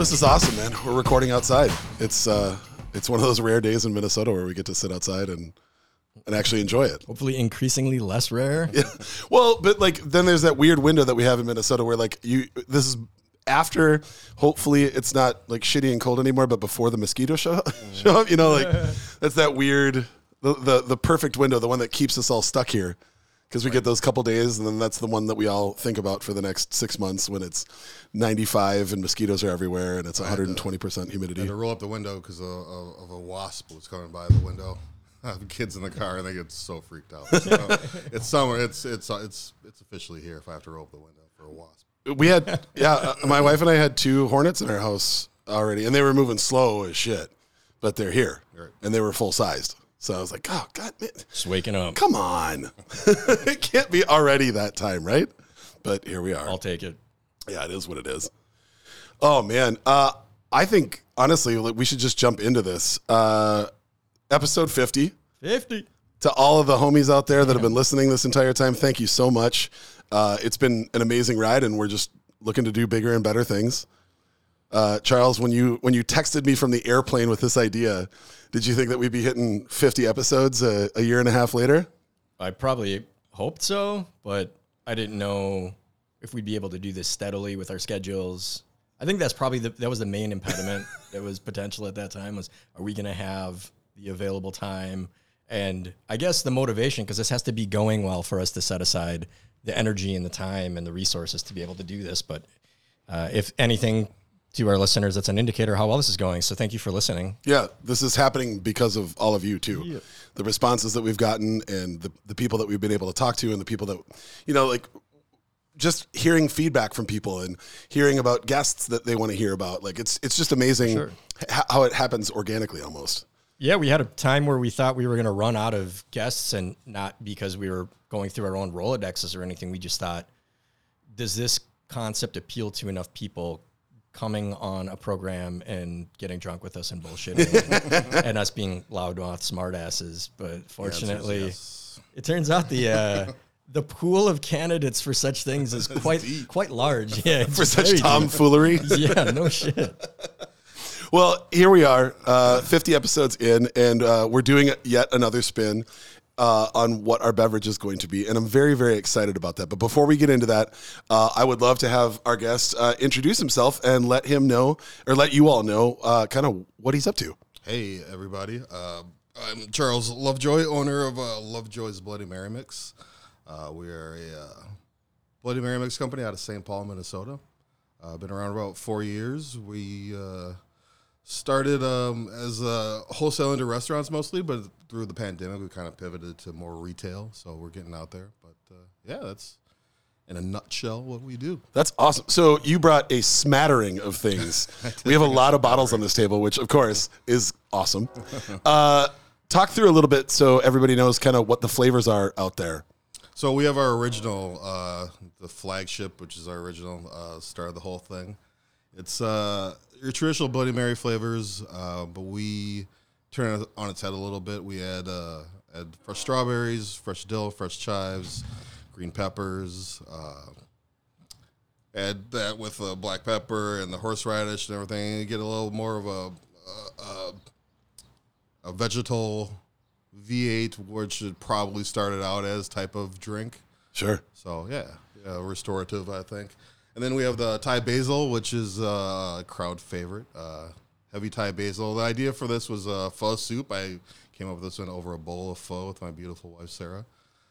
This is awesome, man. We're recording outside. It's uh, it's one of those rare days in Minnesota where we get to sit outside and and actually enjoy it. Hopefully, increasingly less rare. Yeah. Well, but like then there's that weird window that we have in Minnesota where like you this is after hopefully it's not like shitty and cold anymore, but before the mosquitoes show, show up, you know, like that's that weird the, the the perfect window, the one that keeps us all stuck here. Because we get those couple days, and then that's the one that we all think about for the next six months when it's 95 and mosquitoes are everywhere and it's 120 percent humidity. had to roll up the window because of, of, of a wasp was coming by the window. I have kids in the car and they get so freaked out. So, it's summer. It's it's it's it's officially here. If I have to roll up the window for a wasp, We had, yeah, uh, my wife and I had two hornets in our house already, and they were moving slow as shit, but they're here, Right. and they were full sized. So I was like, oh god, man, Just waking up. come on, it can't be already that time, right? But here we are. I'll take it. Yeah, it is what it is. Oh man, uh, I think honestly, we should just jump into this. Uh, episode fifty. 50. to all of the homies out there that have been listening this entire time, thank you so much. Uh, it's been an amazing ride, and we're just looking to do bigger and better things. Uh, Charles, when you when you texted me from the airplane with this idea, did you think that we'd be hitting 50 episodes a, a year and a half later? I probably hoped so, but I didn't know if we'd be able to do this steadily with our schedules. I think that's probably the, that was the main impediment that was potential at that time was are we going to have the available time and I guess the motivation because this has to be going well for us to set aside the energy and the time and the resources to be able to do this. But uh, if anything to our listeners, that's an indicator how well this is going. So thank you for listening. Yeah, this is happening because of all of you too. The responses that we've gotten and the, the people that we've been able to talk to and the people that you know, like just hearing feedback from people and hearing about guests that they want to hear about. Like it's it's just amazing Sure. h- how it happens organically almost. Yeah, we had a time where we thought we were going to run out of guests, and not because we were going through our own Rolodexes or anything. We just thought, does this concept appeal to enough people coming on a program and getting drunk with us and bullshitting and us being loudmouth smartasses? But fortunately, it turns out the. Uh, the pool of candidates for such things is quite quite large. Yeah, For such tomfoolery. Yeah, no shit. Well, here we are, uh, 50 episodes in, and uh, we're doing yet another spin uh, on what our beverage is going to be. And I'm very, very excited about that. But before we get into that, uh, I would love to have our guest uh, introduce himself and let him know, or let you all know, uh, kind of what he's up to. hey everybody, uh, I'm Charles Lovejoy, owner of uh, Lovejoy's Bloody Mary Mix. Uh, we are a Bloody Mary Mix company out of St. Paul, Minnesota. Uh, been around about four years. We uh, started um, as a wholesale into restaurants mostly, but through the pandemic, we kind of pivoted to more retail. So we're getting out there. But uh, yeah, that's in a nutshell what we do. That's awesome. So you brought a smattering of things. we have a lot of bottles on this table, which of course is awesome. Uh, talk through a little bit so everybody knows kind of what the flavors are out there. So we have our original, uh, the flagship, which is our original uh, star of the whole thing. It's uh, your traditional Bloody Mary flavors, uh, but we turn it on its head a little bit. We add, uh, add fresh strawberries, fresh dill, fresh chives, green peppers. Uh, add that with the black pepper and the horseradish and everything. And you get a little more of a, a, a vegetal V8, which should probably started out as type of drink. Sure. So yeah, yeah, restorative, I think. And then we have the Thai basil, which is uh, a crowd favorite. Uh, heavy Thai basil. The idea for this was uh, pho soup. I came up with this one over a bowl of pho with my beautiful wife Sarah.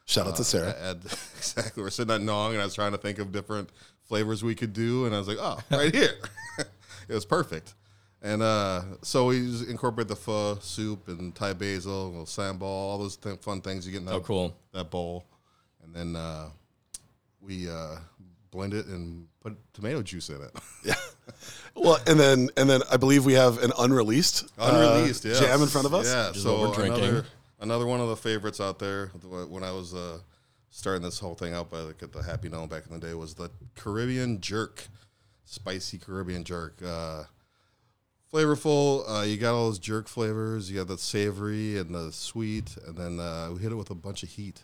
Shout out to Sarah. I had- exactly. We're sitting at Nong, and I was trying to think of different flavors we could do, and I was like, oh, right here. it was perfect. And uh, so we just incorporate the pho soup and Thai basil, a little sambal, all those th- fun things you get in that, Oh, cool. that bowl. And then uh, we uh, blend it and put tomato juice in it. Yeah. Well, and then and then I believe we have an unreleased uh, Unreleased, jam in front of us. Yeah, is so we're drinking. another another one of the favorites out there when I was uh, starting this whole thing out by like at the Happy Gnome back in the day was the Caribbean Jerk, spicy Caribbean Jerk. Uh, flavorful. Uh, you got all those jerk flavors. You got the savory and the sweet, and then uh, we hit it with a bunch of heat.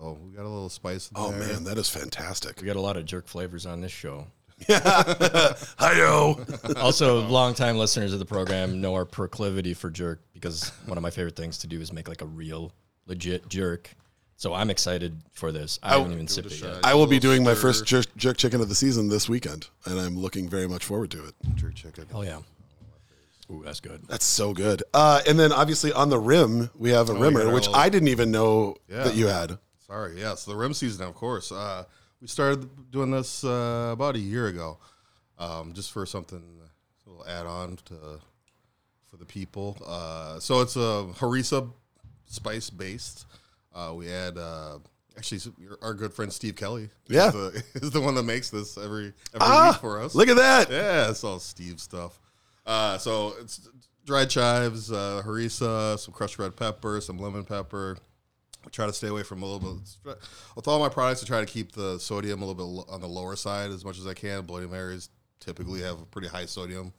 So we got a little spice. In Oh there. man, that is fantastic. We got a lot of jerk flavors on this show. Hi-yo. Also, longtime listeners of the program know our proclivity for jerk because one of my favorite things to do is make like a real, legit jerk. So I'm excited for this. I haven't even sipped it yet. I will be Little doing my first jerk, jerk chicken of the season this weekend, and I'm looking very much forward to it. Jerk chicken. Oh yeah. Ooh, that's good. That's so good. Uh, and then obviously on the rim, we have a we rimmer, which little- I didn't even know Yeah. that you had. Sorry, yes, the rim season, of course. Uh, we started doing this uh, about a year ago, um, just for something a little add on to for the people. Uh, so it's a harissa spice based. Uh, we add uh, actually our good friend Steve Kelly. Yeah. is the, is the one that makes this every every Ah, week for us. Look at that. Yeah, it's all Steve stuff. Uh, so it's dried chives, uh, harissa, some crushed red pepper, some lemon pepper. I try to stay away from a little bit. With all my products, I try to keep the sodium a little bit on the lower side as much as I can. Bloody Marys typically have a pretty high sodium.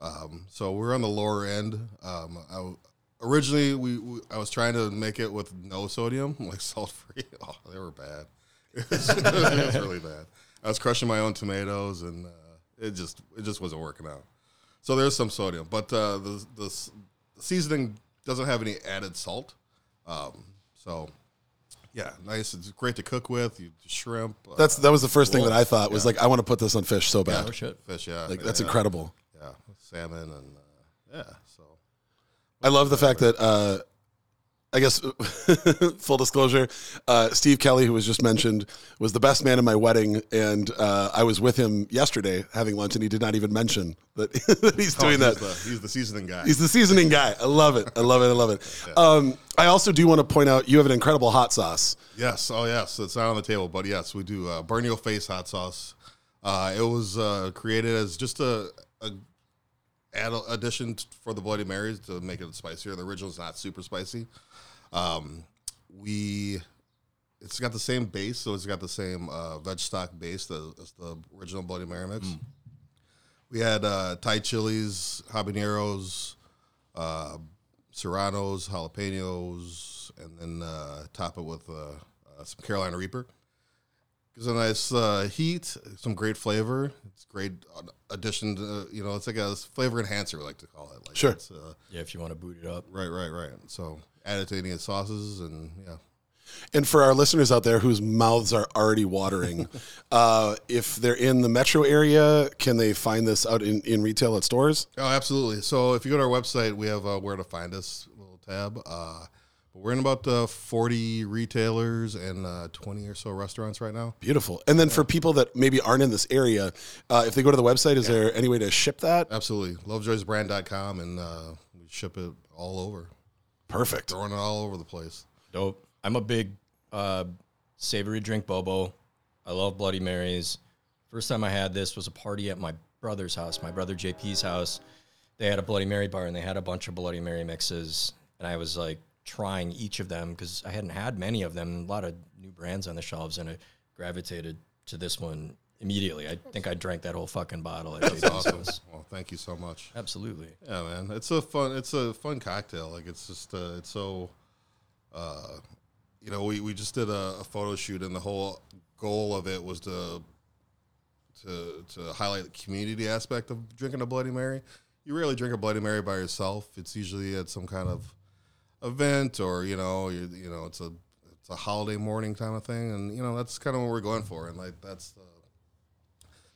Um, so we're on the lower end. Um, I originally, we, we I was trying to make it with no sodium, like salt free. Oh, they were bad. It was, it was really bad. I was crushing my own tomatoes, and uh, it just it just wasn't working out. So there's some sodium, but uh, the, the the seasoning doesn't have any added salt. Um, so yeah, nice. It's great to cook with. You shrimp. Uh, That's that was the first thing that I thought was like I want to put this on fish so bad. Oh shit. fish. Yeah, Like that's yeah, incredible. Yeah, salmon and uh, yeah. So I love the fact that uh, I guess full disclosure, uh, Steve Kelly, who was just mentioned, was the best man in my wedding, and uh, I was with him yesterday having lunch, and he did not even mention that, that he's doing Oh, that. he's the, he's the seasoning guy. He's the seasoning guy. I love it. I love it. I love it. Um, I also do want to point out you have an incredible hot sauce. Yes. Oh, yes. It's not on the table, but yes, we do uh, burn your face hot sauce. Uh, it was uh, created as just a, a add addition for the Bloody Marys to make it spicier. The original is not super spicy. Um, we it's got the same base, so it's got the same uh, veg stock base as, as the original Bloody Mary mix. We had uh, Thai chilies, habaneros, uh, serranos, jalapenos, and then uh, top it with uh, uh, some Carolina Reaper. Gives a nice uh, heat, some great flavor. It's great addition to you know. It's like a flavor enhancer, we like to call it. Like Sure. It's, uh, Yeah, if you want to boot it up. right, right, right. So add it to any of the sauces, and yeah. And for our listeners out there whose mouths are already watering, uh, if they're in the metro area, can they find this out in, in retail at stores? Oh, absolutely. So if you go to our website, we have uh, where to find us little tab. Uh, but we're in about uh, 40 retailers and uh, 20 or so restaurants right now. Beautiful. And then for people that maybe aren't in this area, uh, if they go to the website, is there any way to ship that? Absolutely. Lovejoysbrand.com and uh, we ship it all over. Perfect. Throwing it all over the place. Dope. I'm a big uh, savory drink bobo. I love Bloody Marys. First time I had this was a party at my brother's house, my brother JP's house. They had a Bloody Mary bar and they had a bunch of Bloody Mary mixes. And I was like trying each of them because I hadn't had many of them. A lot of new brands on the shelves, and I gravitated to this one immediately. I think I drank that whole fucking bottle. At JP's Awesome. well, thank you so much. Absolutely. Yeah, man. It's a fun. It's a fun cocktail. Like it's just. Uh, it's so. Uh, you know, we, we just did a, a photo shoot, and the whole goal of it was to to to highlight the community aspect of drinking a Bloody Mary. You rarely drink a Bloody Mary by yourself. It's usually at some kind of event, or you know, you you know, it's a it's a holiday morning kind of thing, and you know, that's kind of what we're going for, and like that's the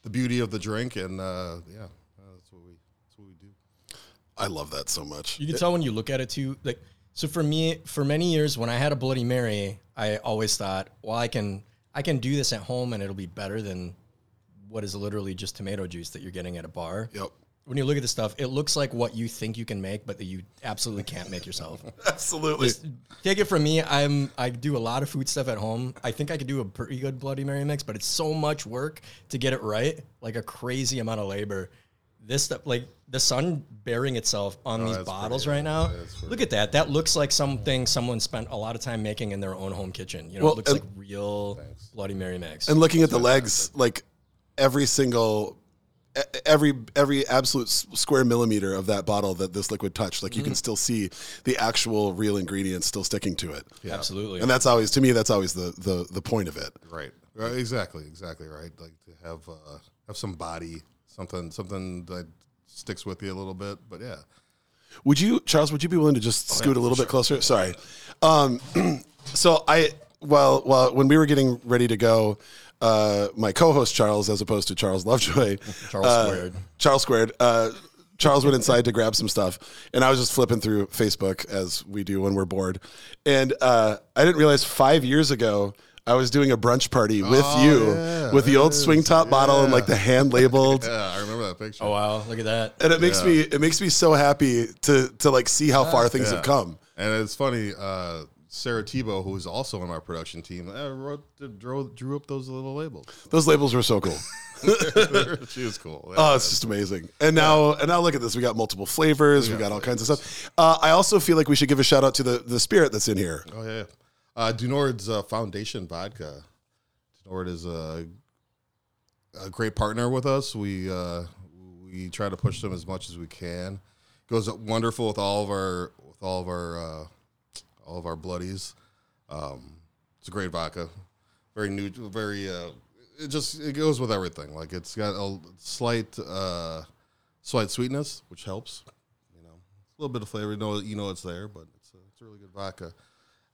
the beauty of the drink, and uh, yeah, that's what we that's what we do. I love that so much. You can tell when you look at it too. Like, so for me, for many years, when I had a Bloody Mary, I always thought, well, I can, I can do this at home, and it'll be better than what is literally just tomato juice that you're getting at a bar. Yep. When you look at this stuff, it looks like what you think you can make, but that you absolutely can't make yourself. Absolutely. Take it from me, I'm I do a lot of food stuff at home. I think I could do a pretty good Bloody Mary mix, but it's so much work to get it right, like a crazy amount of labor. This stuff, like the sun bearing itself on oh, these Oh, that's bottles pretty- right now. that's pretty- Look at that. That looks like something someone spent a lot of time making in their own home kitchen. You know, Well, it looks and- like real Bloody Mary mix. And looking at the legs, like every single, every every absolute square millimeter of that bottle that this liquid touched, like you can still see the actual real ingredients still sticking to it. yeah. Absolutely. And that's always to me, that's always the the the point of it. Right. Right. Exactly. Exactly. Right. Like to have uh, have some body, something something that sticks with you a little bit. But yeah, Would you, Charles? Would you be willing to just scoot a little bit closer? Sorry. Um, so I, well, well, when we were getting ready to go, uh, my co-host Charles, as opposed to Charles Lovejoy, Charles uh, squared. Charles squared. Uh, Charles went inside to grab some stuff, and I was just flipping through Facebook as we do when we're bored, and uh, I didn't realize five years ago. I was doing a brunch party with you yeah, with the old swing top bottle and like the hand labeled yeah, I remember that picture. Oh wow, look at that. and it makes me it makes me so happy to to like see how far things Yeah. have come. And it's funny, uh, Sarah Tebow, who's also on our production team, uh, wrote, drew, drew up those little labels. Those labels were so cool. she was cool. Oh, it's just amazing. And now and now look at this. We got multiple flavors. We got all kinds of stuff. Uh, I also feel like we should give a shout out to the the spirit that's in here. Oh yeah, uh, Du Nord's uh, Foundation Vodka. Dunord is a, a great partner with us. We uh, we try to push them as much as we can. Goes wonderful with all of our with all of our uh, our bloodies. Um, it's a great vodka, very new, very. Uh, it just it goes with everything. Like it's got a slight uh, slight sweetness, which helps. You know, a little bit of flavor. You know, you know it's there, but it's a, it's a really good vodka.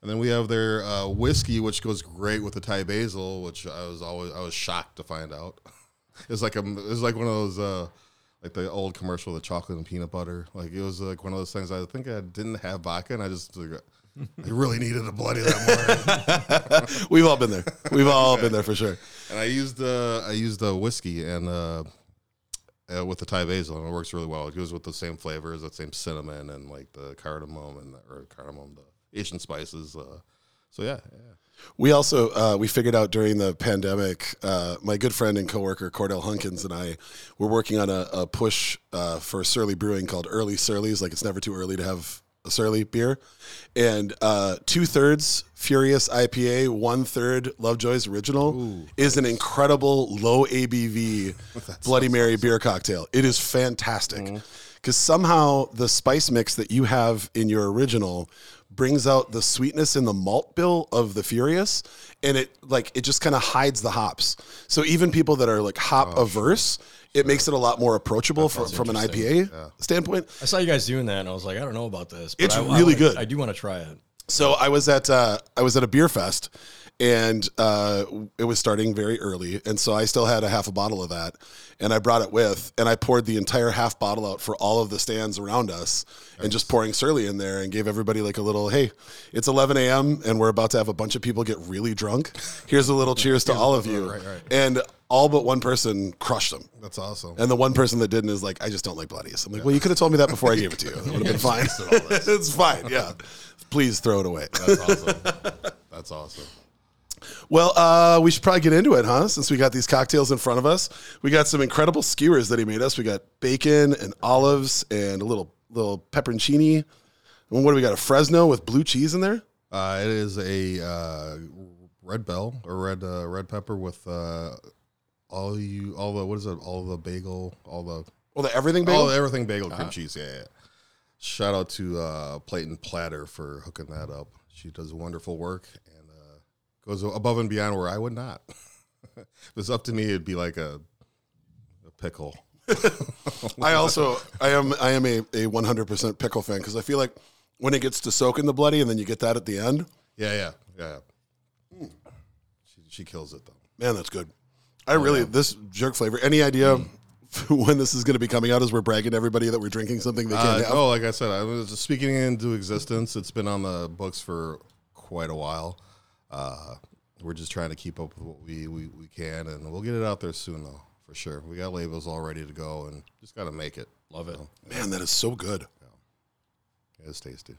And then we have their uh, whiskey, which goes great with the Thai basil, which I was always I was shocked to find out. it's like a it was like one of those uh, like the old commercial, the chocolate and peanut butter. Like it was like one of those things. I think I didn't have vodka, and I just I really needed a bloody that morning. We've all been there. We've all been there for sure. and I used uh, I used the whiskey and uh, uh, with the Thai basil, and it works really well. It goes with the same flavors, that same cinnamon and like the cardamom and or cardamom, the Asian spices. Uh, so yeah, yeah. We also uh, we figured out during the pandemic. Uh, my good friend and coworker Cordell Hunkins and I were working on a, a push uh, for Surly Brewing called Early Surly's. Like it's never too early to have a Surly beer, and uh, two thirds Furious IPA, one third Lovejoy's Original is an incredible low ABV Bloody Mary beer cocktail. It is fantastic because somehow the spice mix that you have in your original brings out the sweetness in the malt bill of the Furious, and it like it just kind of hides the hops. So even people that are like hop averse, it makes it a lot more approachable from, from an IPA standpoint. I saw you guys doing that, and I was like, I don't know about this. But It's I- I really wanna- good. I do want to try it. So I was at uh, I was at a beer fest, and uh, it was starting very early, and so I still had a half a bottle of that, and I brought it with, and I poured the entire half bottle out for all of the stands around us, and just pouring Surly in there, and gave everybody like a little, hey, it's 11 a.m. and we're about to have a bunch of people get really drunk. Here's a little cheers to all of you, right, right. and all but one person crushed them. That's awesome. And the one person that didn't is like, I just don't like bloodies. I'm like, well, you could have told me that before I gave it to you. It would have been fine. it's fine. Yeah. Please throw it away. That's awesome. That's awesome. Well, uh, we should probably get into it, huh? Since we got these cocktails in front of us, we got some incredible skewers that he made us. We got bacon and olives and a little little pepperoncini. And what do we got? A Fresno with blue cheese in there. Uh, it is a uh, red bell or red uh, red pepper with uh, all you all the what is it? All the bagel, all the Well, the everything bagel. all the everything bagel cream cheese. Yeah, yeah. Shout out to uh, Platon Platter for hooking that up. She does wonderful work and goes above and beyond where I would not. if it was up to me, it'd be like a, a pickle. I also I am I am a, a 100% pickle fan because I feel like when it gets to soak in the bloody and then you get that at the end, Yeah, yeah, yeah. She, she kills it though. man, that's good. I really this jerk flavor. Any idea when this is going to be coming out? As we're bragging to everybody that we're drinking something they Uh, can't have. oh, like I said, I was just speaking into existence. It's been on the books for quite a while. Uh, we're just trying to keep up with what we, we, we can, and we'll get it out there soon, though, for sure. We got labels all ready to go, and just got to make it. Love it. Man, that is so good. It's tasty.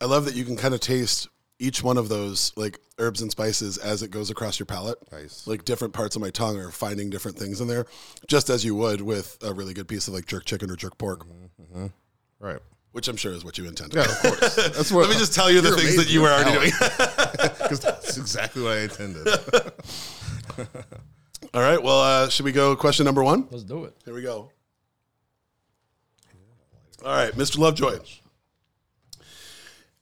I love that you can kind of taste each one of those like herbs and spices as it goes across your palate. Nice. Like different parts of my tongue are finding different things in there, just as you would with a really good piece of like jerk chicken or jerk pork, Right. Which I'm sure is what you intended. Yeah, of course. That's what. Let me just tell you the things that you were already doing. Because that's exactly what I intended. All right. Well, uh, should we go question number one? Let's do it. Here we go. All right, Mr. Lovejoy.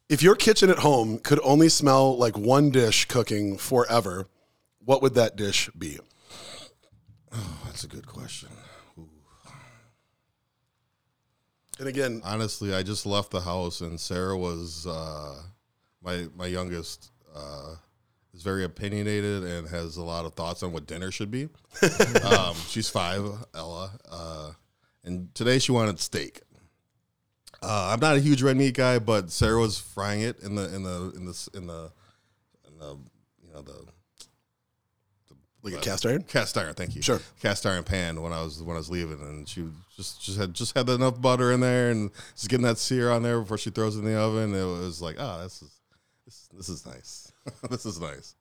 If your kitchen at home could only smell like one dish cooking forever, what would that dish be? Oh, that's a good question. And again, Honestly, I just left the house, and Sarah was uh, my my youngest. Uh, is very opinionated and has a lot of thoughts on what dinner should be. um, she's five, Ella, uh, and today she wanted steak. Uh, I'm not a huge red meat guy, but Sarah was frying it in the in the in the in the, in the you know the like a cast iron. cast iron. Thank you. Sure. Cast iron pan when I was when I was leaving, and she just just had just had enough butter in there, and just getting that sear on there before she throws it in the oven. It was like, oh, this is this, this is nice. this is nice.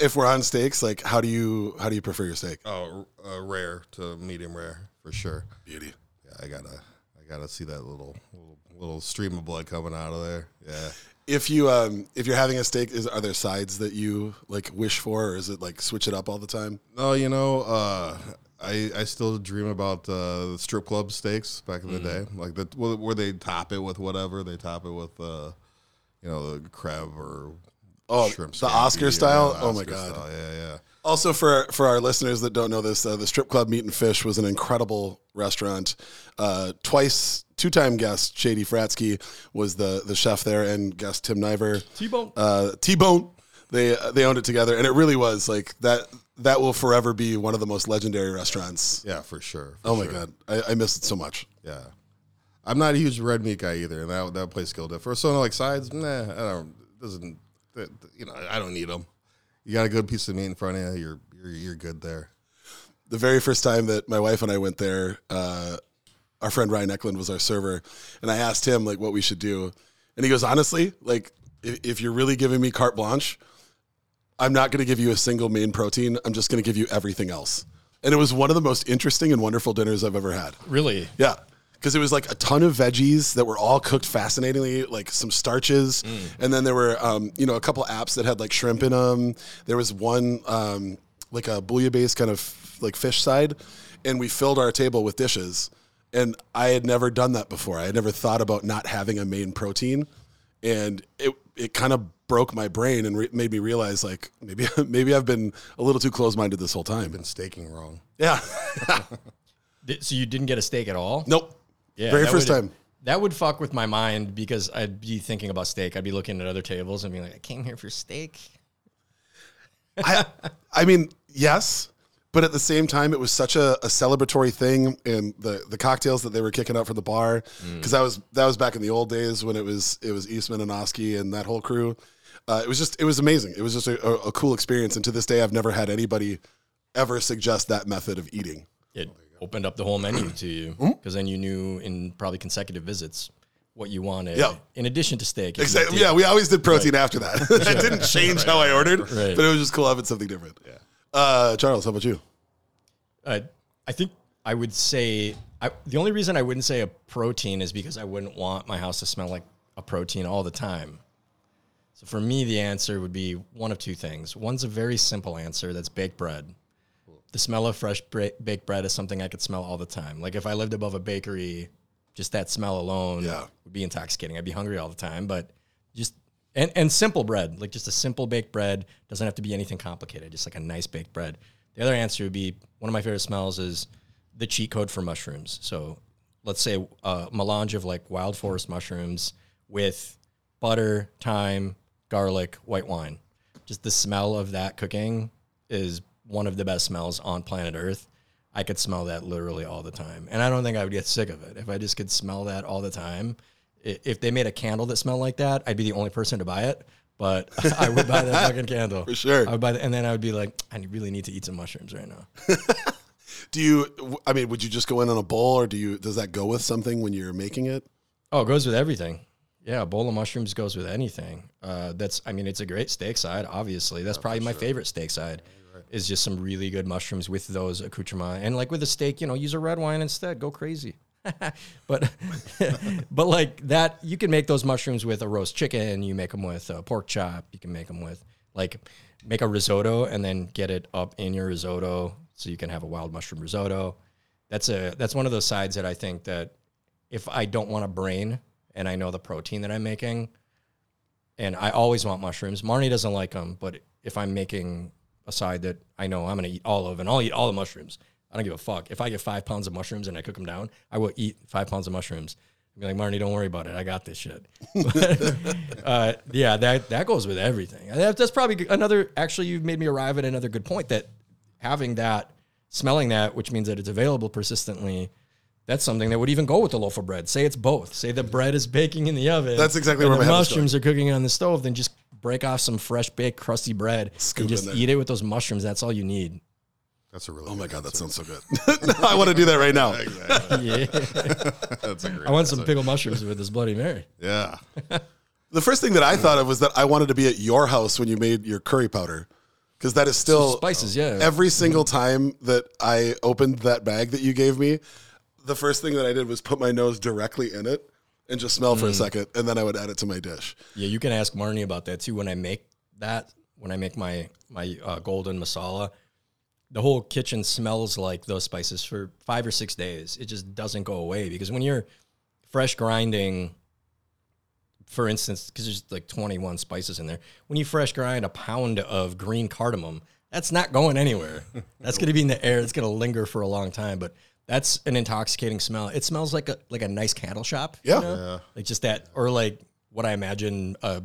If we're on steaks, like how do you how do you prefer your steak? Oh, uh, rare to medium rare for sure. Beauty. Yeah, I gotta I gotta see that little little, little stream of blood coming out of there. Yeah. If you um if you're having a steak, is are there sides that you like wish for, or is it like switch it up all the time? No, you know, uh, I I still dream about uh, the strip club steaks back in the day, like the where they top it with whatever they top it with, uh, you know, the crab or Oh, shrimp the Oscar style? the Oh my God. style, Yeah, yeah. Also, for for our listeners that don't know this, uh, the Strip Club Meat and Fish was an incredible restaurant. Uh, twice, two time guest J.D. Fratzke was the the chef there, and guest Tim Niver, T-bone. uh, T Bone. They they owned it together, and it really was like that. That will forever be one of the most legendary restaurants. Yeah, for sure. for Oh my sure. god, I, I miss it so much. Yeah. I'm not a huge red meat guy either, and that that place killed it. For someone like sides, nah, I don't doesn't you know I don't need them. You got a good piece of meat in front of you, you're you're, you're good there. the very first time that my wife and I went there, uh, our friend Ryan Eklund was our server, and I asked him like what we should do, and he goes, honestly, like if, if you're really giving me carte blanche, I'm not going to give you a single main protein. I'm just going to give you everything else. And it was one of the most interesting and wonderful dinners I've ever had. Really? Yeah. Because it was like a ton of veggies that were all cooked fascinatingly, like some starches, and then there were, um, you know, a couple apps that had like shrimp in them. There was one um, like a bouillabaisse kind of like fish side, and we filled our table with dishes. And I had never done that before. I had never thought about not having a main protein, and it it kind of broke my brain and re- made me realize like maybe maybe I've been a little too close minded this whole time. Been staking wrong. Yeah. So you didn't get a steak at all? nope. Yeah, Very that first would- time. That would fuck with my mind because I'd be thinking about steak. I'd be looking at other tables and being like, I came here for steak. I, I mean, yes, but at the same time, it was such a, a celebratory thing, and the the cocktails that they were kicking out from the bar, because that was that was back in the old days when it was it was Eastman and Oski and that whole crew. Uh, it was just it was amazing. It was just a, a, a cool experience, and to this day, I've never had anybody ever suggest that method of eating. It opened up the whole menu to you because then you knew in probably consecutive visits what you wanted. Yeah. In addition to steak. if you Exactly. did- Yeah, we always did protein after that. that didn't change how I ordered, Right. but it was just cool having something different. Yeah. Uh, Charles, how about you? Uh, I think I would say I, the only reason I wouldn't say a protein is because I wouldn't want my house to smell like a protein all the time. So for me, the answer would be one of two things. One's a very simple answer that's baked bread. The smell of fresh baked bread is something I could smell all the time. Like if I lived above a bakery, just that smell alone Yeah. would be intoxicating. I'd be hungry all the time, but just and, and simple bread, like just a simple baked bread, doesn't have to be anything complicated, just like a nice baked bread. The other answer would be one of my favorite smells is the cheat code for mushrooms. So let's say a melange of like wild forest mushrooms with butter, thyme, garlic, white wine. Just the smell of that cooking is one of the best smells on planet Earth. I could smell that literally all the time. And I don't think I would get sick of it. If I just could smell that all the time, if they made a candle that smelled like that, I'd be the only person to buy it. But I would buy that fucking candle. For sure. I would buy that, and then I would be like, I really need to eat some mushrooms right now. Do you? I mean, would you just go in on a bowl, or do you? Does that go with something when you're making it? Oh, it goes with everything. Yeah, a bowl of mushrooms goes with anything. Uh, that's, I mean, it's a great steak side. Obviously, that's probably my favorite steak side. Is just some really good mushrooms with those accoutrements, and like with a steak, you know, use a red wine instead. Go crazy. but, but like that, you can make those mushrooms with a roast chicken. You make them with a pork chop. You can make them with like make a risotto and then get it up in your risotto, so you can have a wild mushroom risotto. That's a that's one of those sides that I think that if I don't want a brain and I know the protein that I'm making, and I always want mushrooms. Marnie doesn't like them, but if I'm making a side that I know I'm going to eat all of, and I'll eat all the mushrooms, I don't give a fuck. If I get five pounds of mushrooms and I cook them down, I will eat five pounds of mushrooms. I'll be like, Marnie, don't worry about it. I got this shit. But, uh, yeah, that that goes with everything. That- that's probably another. Actually, you've made me arrive at another good point that having that, smelling that, which means that it's available persistently. That's something that would even go with the loaf of bread. Say it's both. Say the bread is baking in the oven. That's exactly where the my mushrooms are cooking on the stove. Then just break off some fresh baked crusty bread Scoop and just eat it with those mushrooms. That's all you need. That's a really. Oh my god, that sounds so good. No, I want to do that right now. yeah. That's a great. I want some pickled mushrooms with this Bloody Mary. Yeah. The first thing that I thought of was that I wanted to be at your house when you made your curry powder, because that is still Spices, yeah. Every single time that I opened that bag that you gave me, the first thing that I did was put my nose directly in it and just smell Mm. for a second, and then I would add it to my dish. Yeah, you can ask Marnie about that too. When I make that, when I make my my uh, golden masala, the whole kitchen smells like those spices for five or six days. It just doesn't go away because when you're fresh grinding, for instance, because there's like 21 spices in there, when you fresh grind a pound of green cardamom, that's not going anywhere. That's going to be in the air. It's going to linger for a long time, but. That's an intoxicating smell. It smells like a like a nice candle shop. you Yeah. know? Yeah. like just that, or like what I imagine a,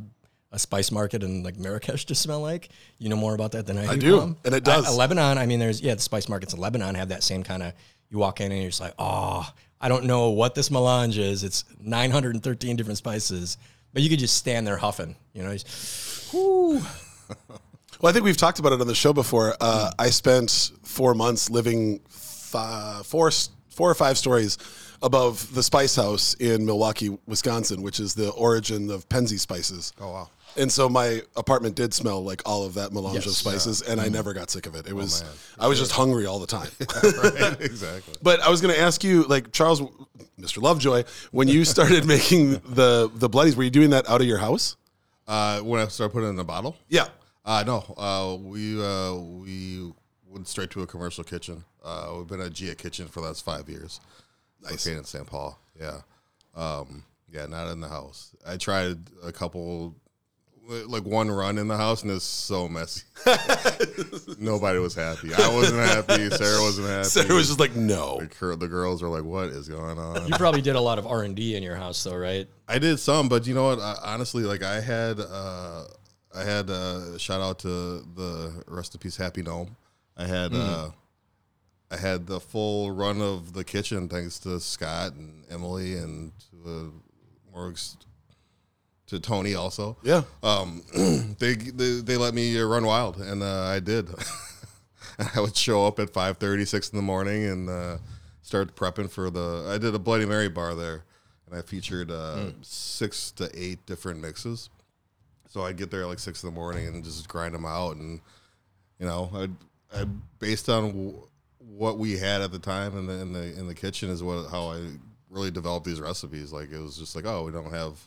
a spice market in like Marrakesh to smell like. You know more about that than I, I do. do, Tom. and it does. I- Lebanon, I mean, there's yeah, the spice markets in Lebanon have that same kind of. You walk in and you're just like, oh, I don't know what this melange is. It's 913 different spices, but you could just stand there huffing. You know, just, whoo. Well, I think we've talked about it on the show before. Uh, I spent four months living fi- four four or five stories above the Spice House in Milwaukee, Wisconsin, which is the origin of Penzeys spices. Oh wow. And so my apartment did smell like all of that melange of Yes. spices, and I never got sick of it. Oh, It was I was just hungry all the time. right. Exactly. but I was going to ask you, like Charles, Mr. Lovejoy, when you started making the the bloodies, were you doing that out of your house? Uh, when I started putting it in a bottle. Yeah. Uh, no, uh, we uh, we went straight to a commercial kitchen. Uh, we've been at Gia Kitchen for the last five years. Nice. Located in St. Paul. Yeah. Um, yeah, not in the house. I tried a couple, like one run in the house, and it's so messy. Nobody was happy. I wasn't happy. Sarah wasn't happy. Sarah was just like, no. the, the girls were like, "What is going on?" You probably did a lot of R and D in your house, though, right? I did some, but you know what? I, honestly, like I had, uh, I had uh, shout out to the rest in peace Happy Gnome. I had, uh, I had the full run of the kitchen thanks to Scott and Emily and to, uh, more ex- to Tony also. Yeah. Um, they, they they let me run wild, and uh, I did. I would show up at 5:30, 6 in the morning, and uh, start prepping for the. I did a Bloody Mary bar there, and I featured uh, six to eight different mixes. So I'd get there at like six in the morning and just grind them out, and you know, I, I based on w- what we had at the time in the in the in the kitchen is what how I really developed these recipes. Like it was just like, oh, we don't have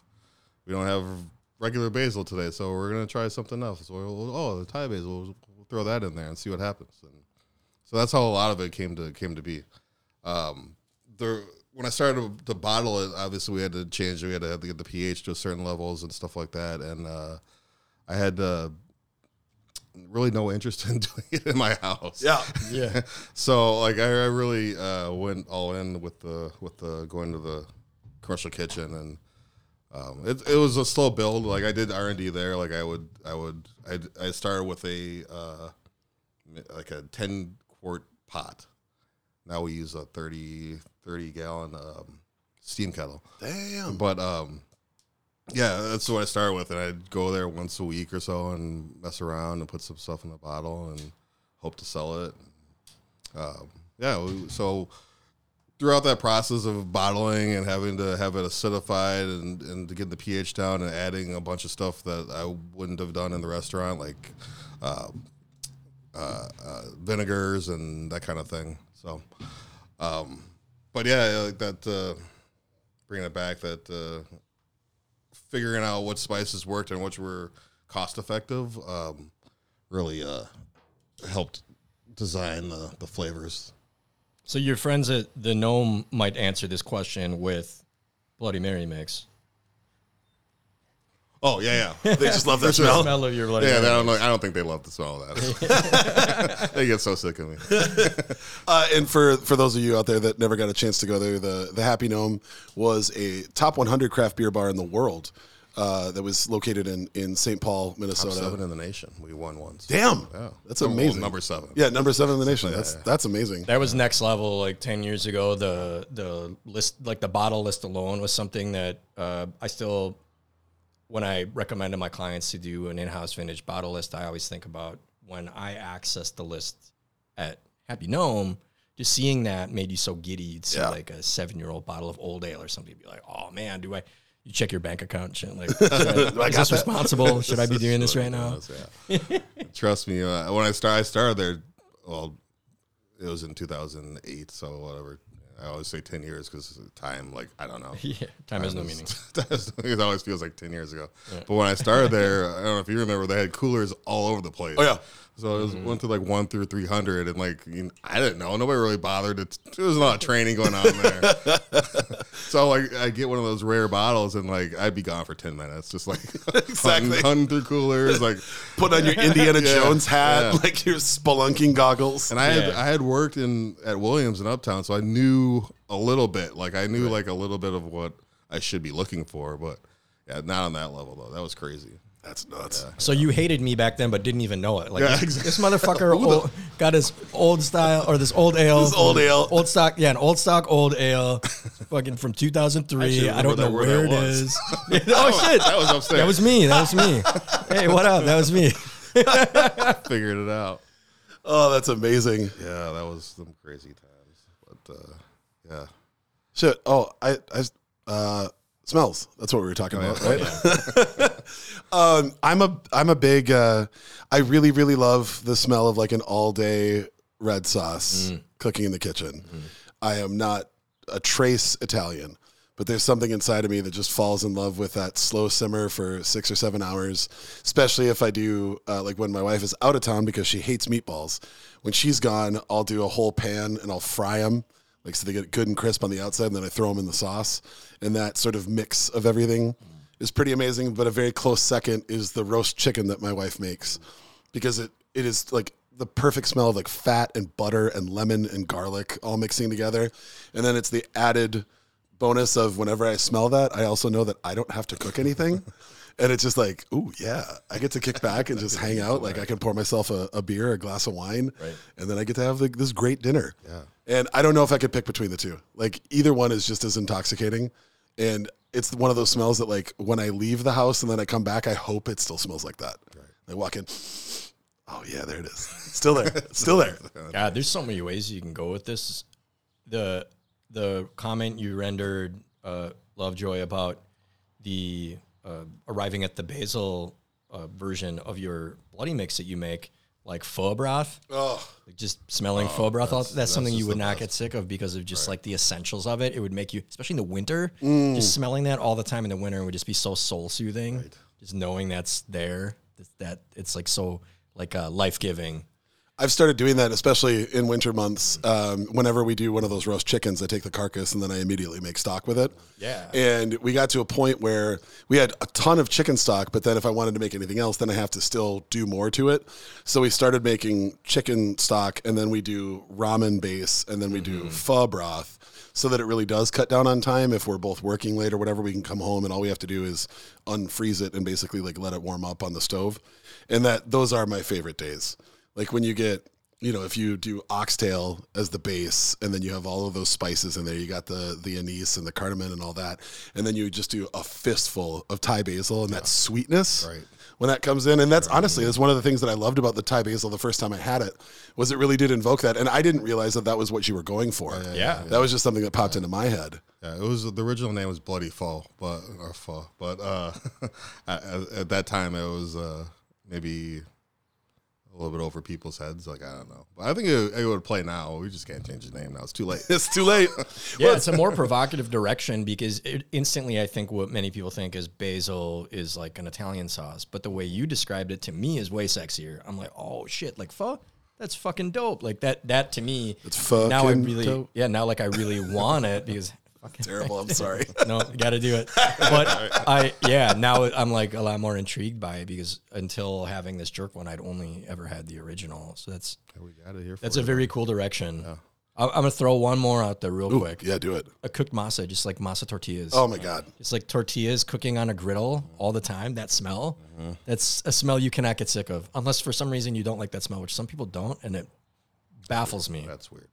we don't have regular basil today, so we're gonna try something else. So we'll, oh, the Thai basil, we'll, we'll throw that in there and see what happens. And so that's how a lot of it came to came to be. Um, there, when I started to bottle it, obviously we had to change. We had to, have to get the pH to a certain levels and stuff like that. And uh, I had uh, really no interest in doing it in my house. Yeah. Yeah. So like I, I really uh, went all in with the with the going to the commercial kitchen and um, it, it was a slow build. Like I did R and D there. Like I would I would I, I started with a uh, like a ten quart pot. Now we use a 30, 30 gallon um, steam kettle. Damn. But um, yeah, that's what I started with, and I'd go there once a week or so and mess around and put some stuff in the bottle and hope to sell it. Um, yeah, so throughout that process of bottling and having to have it acidified and, and to get the pH down and adding a bunch of stuff that I wouldn't have done in the restaurant, like uh, uh, uh, vinegars and that kind of thing. So, um, but yeah, like that. Uh, bringing it back that uh, figuring out what spices worked and which were cost effective um, really uh, helped design the, the flavors. So your friends at the Gnome might answer this question with Bloody Mary mix. Oh yeah, yeah. They just love that smell. Smell of your bloody Yeah, Mary. I don't know. I don't think they love the smell of that. they get so sick of me. Uh, and for for those of you out there that never got a chance to go there, the the Happy Gnome was a top 100 craft beer bar in the world uh, that was located in in St. Paul, Minnesota. Seven in the nation. We won once. Damn, Yeah. that's Well, amazing. number seven. Yeah, number seven in the nation. That's that's amazing. That was next level. Like ten years ago, the the list, like the bottle list alone, was something that uh, I still, when I recommend to my clients to do an in-house vintage bottle list, I always think about when I accessed the list at Happy Gnome. Just seeing that made you so giddy. You'd see Yeah. like a seven-year-old bottle of old ale or something. You'd be like, "Oh man, do I?" You check your bank account and shit. Like, should I, is this responsible? Should I be doing this right now? Yeah. Trust me. Uh, when I start, I started there. Well, it was in 2008. So whatever. I always say 10 years because time, like I don't know. Yeah, time has no meaning. it always feels like 10 years ago. But when I started there, I don't know if you remember, they had coolers all over the place. Oh, yeah. So it was, mm-hmm. went to like one through 300. And like, you know, I didn't know. Nobody really bothered. It, there was a lot of training going on there. so like, I get one of those rare bottles and like, I'd be gone for 10 minutes. Just like Exactly. hunting, hunting through coolers. Like, Put on your Indiana Yeah, Jones hat, yeah. like your spelunking goggles. and I had I had worked in at Williams in Uptown, so I knew a little bit. Like I knew like a little bit of what I should be looking for, but yeah, not on that level though. That was crazy. That's nuts. So you hated me back then, but didn't even know it. Like Yeah, this, exactly. this motherfucker old, got his old style or this old ale, This old ale. old stock, yeah, an old stock old ale, fucking from 2003. I, don't remember know that- where where, that it was. is. oh shit, That was upstairs. that was me. That was me. hey, what up? That was me. figured it out. Oh, that's amazing. Yeah, that was some crazy times. But uh, yeah, Shit. Oh, I, I, uh, smells. That's what we were talking Oh, about, right? um, I'm a, I'm a big. Uh, I really, really love the smell of like an all day red sauce Mm. cooking in the kitchen. Mm-hmm. I am not a trace Italian, but there's something inside of me that just falls in love with that slow simmer for six or seven hours. Especially if I do, uh, like when my wife is out of town because she hates meatballs. When she's gone, I'll do a whole pan and I'll fry them like so they get good and crisp on the outside, and then I throw them in the sauce. And that sort of mix of everything is pretty amazing. But a very close second is the roast chicken that my wife makes because it it is like the perfect smell of like fat and butter and lemon and garlic all mixing together. And then it's the added bonus of whenever I smell that, I also know that I don't have to cook anything. And it's just like, ooh, yeah, I get to kick back and just hang out. Like I can pour myself a, a beer, a glass of wine, and then I get to have like this great dinner. Yeah. And I don't know if I could pick between the two. Like either one is just as intoxicating. And it's one of those smells that like when I leave the house and then I come back, I hope it still smells like that. I walk in. Oh yeah, there it is. Still there. Still there. God, there's so many ways you can go with this. The the comment you rendered, uh, Lovejoy, about the uh, arriving at the basil uh, version of your bloody mix that you make, like pho broth. Oh, Like just smelling pho broth, that's, that's something you would not best. get sick of because of just like the essentials of it. It would make you, especially in the winter, Mm. just smelling that all the time in the winter would just be so soul soothing. Just knowing that's there, that, that it's like so like uh, life giving. I've started doing that, especially in winter months. Um, whenever we do one of those roast chickens, I take the carcass and then I immediately make stock with it. Yeah. And we got to a point where we had a ton of chicken stock, but then if I wanted to make anything else, then I have to still do more to it. So we started making chicken stock, and then we do ramen base, and then we do pho broth. So that it really does cut down on time. If we're both working late or whatever, we can come home and all we have to do is unfreeze it and basically like let it warm up on the stove. And that those are my favorite days. Like when you get, you know, if you do oxtail as the base, and then you have all of those spices in there, you got the the anise and the cardamom and all that, and then you just do a fistful of Thai basil and that sweetness Right. when that comes in. And that's honestly, that's one of the things that I loved about the Thai basil the first time I had it was it really did invoke that, and I didn't realize that that was what you were going for. Yeah. that was just something that popped into my head. Yeah, it was the original name was Bloody Fall, but or Fall, but uh, at, at that time it was uh, maybe a little bit over people's heads. Like I don't know, but I think it, it would play now. We just can't change the name now. It's too late. It's too late. Yeah, it's a more provocative direction because it, instantly I think what many people think is basil is like an Italian sauce, but the way you described it to me is way sexier. I'm like, oh shit, like pho, that's fucking dope. Like that, that to me, It's fucking now I really, dope. yeah, now like I really want it because Terrible. I'm sorry. no, got to do it. But I, yeah, now I'm like a lot more intrigued by it because until having this jerk one, I'd only ever had the original. So that's we got it here. For that's you. a very cool direction. I- I'm gonna throw one more out there real quick. Yeah, do it. A cooked masa, just like masa tortillas. Oh my god. Just like tortillas cooking on a griddle all the time. That smell, mm-hmm. that's a smell you cannot get sick of, unless for some reason you don't like that smell, which some people don't, and it baffles me. That's weird.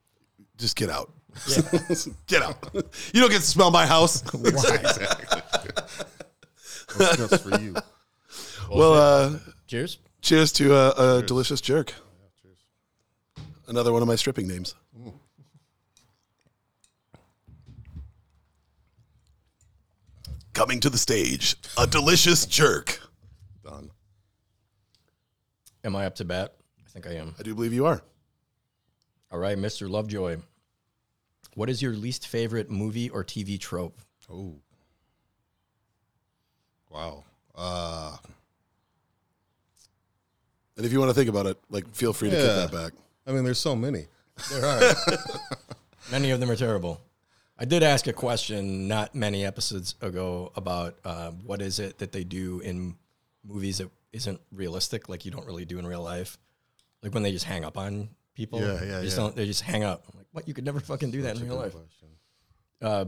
Just get out. get out. You don't get to smell my house. What's just for you? well, uh, Cheers. cheers to a, a delicious jerk. Another one of my stripping names. Coming to the stage, a delicious jerk. Done. Am I up to bat? I think I am. I do believe you are. All right, Mr. Lovejoy. What is your least favorite movie or TV trope? Oh. Wow. Uh, And if you want to think about it, like feel free to Yeah. kick that back. I mean, there's so many. There are. many of them are terrible. I did ask a question not many episodes ago about uh, what is it that they do in movies that isn't realistic, like you don't really do in real life, like when they just hang up on people. Yeah, yeah, They just yeah. don't. They just hang up. I'm like, what? You could never fucking do that in real life. Uh,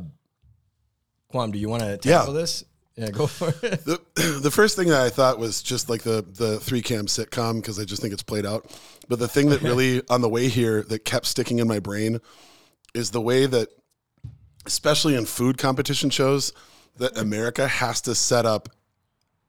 Quam, do you want to Yeah. tackle this? Yeah, go for it. The, the first thing that I thought was just like the the three cam sitcom because I just think it's played out. But the thing that really on the way here that kept sticking in my brain is the way that, especially in food competition shows, that America has to set up.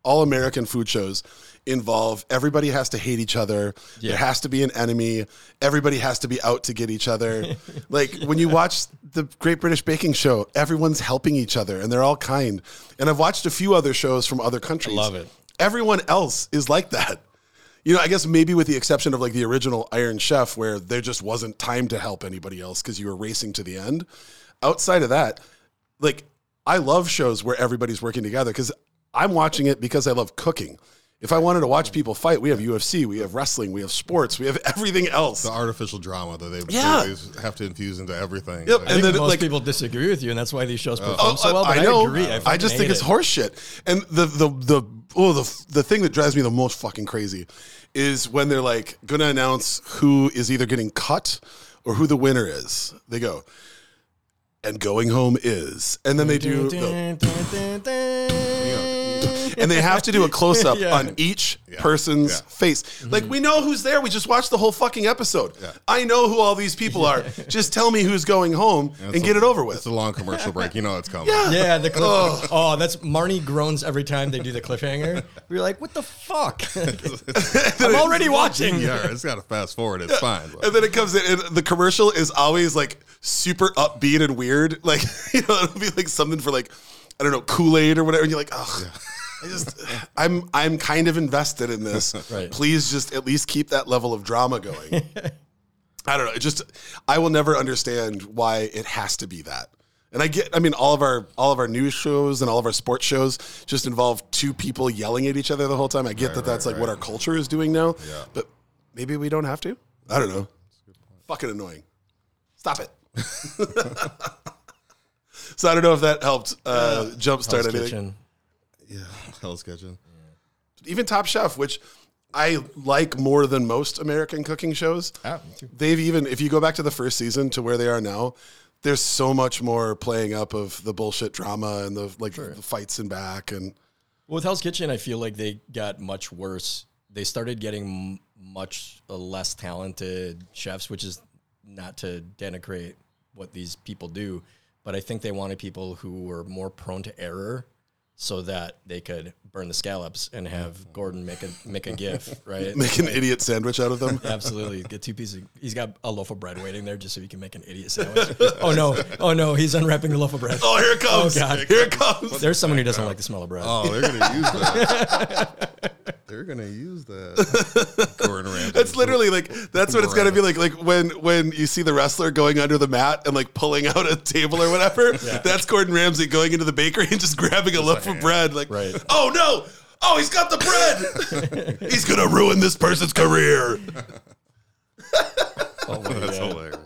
All American food shows involve everybody has to hate each other. There has to be an enemy. Everybody has to be out to get each other. like when you watch the Great British Baking Show, everyone's helping each other and they're all kind. And I've watched a few other shows from other countries. I love it. Everyone else is like that. You know, I guess maybe with the exception of like the original Iron Chef, where there just wasn't time to help anybody else because you were racing to the end. Outside of that, like I love shows where everybody's working together because I'm watching it because I love cooking. If I wanted to watch people fight, we have UFC, we have wrestling, we have sports, we have everything else. The artificial drama that they, Yeah. they have to infuse into everything. Yep, Like, I And then, most like- people disagree with you, and that's why these shows oh, perform Oh, so well. But I, I know. agree. I, I, just think hate it's it. horseshit. And the the the oh the the thing that drives me the most fucking crazy is when they're like going to announce who is either getting cut or who the winner is. They go, and going home is, and then they do, the, and they have to do a close up Yeah. on each person's Yeah. face. Like we know who's there. We just watched the whole fucking episode. I know who all these people are. just tell me who's going home and, it's get a- it over with. It's a long commercial break. You know it's coming. Yeah, the cliff. Oh, that's Marnie groans every time they do the cliffhanger. We're like, what the fuck? I'm already watching. Yeah, it's got to fast forward. It's fine. but- And then it comes in, and the commercial is always like super upbeat and weird. Like, you know, it'll be like something for like, I don't know, Kool Aid or whatever. And you're like, oh, I just, I'm, I'm kind of invested in this. Right. Please just at least keep that level of drama going. I don't know. It just, I will never understand why it has to be that. And I get, I mean, all of our all of our news shows and all of our sports shows just involve two people yelling at each other the whole time. I get that that's like what our culture is doing now, yeah. but maybe we don't have to. I don't know. Fucking annoying. Stop it. so I don't know if that helped uh, jumpstart Hell's anything. Kitchen. Yeah, Hell's Kitchen. Even Top Chef, which I like more than most American cooking shows. Ah, me too. They've even, if you go back to the first season to where they are now, there's so much more playing up of the bullshit drama and the like the fights and back and Well, with Hell's Kitchen, I feel like they got much worse. They started getting m- much uh, less talented chefs, which is not to denigrate what these people do, but I think they wanted people who were more prone to error so that they could burn the scallops and have Gordon make a make a gif, right? make an idiot sandwich out of them. Absolutely. Get two pieces. He's got a loaf of bread waiting there just so he can make an idiot sandwich. oh no! Oh no! He's unwrapping the loaf of bread. Oh, here it comes. Oh, God. Here it comes. There's someone who doesn't like the smell of bread. Oh, they're gonna use that. They're gonna use that. Gordon Ramsay. That's literally like that's what it's gonna be like. Like when when you see the wrestler going under the mat and like pulling out a table or whatever. That's Gordon Ramsay going into the bakery and just grabbing a loaf of bread. Like, Right. oh no, oh he's got the bread. he's gonna ruin this person's career. Oh my That's God. hilarious.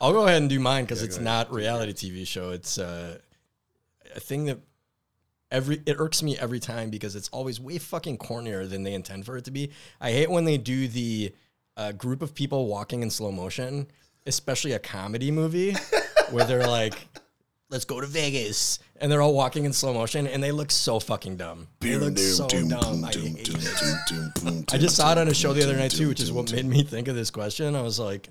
I'll go ahead and do mine because it's not reality TV show. It's uh, a thing that every it irks me every time because it's always way fucking cornier than they intend for it to be. I hate when they do the uh, group of people walking in slow motion, especially a comedy movie where they're like, "Let's go to Vegas," and they're all walking in slow motion, and they look so fucking dumb. They look so dumb. I. I just saw it on a show the other night too, which is what made me think of this question. I was like,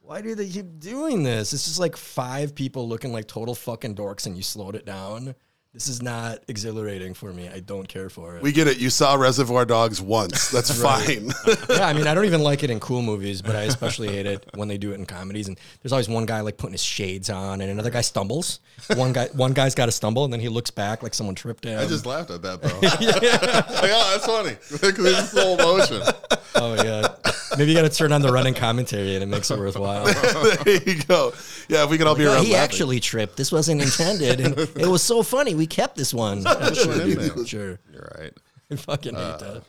why do they keep doing this? It's just like five people looking like total fucking dorks and you slowed it down. This is not exhilarating for me. I don't care for it. We get it. You saw Reservoir Dogs once. That's fine. yeah, I mean, I don't even like it in cool movies, but I especially hate it when they do it in comedies. And there's always one guy like putting his shades on, and another guy stumbles. One guy, one guy's got to stumble, and then he looks back like someone tripped him. I just laughed at that though. like, oh, that's funny because it's slow motion. oh yeah, maybe you got to turn on the running commentary, and it makes it worthwhile. there you go. Yeah, if we could all be around. he laughing. actually tripped. This wasn't intended, and it was so funny. We kept this one. Put it in there. sure, You're right. I fucking hate that.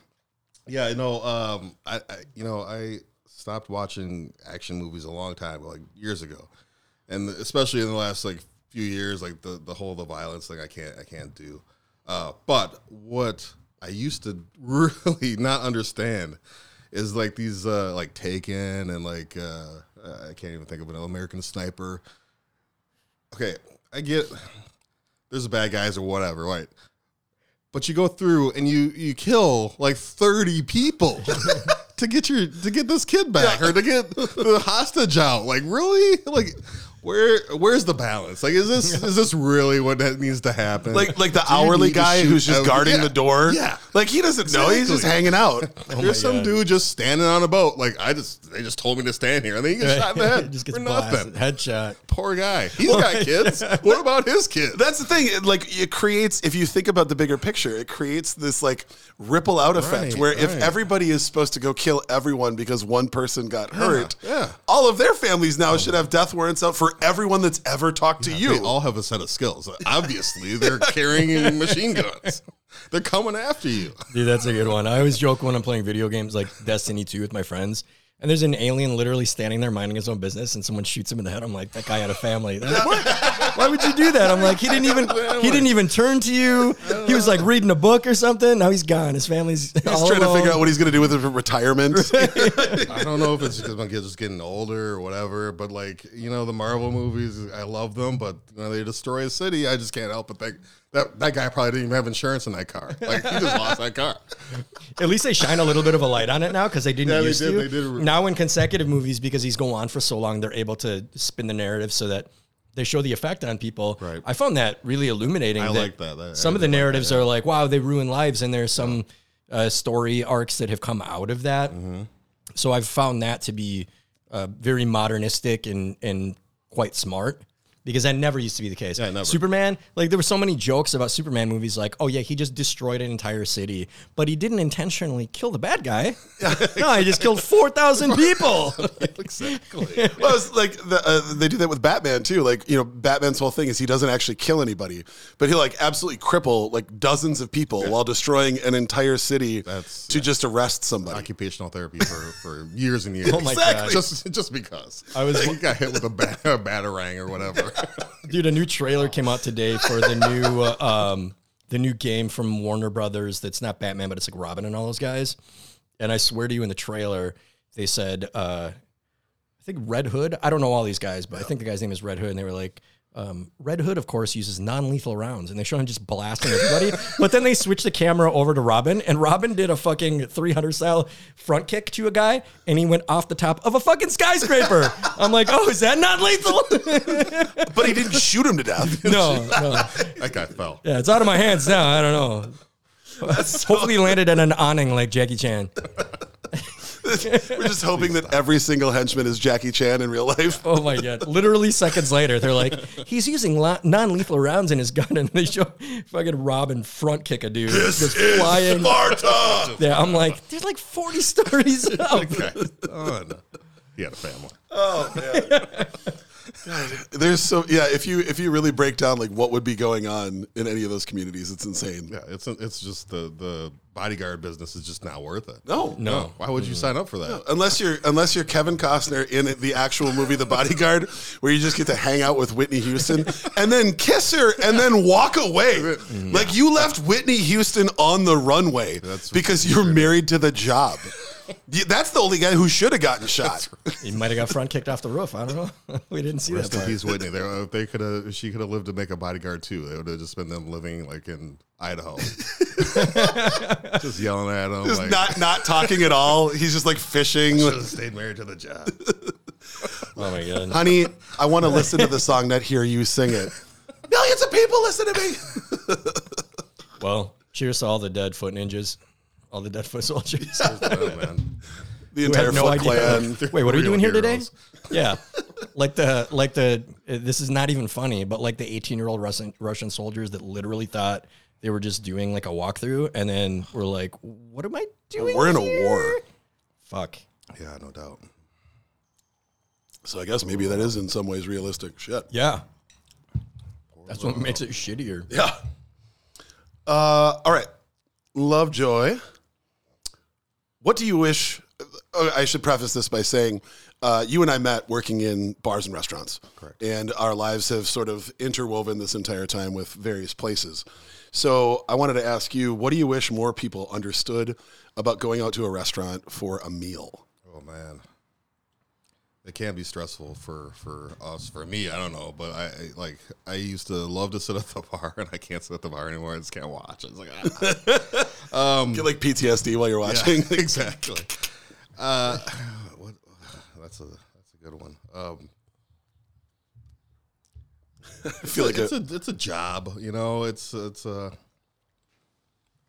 Yeah, you know, um, I, I, you know, I stopped watching action movies a long time, like years ago, and especially in the last like few years, like the the whole the violence thing, I can't, I can't do. Uh, but what I used to really not understand is like these uh, like Taken and like uh, I can't even think of an American Sniper. Okay, I get there's bad guys or whatever, right? But you go through and you you kill like 30 people to get your to get this kid back or to get the hostage out. Like really? Like where where's the balance? Like is this is this really what that needs to happen? Like like the Do hourly guy who's just every- guarding Yeah. the door. Yeah. Like he doesn't know. He's just hanging out. Oh There's some God. dude just standing on a boat. Like I just, they just told me to stand here, and then he gets shot in the head just gets for nothing. blasted. Headshot. Poor guy. He's got kids. What about his kids? That's the thing. It, like it creates. If you think about the bigger picture, it creates this like ripple out effect Right, where if everybody is supposed to go kill everyone because one person got hurt, yeah. all of their families now oh should have death warrants out for everyone that's ever talked to you. They all have a set of skills. Obviously, they're carrying machine guns. They're coming after you. Dude, that's a good one. I always joke when I'm playing video games like Destiny 2 with my friends. And there's an alien literally standing there minding his own business, and someone shoots him in the head. I'm like, that guy had a family. Like, what? Why would you do that? I'm like, he didn't even he didn't even turn to you. He was like reading a book or something. Now he's gone. His family's He's all trying to figure out what he's going to do with his retirement. I don't know if it's because my kids are getting older or whatever, but like you know, the Marvel movies, I love them, but when they destroy a city, I just can't help but think that that guy probably didn't even have insurance in that car. Like he just lost that car. At least they shine a little bit of a light on it now because they didn't Yeah, they used did, to. they did. Now in consecutive movies, because he's going on for so long, they're able to spin the narrative so that they show the effect on people. Right. I found that really illuminating. I like that. That- some of the like that, narratives are like, wow, they ruin lives, and there's some uh, story arcs that have come out of that. Mm-hmm. So I've found that to be uh, very modernistic and and quite smart. Because that never used to be the case. Yeah, never. Superman, like there were so many jokes about Superman movies, like, oh yeah, he just destroyed an entire city, but he didn't intentionally kill the bad guy. no, he just killed four thousand people. exactly. well, it's like the, uh, they do that with Batman too. Like you know, Batman's whole thing is he doesn't actually kill anybody, but he'll like absolutely cripple like dozens of people while destroying an entire city That's- to just arrest somebody. Occupational therapy for, for years and years. Oh my God. Just just because I was- he got hit with a, bat, a batarang or whatever. Dude, a new trailer came out today for the new uh, um, the new game from Warner Brothers. That's not Batman, but it's like Robin and all those guys. And I swear to you, in the trailer, they said, uh, I think Red Hood. I don't know all these guys, but I think the guy's name is Red Hood. And they were like, um, Red Hood, of course, uses non-lethal rounds, and they show him just blasting everybody. but then they switch the camera over to Robin, and Robin did a fucking 300 style front kick to a guy, and he went off the top of a fucking skyscraper. I'm like, oh, is that non-lethal? but he didn't shoot him to death. no, no. that guy fell. Yeah, it's out of my hands now. I don't know. Hopefully, he landed at an awning like Jackie Chan. We're just hoping that every single henchman is Jackie Chan in real life. Oh my god! Literally seconds later, they're like, he's using lo- non-lethal rounds in his gun, and they show fucking Robin front kick a dude just flying. Sparta. Yeah, I'm like, there's like 40 stories out. Okay. Oh, no. He had a family. Oh man. There's so yeah. If you if you really break down like what would be going on in any of those communities, it's insane. Yeah, it's it's just the the bodyguard business is just not worth it. No, No. Why would you sign up for that? Unless you're unless you're Kevin Costner in the actual movie The Bodyguard, where you just get to hang out with Whitney Houston and then kiss her and then walk away. Mm-hmm. Like you left Whitney Houston on the runway That's- because you're married to the job. You- That's the only guy who should have gotten shot. He might have got front kicked off the roof. I don't know. we didn't see Rest that in part. peace, Whitney. They, uh, they could have, she could have lived to make a bodyguard too. It would have just been them living like in Idaho, just yelling at them. Just like, not not talking at all. He's just like fishing. should have stayed married to the job. Oh my god. Honey, I want to listen to the song, not hear you sing it. Millions of people listen to me. Well, cheers to all the dead foot ninjas, all the dead foot soldiers. oh, man. The entire have no Foot idea. Clan. Wait, what are we Real doing here today? Yeah, like the like the this is not even funny, but like the 18 year old Russian Russian soldiers that literally thought they were just doing like a walkthrough, and then we're like, "What am I doing? We're in a war. Fuck. Yeah, no doubt. So I guess maybe that is in some ways realistic. Shit. Yeah. That's what makes it shittier. Yeah. Uh, all right. Lovejoy. What do you wish? uh, I should preface this by saying uh, you and I met working in bars and restaurants. Correct. And our lives have sort of interwoven this entire time with various places. So I wanted to ask you what do you wish more people understood about going out to a restaurant for a meal? Oh man, it can be stressful for for us. For me, I don't know, but I, like I used to love to sit at the bar, and I can't sit at the bar anymore. I just can't watch. It's like ah. Get like PTSD while you're watching. Yeah, exactly. Uh, what, that's a that's a good one. Um, I feel like it's it, a it's a job, you know. It's it's uh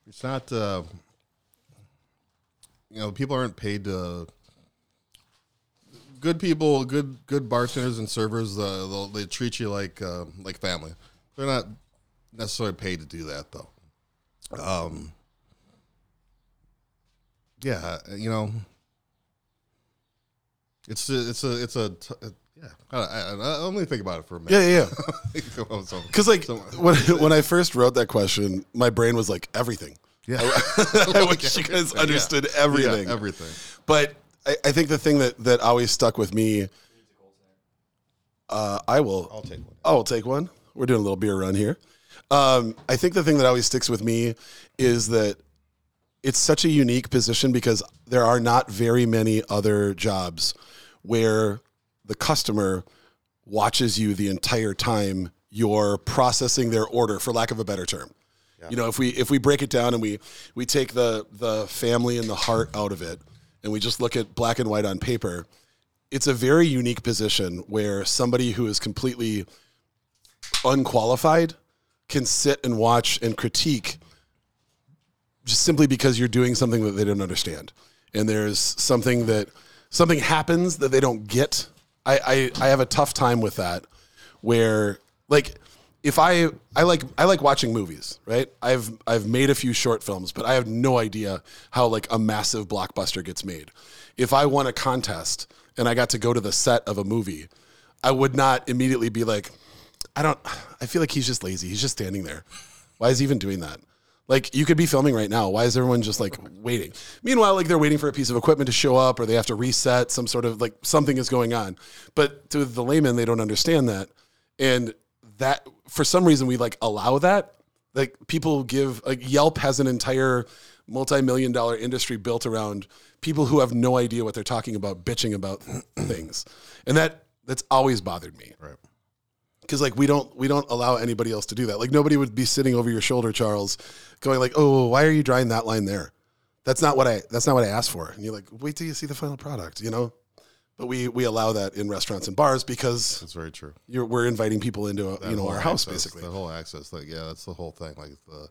it's not uh, you know people aren't paid to. Good people, good good bartenders and servers, uh, they'll, they treat you like uh, like family. They're not necessarily paid to do that though. Um, yeah, you know, it's a, it's a it's a t- yeah. I, I, I, let me think about it for a minute. yeah, yeah, yeah. Because like so- when when I first wrote that question, my brain was like everything. yeah, I wish you guys understood everything. Yeah, everything. But I, I think the thing that that always stuck with me. Uh, I will. I'll take one. I'll take one. We're doing a little beer run here. Um, I think the thing that always sticks with me is that it's such a unique position because there are not very many other jobs where the customer watches you the entire time you're processing their order for lack of a better term you know if we if we break it down and we we take the the family and the heart out of it and we just look at black and white on paper it's a very unique position where somebody who is completely unqualified can sit and watch and critique just simply because you're doing something that they don't understand. And there's something that something happens that they don't get. I i, I have a tough time with that where like if i i like i like watching movies right i've i've made a few short films but i have no idea how like a massive blockbuster gets made if i won a contest and i got to go to the set of a movie i would not immediately be like I don't. I feel like he's just lazy. He's just standing there. Why is he even doing that? Like you could be filming right now. Why is everyone just like waiting? Meanwhile, like they're waiting for a piece of equipment to show up, or they have to reset some sort of like something is going on. But to the layman, they don't understand that, and that for some reason we like allow that. Like people give like Yelp has an entire multi-million dollar industry built around people who have no idea what they're talking about, bitching about things, and that that's always bothered me Right. because like we don't we don't allow anybody else to do that. Like nobody would be sitting over your shoulder, Charles, going like, "Oh, why are you drawing that line there?" That's not what I that's not what I asked for. And you're like, "Wait till you see the final product," you know. But we we allow that in restaurants and bars because That's very true. you're we're inviting people into a, you know our house access- basically. The whole access, like yeah, that's the whole thing. Like the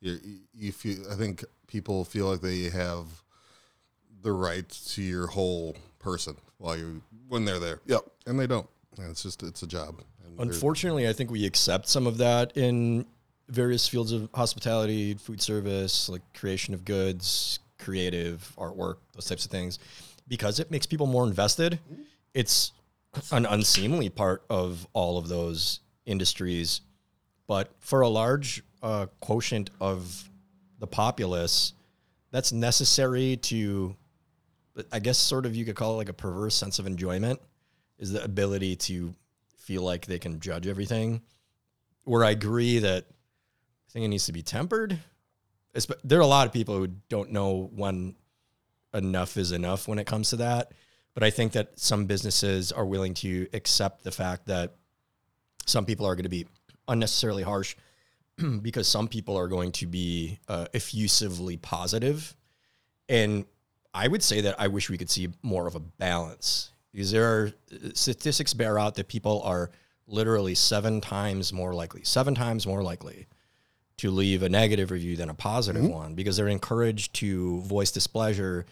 you, you feel. I think people feel like they have the right to your whole person while you when they're there. Yep. and they don't. And it's just it's a job. And Unfortunately, I think we accept some of that in various fields of hospitality, food service, like creation of goods, creative artwork, those types of things, because it makes people more invested. It's an unseemly part of all of those industries. But for a large uh, quotient of the populace, that's necessary to, I guess, sort of you could call it like a perverse sense of enjoyment, is the ability to feel like they can judge everything. Where I agree that I think it needs to be tempered. It's- There are a lot of people who don't know when enough is enough when it comes to that. But I think that some businesses are willing to accept the fact that some people are going to be unnecessarily harsh because some people are going to be uh, effusively positive. And I would say that I wish we could see more of a balance because there are statistics bear out that people are literally seven times more likely, seven times more likely to leave a negative review than a positive one because they're encouraged to voice displeasure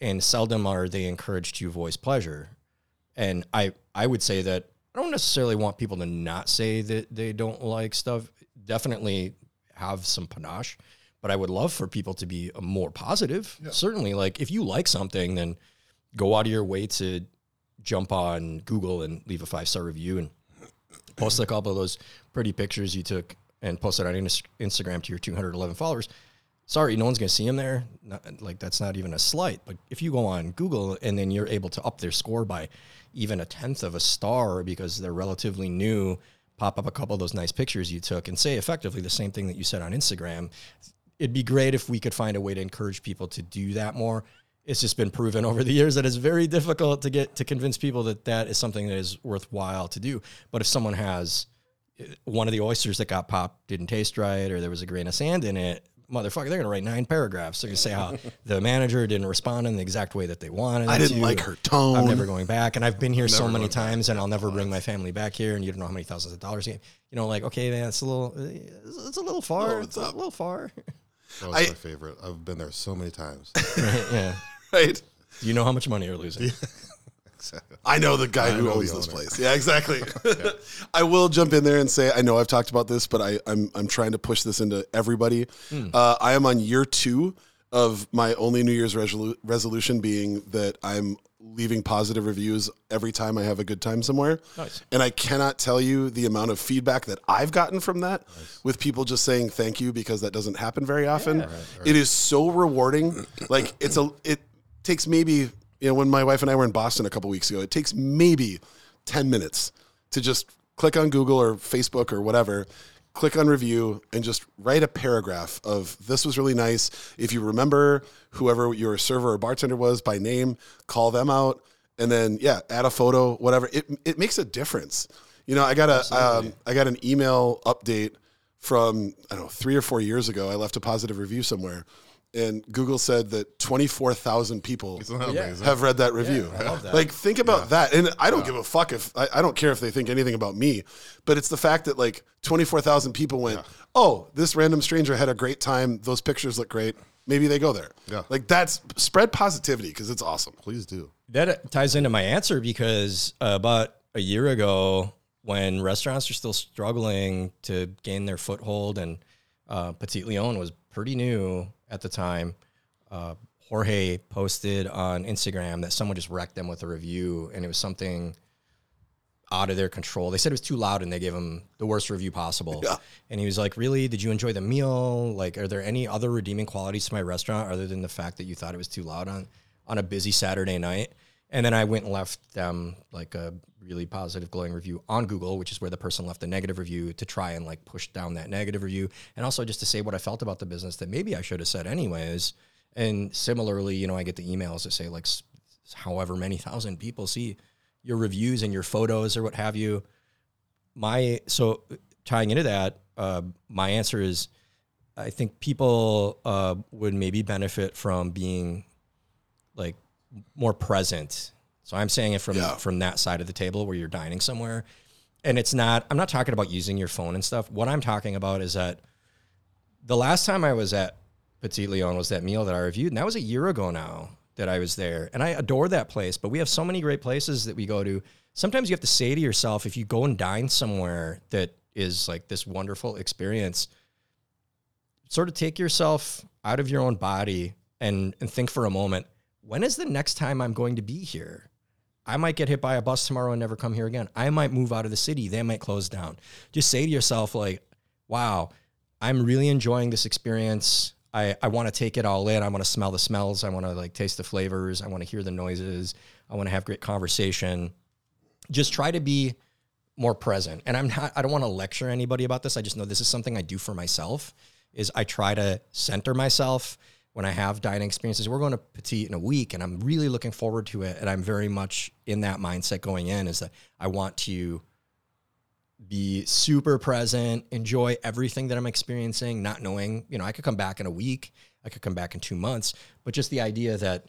and seldom are they encouraged to voice pleasure. And I I would say that I don't necessarily want people to not say that they don't like stuff. Definitely have some panache, but I would love for people to be more positive. Certainly, like if you like something, then go out of your way to jump on Google and leave a five star review and post a couple of those pretty pictures you took and post it on Instagram to your 211 followers. Sorry, no one's going to see them there. Not, like that's not even a slight. But if you go on Google and then you're able to up their score by even a tenth of a star because they're relatively new, pop up a couple of those nice pictures you took and say effectively the same thing that you said on Instagram. It'd be great if we could find a way to encourage people to do that more. It's just been proven over the years that it's very difficult to get to convince people that that is something that is worthwhile to do. But if someone has eh, one of the oysters that got popped didn't taste right or there was a grain of sand in it, motherfucker, they're gonna write nine paragraphs. They're gonna say how the manager didn't respond in the exact way that they wanted. I didn't to. like her tone. I'm never going back, and I've been here so many going back. times, and I'll never bring my family back here. And you don't know how many thousands of dollars. You you know, like okay, man, it's a little, it's it's a little far. Oh, it's it's a little far. That was I- my favorite. I've been there so many times. yeah. right? You know how much money you're losing? I know the guy I who owns this owner. place. Yeah, exactly. I will jump in there and say I know I've talked about this, but I, I'm I'm trying to push this into everybody. Uh, I am on year two of my only New Year's resolu- resolution being that I'm leaving positive reviews every time I have a good time somewhere. Nice. And I cannot tell you the amount of feedback that I've gotten from that with people just saying thank you because that doesn't happen very often. It is so rewarding. like it's a it takes maybe you know when my wife and I were in Boston a couple weeks ago, it takes maybe 10 minutes to just click on Google or Facebook or whatever, click on review and just write a paragraph of this was really nice. If you remember whoever your server or bartender was by name, call them out and then yeah, add a photo, whatever. It it makes a difference. You know, I got a um, I got an email update from I don't know three or four years ago. I left a positive review somewhere, and Google said that twenty four thousand people Yeah. have read that review. I love that. Like, think about that. And I don't give a fuck if I, I don't care if they think anything about me, but it's the fact that like 24,000 people went, oh, this random stranger had a great time. Those pictures look great. Maybe they go there. Yeah. Like, that's spread positivity because it's awesome. Please do. That ties into my answer because uh, about a year ago, when restaurants are still struggling to gain their foothold, and uh, Petite Leon was pretty new at the time, uh, Jorge posted on Instagram that someone just wrecked them with a review, and it was something out of their control. They said it was too loud, and they gave him the worst review possible. Yeah. And he was like, "Really? Did you enjoy the meal? Like, are there any other redeeming qualities to my restaurant other than the fact that you thought it was too loud on on a busy Saturday night?" And then I went and left them like a really positive, glowing review on Google, which is where the person left a negative review to try and like push down that negative review, and also just to say what I felt about the business that maybe I should have said anyways. And similarly, you know, I get the emails that say like, however many thousand people see your reviews and your photos or what have you my so tying into that uh, my answer is i think people uh, would maybe benefit from being like more present. So i'm saying it from Yeah. from that side of the table where you're dining somewhere. And it's not i'm not talking about using your phone and stuff. What i'm talking about is that the last time i was at Petite Leon was that meal that i reviewed and that was a year ago now that i was there. And i adore that place but we have so many great places that we go to. Sometimes you have to say to yourself if you go and dine somewhere that is like this wonderful experience sort of take yourself out of your own body and and think for a moment when is the next time i'm going to be here I might get hit by a bus tomorrow and never come here again. I might move out of the city. They might close down. Just say to yourself, like, wow, I'm really enjoying this experience. I, I want to take it all in. I want to smell the smells. I want to like taste the flavors. I want to hear the noises. I want to have great conversation. Just try to be more present. And I'm not, I don't want to lecture anybody about this. I just know this is something I do for myself is I try to center myself when I have dining experiences. We're going to Petite in a week and I'm really looking forward to it. And I'm very much in that mindset going in is that I want to be super present, enjoy everything that I'm experiencing, not knowing, you know, I could come back in a week, I could come back in two months, but just the idea that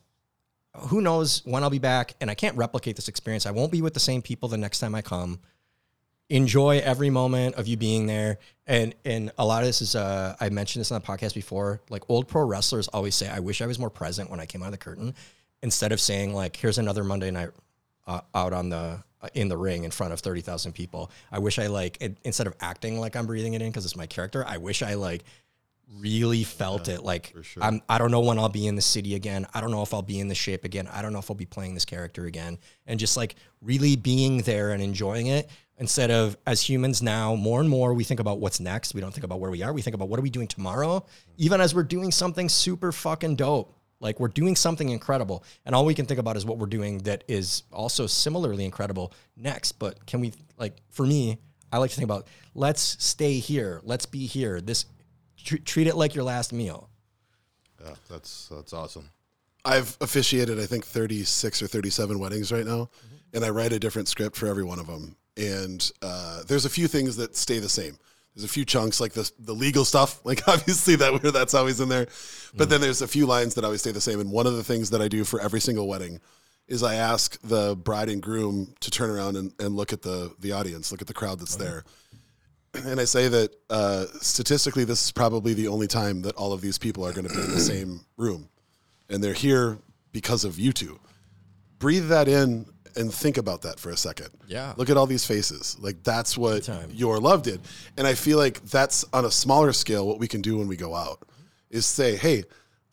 who knows when I'll be back and I can't replicate this experience. I won't be with the same people the next time I come. Enjoy every moment of you being there. And and a lot of this is uh I mentioned this on the podcast before. Like old pro wrestlers always say, I wish I was more present when I came out of the curtain instead of saying like here's another Monday night uh, out on the uh, in the ring in front of 30,000 people. I wish I like it, instead of acting like I'm breathing it in because it's my character, I wish I like really felt it like sure. I'm I don't know when I'll be in the city again. I don't know if I'll be in the shape again. I don't know if I'll be playing this character again. And just like really being there and enjoying it instead of as humans now more and more we think about what's next. We don't think about where we are. We think about what are we doing tomorrow even as we're doing something super fucking dope. Like we're doing something incredible, and all we can think about is what we're doing that is also similarly incredible next. But can we like for me, I like to think about let's stay here, let's be here. This tr- treat it like your last meal. Yeah, that's that's awesome. I've officiated, I think, 36 or 37 weddings right now, mm-hmm. and I write a different script for every one of them. And uh, there's a few things that stay the same. There's a few chunks like the the legal stuff, like obviously that that's always in there. But then there's a few lines that always stay the same. And one of the things that I do for every single wedding is I ask the bride and groom to turn around and, and look at the the audience, look at the crowd that's there. And I say that uh, statistically, this is probably the only time that all of these people are going to be in the same room, and they're here because of you two. Breathe that in and think about that for a second. Yeah. Look at all these faces. Like that's what your love did. And I feel like that's on a smaller scale what we can do when we go out is say, hey,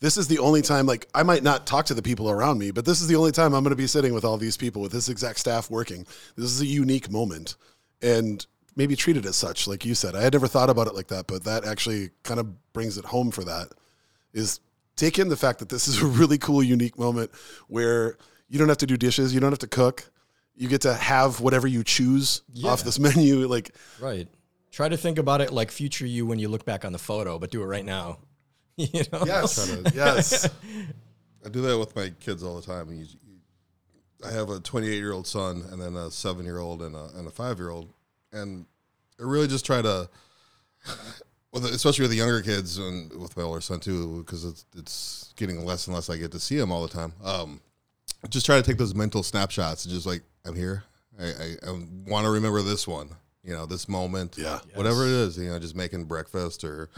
this is the only time like I might not talk to the people around me, but this is the only time I'm going to be sitting with all these people with this exact staff working. This is a unique moment. And maybe treat it as such, like you said. I had never thought about it like that, but that actually kind of brings it home for that. Is take in the fact that this is a really cool, unique moment where you don't have to do dishes, you don't have to cook, you get to have whatever you choose off this menu. Like, Right. Try to think about it like future you when you look back on the photo, but do it right now. you know? yes, yes, I do that with my kids all the time. You, you, I have a 28 year old son, and then a seven year old and a and a five year old, and I really just try to, with especially with the younger kids and with my older son too, because it's it's getting less and less I get to see him all the time. Um, just try to take those mental snapshots and just like I'm here. I, I, I want to remember this one, you know, this moment, Yeah. whatever it is, you know, just making breakfast or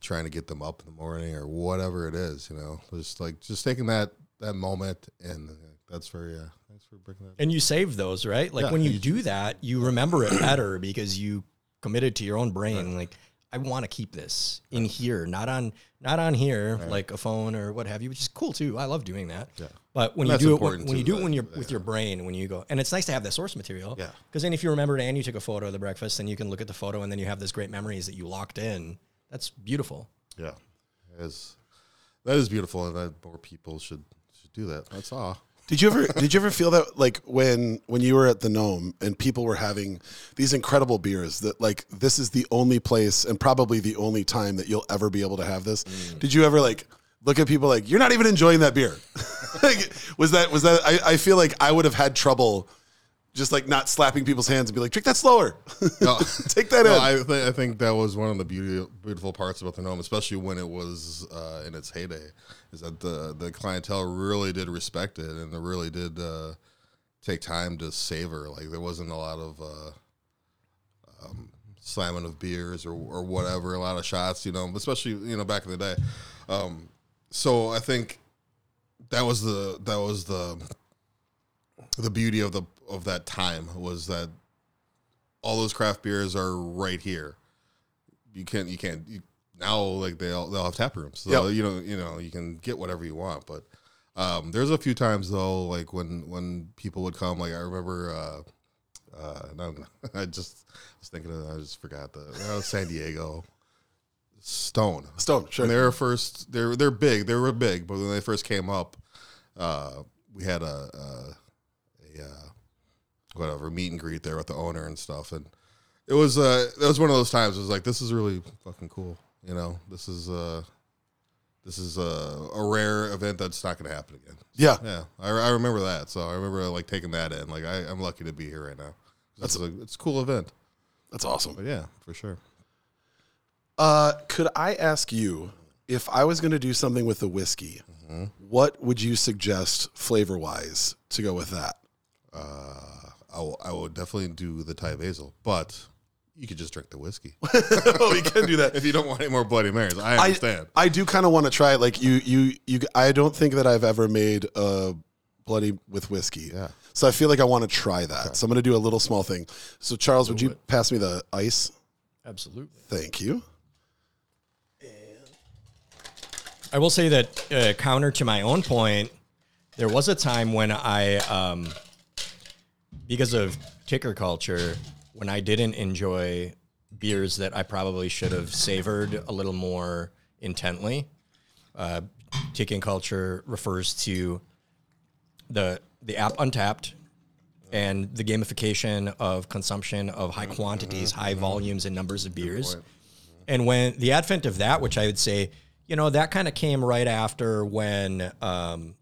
trying to get them up in the morning or whatever it is, you know, just like just taking that that moment and that's very uh, thanks for bringing that. And you save those, right? Like Yeah, when you you- do that, you remember it better because you committed to your own brain. Like, I want to keep this in here, not on not on here, like a phone or what have you, which is cool too. I love doing that. Yeah. But when And you do it when, when you do it when you're with your brain, when you go, and it's nice to have that source material. Yeah. Because then if you remembered and you took a photo of the breakfast, then you can look at the photo and then you have this great memories that you locked in. That's beautiful. Yeah, it is that is beautiful, and that more people should should do that. That's all. Did you ever did you ever feel that like when when you were at the Gnome and people were having these incredible beers that like this is the only place and probably the only time that you'll ever be able to have this? Mm. Did you ever like look at people like you're not even enjoying that beer? like, was that was that I, I feel like I would have had trouble just like not slapping people's hands and be like drink that slower. No. Take that No, in. I, th- I think that was one of the beauty, beautiful parts about the gnome, especially when it was uh, in its heyday, is that the the clientele really did respect it and they really did uh, take time to savor. Like there wasn't a lot of uh, um, slamming of beers or or whatever, a lot of shots, you know, especially you know back in the day. Um, so I think that was the that was the the beauty of the of that time was that all those craft beers are right here. You can't you can't you, now like they all they'll have tap rooms. So Yep. you know you know you can get whatever you want, but Um, there's a few times though, like when when people would come. Like I remember, uh, uh, no, I just was thinking of. I just forgot the uh, San Diego Stone. Stone, sure. When they were first, they're they're big. They were big, but when they first came up, uh, we had a, a, a uh, whatever meet and greet there with the owner and stuff, and it was uh, it was one of those times. It was like this is really fucking cool. You know, this is uh, this is a, a rare event that's not going to happen again. Yeah. Yeah, I, I remember that. So I remember like taking that in. Like I, I'm lucky to be here right now. That's a it's a cool event. That's awesome. But yeah, for sure. Uh, could I ask you if I was going to do something with the whiskey, what would you suggest flavor wise to go with that? Uh, I will, I will definitely do the Thai basil, but you could just drink the whiskey oh, we can do that. if you don't want any more Bloody Marys. I I, understand. I do kind of want to try it. Like you, you, you. I don't think that I've ever made a bloody with whiskey. Yeah. So I feel like I want to try that. So I'm going to do a little small thing. So Charles, would you pass me the ice? Absolutely. Thank you. I will say that uh, counter to my own point, there was a time when I, um, because of ticker culture, when I didn't enjoy beers that I probably should have savored a little more intently. Uh, ticking culture refers to the the app Untappd and the gamification of consumption of high quantities, high volumes, and numbers of beers. And when the advent of that, which I would say, you know, that kind of came right after when um,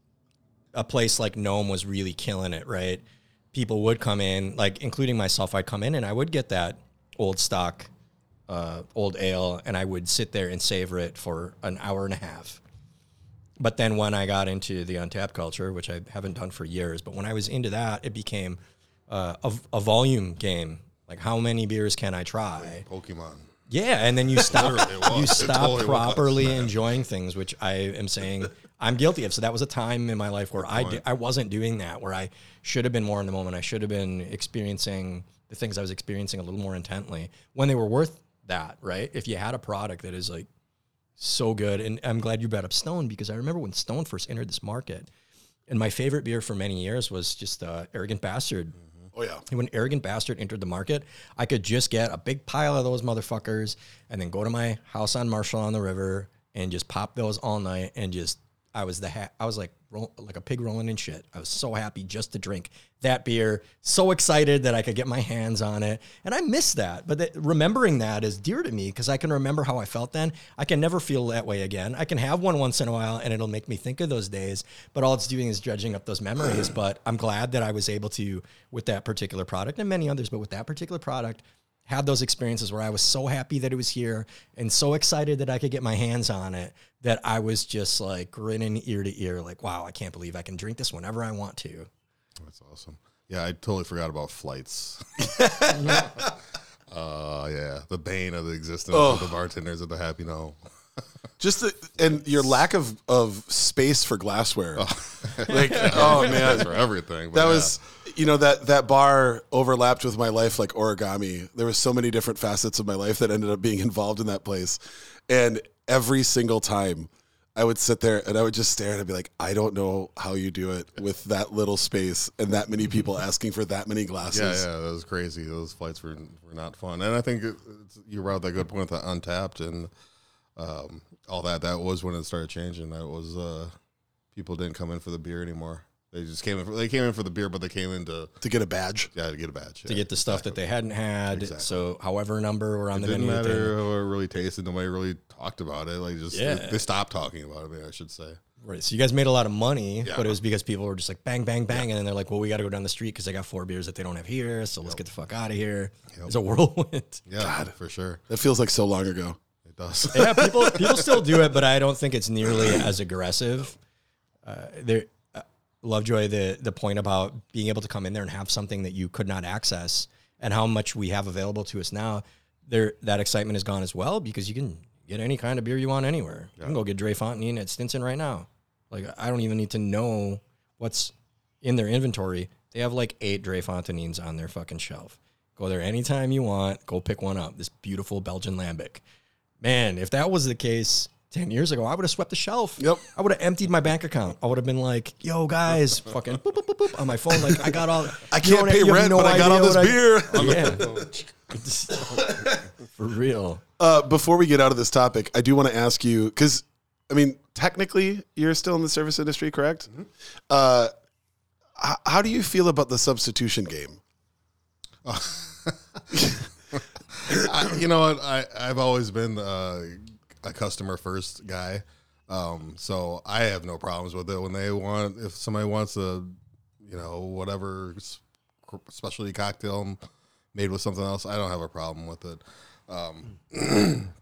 a place like Gnome was really killing it, right? People would come in, like including myself, I'd come in and I would get that old stock, uh, old ale, and I would sit there and savor it for an hour and a half. But then when I got into the Untappd culture, which I haven't done for years, but when I was into that, it became uh, a, a volume game. Like, how many beers can I try? Pokemon. Yeah, and then you stop was. you stop totally properly man. enjoying things, which I am saying I'm guilty of. So that was a time in my life where I di- I wasn't doing that, where I should have been more in the moment. I should have been experiencing the things I was experiencing a little more intently when they were worth that, right? If you had a product that is like so good, and I'm glad you brought up Stone because I remember when Stone first entered this market, and my favorite beer for many years was just uh, Arrogant Bastard. Oh yeah. And when Arrogant Bastard entered the market, I could just get a big pile of those motherfuckers and then go to my house on Marshall on the river and just pop those all night and just I was the ha- I was like roll- like a pig rolling in shit. I was so happy just to drink that beer, so excited that I could get my hands on it, and I miss that. But that, remembering that is dear to me because I can remember how I felt then. I can never feel that way again. I can have one once in a while, and it'll make me think of those days. But all it's doing is dredging up those memories. but I'm glad that I was able to with that particular product and many others, but with that particular product had those experiences where I was so happy that it was here and so excited that I could get my hands on it that I was just like grinning ear to ear, like, wow, I can't believe I can drink this whenever I want to. That's awesome. Yeah, I totally forgot about flights. uh yeah, the bane of the existence of the bartenders at the Happy Gnome. Just the, and your lack of of space for glassware. like oh man, for everything. but that yeah. was you know that that bar overlapped with my life like origami there was so many different facets of my life that ended up being involved in that place and every single time i would sit there and i would just stare and i'd be like i don't know how you do it with that little space and that many people asking for that many glasses Yeah, yeah, that was crazy. Those flights were were not fun, and I think you brought that good point with the Untappd and um, all that. That was when it started changing. That was uh, people didn't come in for the beer anymore. They just came in. For, they came in for the beer, but they came in to to get a badge yeah to get a badge To get the stuff that they hadn't had. So, however, number were on the Didn't menu. they- matter how it really tasted. Nobody really talked about it. Like just Yeah. they, they stopped talking about it. Maybe I should say. Right. So you guys made a lot of money, Yeah. but it was because people were just like bang, bang, bang, and then they're like, "Well, we got to go down the street because they got four beers that they don't have here, so let's get the fuck out of here." It's a whirlwind. Yeah, for sure. that feels like so long ago It does. yeah, people people still do it, but I don't think it's nearly as aggressive. Uh, there, Lovejoy, the the point about being able to come in there and have something that you could not access, and how much we have available to us now, there that excitement is gone as well because you can get any kind of beer you want anywhere. You can go get Drie at Stinson right now. Like I don't even need to know what's in their inventory. They have like eight Drie Fonteinen on their fucking shelf. Go there anytime you want. Go pick one up. This beautiful Belgian lambic man, if that was the case 10 years ago, I would have swept the shelf. Yep. I would have emptied my bank account. I would have been like, yo, guys, fucking boop, boop, boop, boop, on my phone. Like, I got all. I can't pay rent, no but I got all this what I- beer. Yeah. For real. Uh, before we get out of this topic, I do want to ask you because, I mean, technically, you're still in the service industry, correct? Uh, h- how do you feel about the substitution game? I, you know what? I I've always been uh, a customer first guy, um, so I have no problems with it. When they want, if somebody wants a, you know, whatever specialty cocktail made with something else, I don't have a problem with it. Um,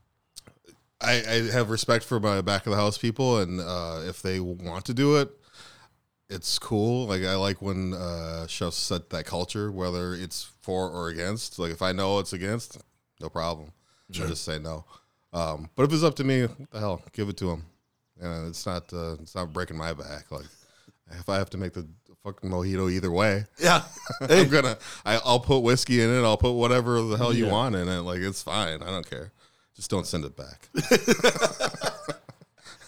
I, I have respect for my back of the house people, and uh, if they want to do it, it's cool. Like I like when uh, chefs set that culture, whether it's for or against. Like if I know it's against, no problem. I just say no. Um, but if it's up to me, what the hell, give it to him. And it's not uh, it's not breaking my back. Like if I have to make the fucking mojito either way, Yeah. I'm gonna I, I'll put whiskey in it. I'll put whatever the hell you want in it. Like it's fine. I don't care. Just don't send it back.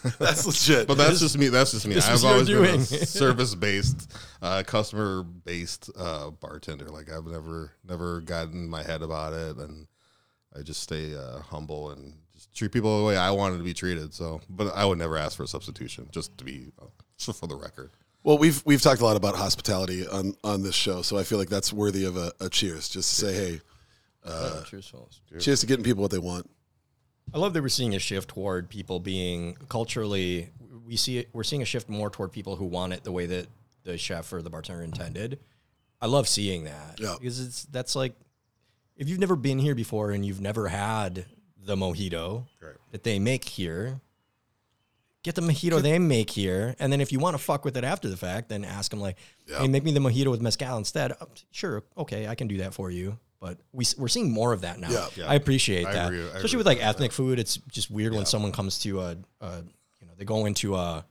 That's legit. But that's just me. That's just me. This I've always been a service based, uh, customer based uh, bartender. Like I've never never gotten my head about it, and I just stay uh, humble and treat people the way I wanted to be treated. So, but I would never ask for a substitution, just to be uh, just for the record. Well, we've we've talked a lot about hospitality on on this show, so I feel like that's worthy of a, a cheers. Just to say, hey, Uh, cheers, fellas. cheers to getting people what they want. I love that we're seeing a shift toward people being culturally. We see it. We're seeing a shift more toward people who want it the way that the chef or the bartender intended. I love seeing that Yeah. because it's that's like if you've never been here before and you've never had the mojito Right. that they make here, get the mojito they make here, and then if you want to fuck with it after the fact, then ask them like, Yeah. "Hey, make me the mojito with mezcal instead." Uh, sure, okay, I can do that for you. But we we're seeing more of that now. Yeah. Yeah. I appreciate I that, agree- especially agree with like ethnic food. It's just weird when someone comes to a, a, you know, they go into a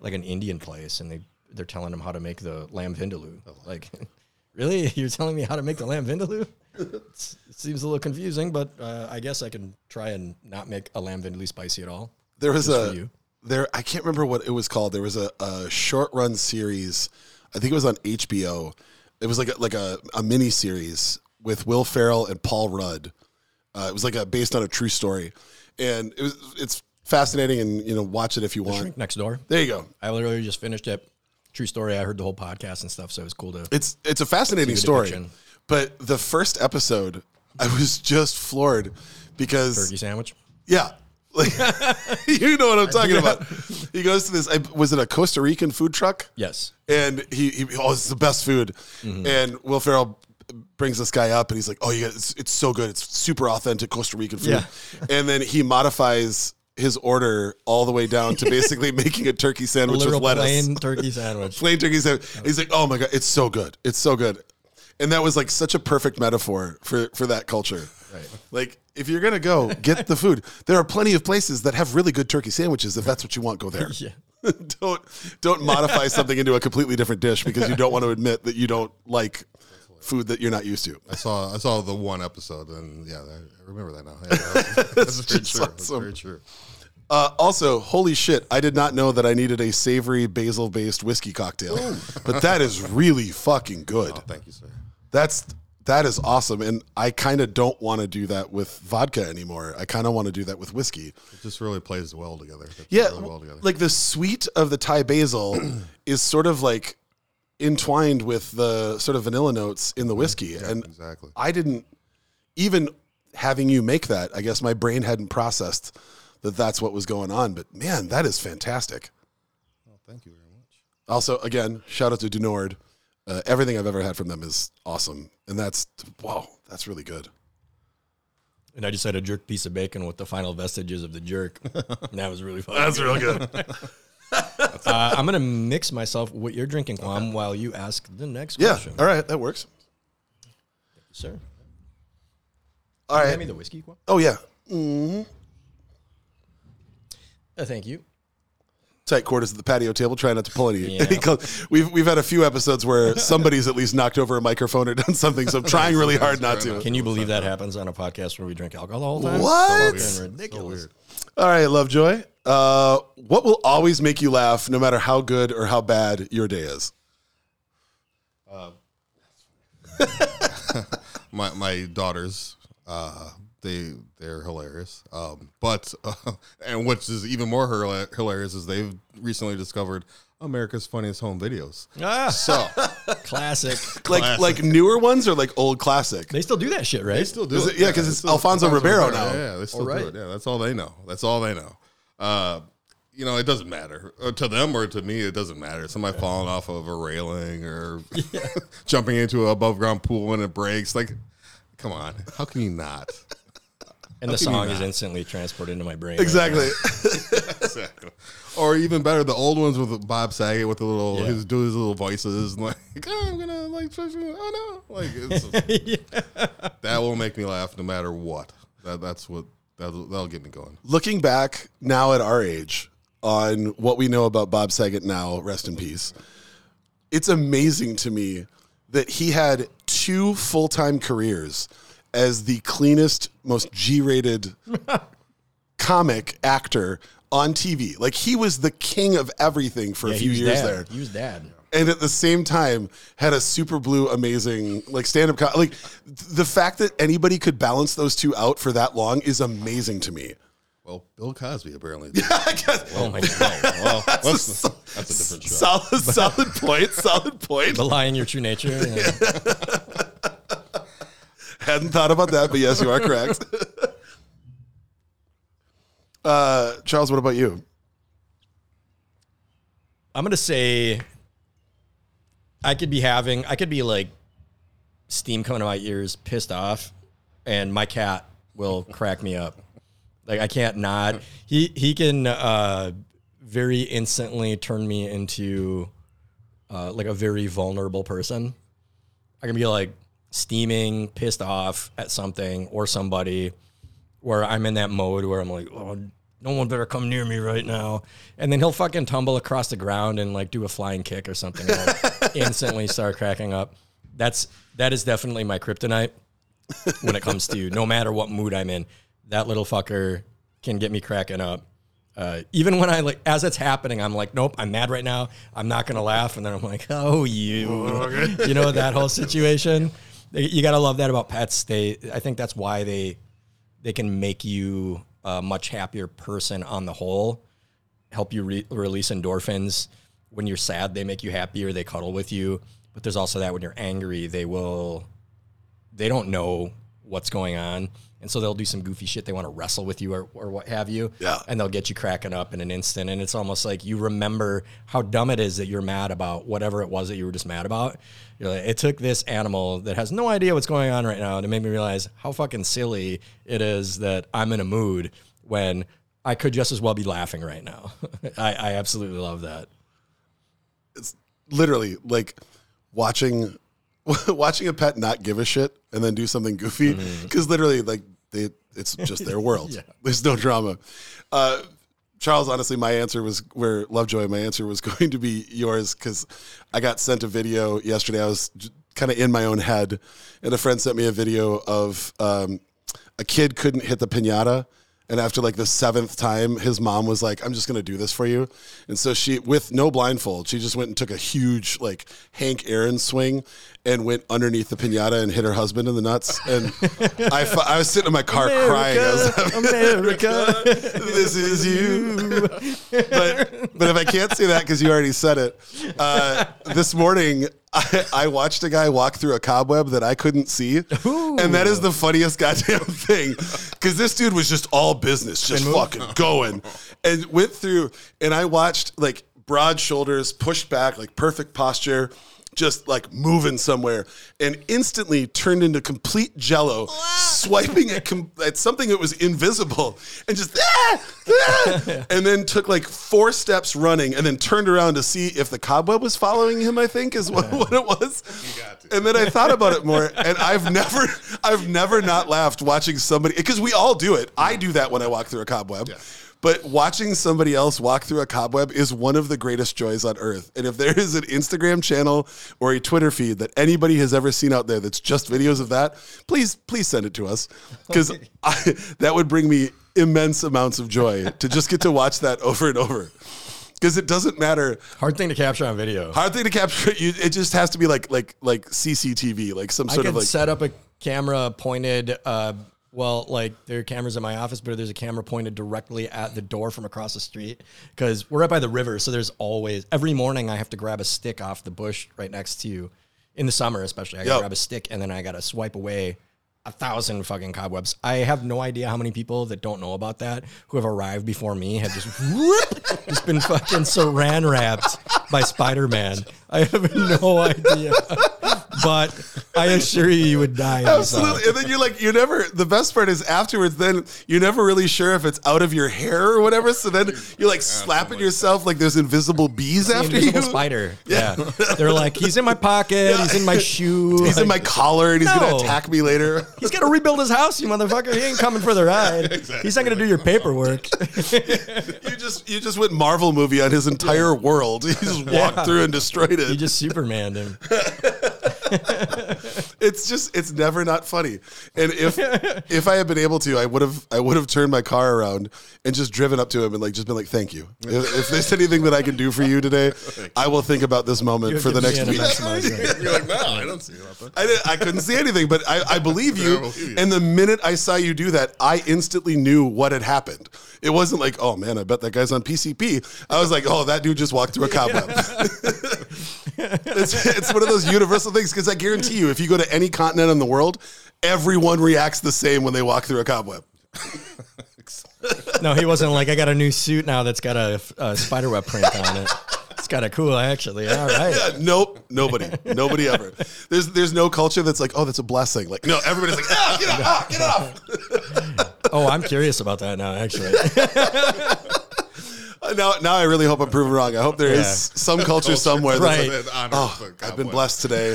like an Indian place and they they're telling them how to make the lamb vindaloo. Like, really, you're telling me how to make the lamb vindaloo? Seems a little confusing, but uh, I guess I can try and not make a lamb vindaloo spicy at all. There was Just for a you. there. I can't remember what it was called. There was a, a short run series. I think it was on HBO. It was like a, like a, a mini series with Will Ferrell and Paul Rudd. Uh, it was like a based on a true story, and it was it's fascinating. And you know, watch it if you want. Shrink next door. There you go. I literally just finished it. True story. I heard the whole podcast and stuff, so it was cool to. It's it's a fascinating the story. depiction. But the first episode, I was just floored because Turkey sandwich. Yeah. Like you know what I'm talking about. He goes to this I, was it a Costa Rican food truck? Yes. And he, he oh it's the best food. Mm-hmm. And Will Ferrell brings this guy up and he's like, "Oh, yeah, it's, it's so good. It's super authentic Costa Rican food." Yeah. And then he modifies his order all the way down to basically making a turkey sandwich with lettuce. plain turkey sandwich. Plain turkey sandwich. He's like, "Oh my god, it's so good. It's so good." And that was like such a perfect metaphor for for that culture. Right. Like, if you're gonna go, get the food. There are plenty of places that have really good turkey sandwiches. If that's what you want, go there. Yeah. don't don't modify something into a completely different dish because you don't want to admit that you don't like food that you're not used to. I saw I saw the one episode, and yeah, I remember that now. Yeah, that- that's very true. That's very true. Uh, also, holy shit! I did not know that I needed a savory basil based whiskey cocktail, but that is really fucking good. Oh, thank you, sir. That's that is awesome, and I kind of don't want to do that with vodka anymore. I kind of want to do that with whiskey. It just really plays well together. It Yeah, really well together. like the sweet of the Thai basil is sort of like entwined with the sort of vanilla notes in the whiskey, and exactly. I didn't even having you make that. I guess my brain hadn't processed that that's what was going on. But man, that is fantastic. Oh, thank you very much. Also, Also, again, shout out to Du Nord. Uh, everything I've ever had from them is awesome, and that's wow, that's really good. And I just had a jerk piece of bacon with the final vestiges of the jerk. And that was really fun. That's real good. Uh, I'm gonna mix myself what you're drinking, Kwam, while you ask the next yeah, question. all right, that works. sir. All Hand right. me the whiskey, Kwam. Oh yeah, Uh, thank you. Tight quarters at the patio table, trying not to pull any. Yeah. we've we've had a few episodes where somebody's at least knocked over a microphone or done something. So I'm trying really hard not to. Can you believe that happens on a podcast where we drink alcohol all the whole time? What? So fucking ridiculous. All right, Lovejoy. Uh, what will always make you laugh, no matter how good or how bad your day is? my my daughters uh they they're hilarious um but uh, and which is even more hila- hilarious is they've recently discovered america's funniest home videos Ah, so classic. Like Classic. like newer ones or like old classic? They still do that shit, right? they still do Is it, it- yeah, 'cause they it's still- Alfonso Ribeiro now. yeah they still right. do it yeah that's all they know that's all they know uh you know, it doesn't matter uh, to them or to me. It doesn't matter. Somebody falling off of a railing or jumping into an above ground pool and it breaks. Like, come on, how can you not? And the How can song is instantly transported into my brain. right Exactly. exactly. Or even better, the old ones with Bob Saget with the little Yeah. his do his little voices and like, oh, I'm gonna like, oh no, like it's, that will make me laugh no matter what. That that's what that'll, that'll get me going. Looking back now at our age on what we know about Bob Saget now, rest in peace, it's amazing to me that he had two full time careers as the cleanest, most G rated comic actor on TV. Like he was the king of everything for Yeah, a few years dad. there. He was dad. and at the same time had a super blue amazing like stand up co- like the fact that anybody could balance those two out for that long is amazing to me Well, Bill Cosby apparently. I guess- Oh my god. well, that's, a that's, a different show. solid solid point solid point The lie in your true nature. yeah. Hadn't thought about that but yes you are correct uh charles what about you I'm gonna say I could be having I could be like steam coming to my ears, pissed off, and my cat will crack me up. Like I can't not. He he can uh, very instantly turn me into uh, like a very vulnerable person. I can be like steaming, pissed off at something or somebody, where I'm in that mode where I'm like, oh, no one better come near me right now. And then he'll fucking tumble across the ground and like do a flying kick or something. And instantly start cracking up. That's that is definitely my kryptonite when it comes to no matter what mood I'm in. That little fucker can get me cracking up. Uh, even when I like, as it's happening, I'm like, nope, I'm mad right now. I'm not gonna laugh, and then I'm like, oh, you, you know that whole situation. You gotta love that about pets. They, I think that's why they, they can make you a much happier person on the whole. Help you re- release endorphins. When you're sad, they make you happier. They cuddle with you. But there's also that when you're angry, they will they don't know what's going on. And so they'll do some goofy shit. They want to wrestle with you or, or what have you. Yeah. And they'll get you cracking up in an instant. And it's almost like you remember how dumb it is that you're mad about whatever it was that you were just mad about. You're like, it took this animal that has no idea what's going on right now to make me realize how fucking silly it is that I'm in a mood when I could just as well be laughing right now. I, I absolutely love that. It's literally like watching watching a pet not give a shit and then do something goofy because literally like they it's just their world. There's no drama. Uh charles honestly my answer was where lovejoy my answer was going to be yours because i got sent a video yesterday. I was kind of in my own head and a friend sent me a video of um, a kid couldn't hit the piñata and after like the seventh time, his mom was like, I'm just going to do this for you. And so she, with no blindfold, she just went and took a huge, like, Hank Aaron swing and went underneath the pinata and hit her husband in the nuts. And I, fu- I was sitting in my car crying. I was like, America. this is you. But, but if I can't say that because you already said it, uh, this morning I, I watched a guy walk through a cobweb that I couldn't see. And that is the funniest goddamn thing. Because this dude was just all business, just fucking going. And went through, and I watched like broad shoulders, pushed back, like perfect posture just like moving somewhere and instantly turned into complete jello, swiping at, com- at something that was invisible and just, ah, ah, and then took like four steps running and then turned around to see if the cobweb was following him, I think is what, what it was. And then I thought about it more and I've never, I've never not laughed watching somebody, because we all do it. I do that when I walk through a cobweb. But watching somebody else walk through a cobweb is one of the greatest joys on earth. And if there is an Instagram channel or a Twitter feed that anybody has ever seen out there that's just videos of that, please, please send it to us because that would bring me immense amounts of joy to just get to watch that over and over. Because it doesn't matter. Hard thing to capture on video. Hard thing to capture. You, it just has to be like like like CCTV, like some I sort of like. set up a camera pointed. Uh, well, like there are cameras in my office, but there's a camera pointed directly at the door from across the street because we're right by the river. So there's always every morning I have to grab a stick off the bush right next to you. In the summer, especially, I gotta Yep. grab a stick and then I gotta swipe away a thousand fucking cobwebs. I have no idea how many people that don't know about that who have arrived before me have just whoop, just been fucking saran wrapped by Spider Man. I have no idea. But I assure you, you would die. if you saw it. Absolutely. And then you're like, you never, the best part is afterwards, then you're never really sure if it's out of your hair or whatever. So then you're like slapping yourself like there's invisible bees The after invisible you. spider. Yeah. They're like, he's in my pocket. He's in my shoe. He's in my collar and he's going to attack me later. He's got to rebuild his house, you motherfucker. He ain't coming for the ride. He's not going to do your paperwork. You just, you just went Marvel movie on his entire world. He just walked Yeah. through and destroyed it. You just Supermaned him. it's just it's never not funny. And if if I had been able to, I would have I would have turned my car around and just driven up to him and like just been like, "Thank you. If, if there's anything that I can do for you today, I will think about this moment for the next Give me week." You're like, no, I don't see nothing. I, did, I couldn't see anything, but I, I believe you. believe you. And the minute I saw you do that, I instantly knew what had happened. It wasn't like, oh man, I bet that guy's on PCP. I was like, oh, that dude just walked through a cobweb. it's, it's one of those universal things because I guarantee you, if you go to any continent in the world, everyone reacts the same when they walk through a cobweb. No, he wasn't like, I got a new suit now that's got a, a spiderweb print on it. It's kind of cool, actually. All right. Yeah, nope, nobody, nobody ever. There's there's no culture that's like, oh, that's a blessing. Like, no, everybody's like, ah, get off, ah, get off. Oh, I'm curious about that now, actually. Uh, Now, now I really hope I'm proven wrong. I hope there is Yeah. some culture somewhere that's Right. like, honor oh, I've been blessed today.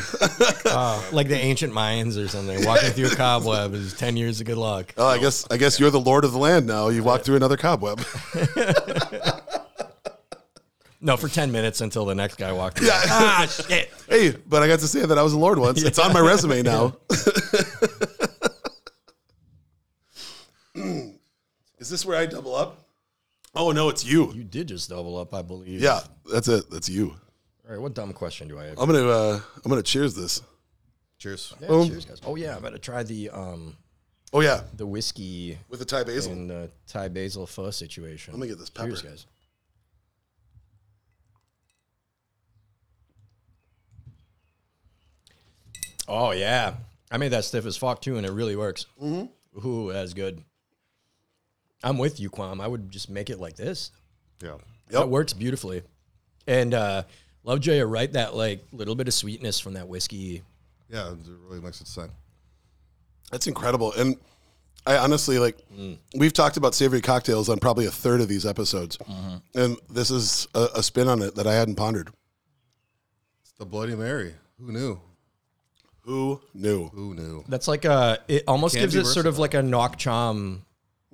Oh, like the ancient Mayans or something. Walking through a cobweb is 10 years of good luck. oh, I guess I guess you're the lord of the land now. You walk through another cobweb. No, for 10 minutes until the next guy walked through. Yeah. Ah, shit. hey, but I got to say that I was a lord once. It's on my resume now. is this where I double up? Oh no, it's you. You did just double up, I believe. Yeah, that's it. That's you. All right, what dumb question do I have? I'm gonna uh, I'm gonna cheers this. Cheers. Yeah, boom. cheers, guys. Oh, yeah, I'm going to try the um Oh yeah, the whiskey with the Thai basil. and the Thai basil pho situation. Let me get this pepper. Cheers, guys. Oh yeah, I made that stiff as fuck too, and it really works. Mm-hmm. Ooh, that's good. I'm with you, Quam. I would just make it like this. Yeah. That works beautifully. And uh, Lovejoy, you're right. That like little bit of sweetness from that whiskey. Yeah, it really makes it sing. That's incredible. And I honestly like Mm. we've talked about savory cocktails on probably a third of these episodes. Mm-hmm. And this is a, a spin on it that I hadn't pondered. It's the Bloody Mary. Who knew? Who knew? Who knew? That's like a. It almost gives be it sort of like a nuoc cham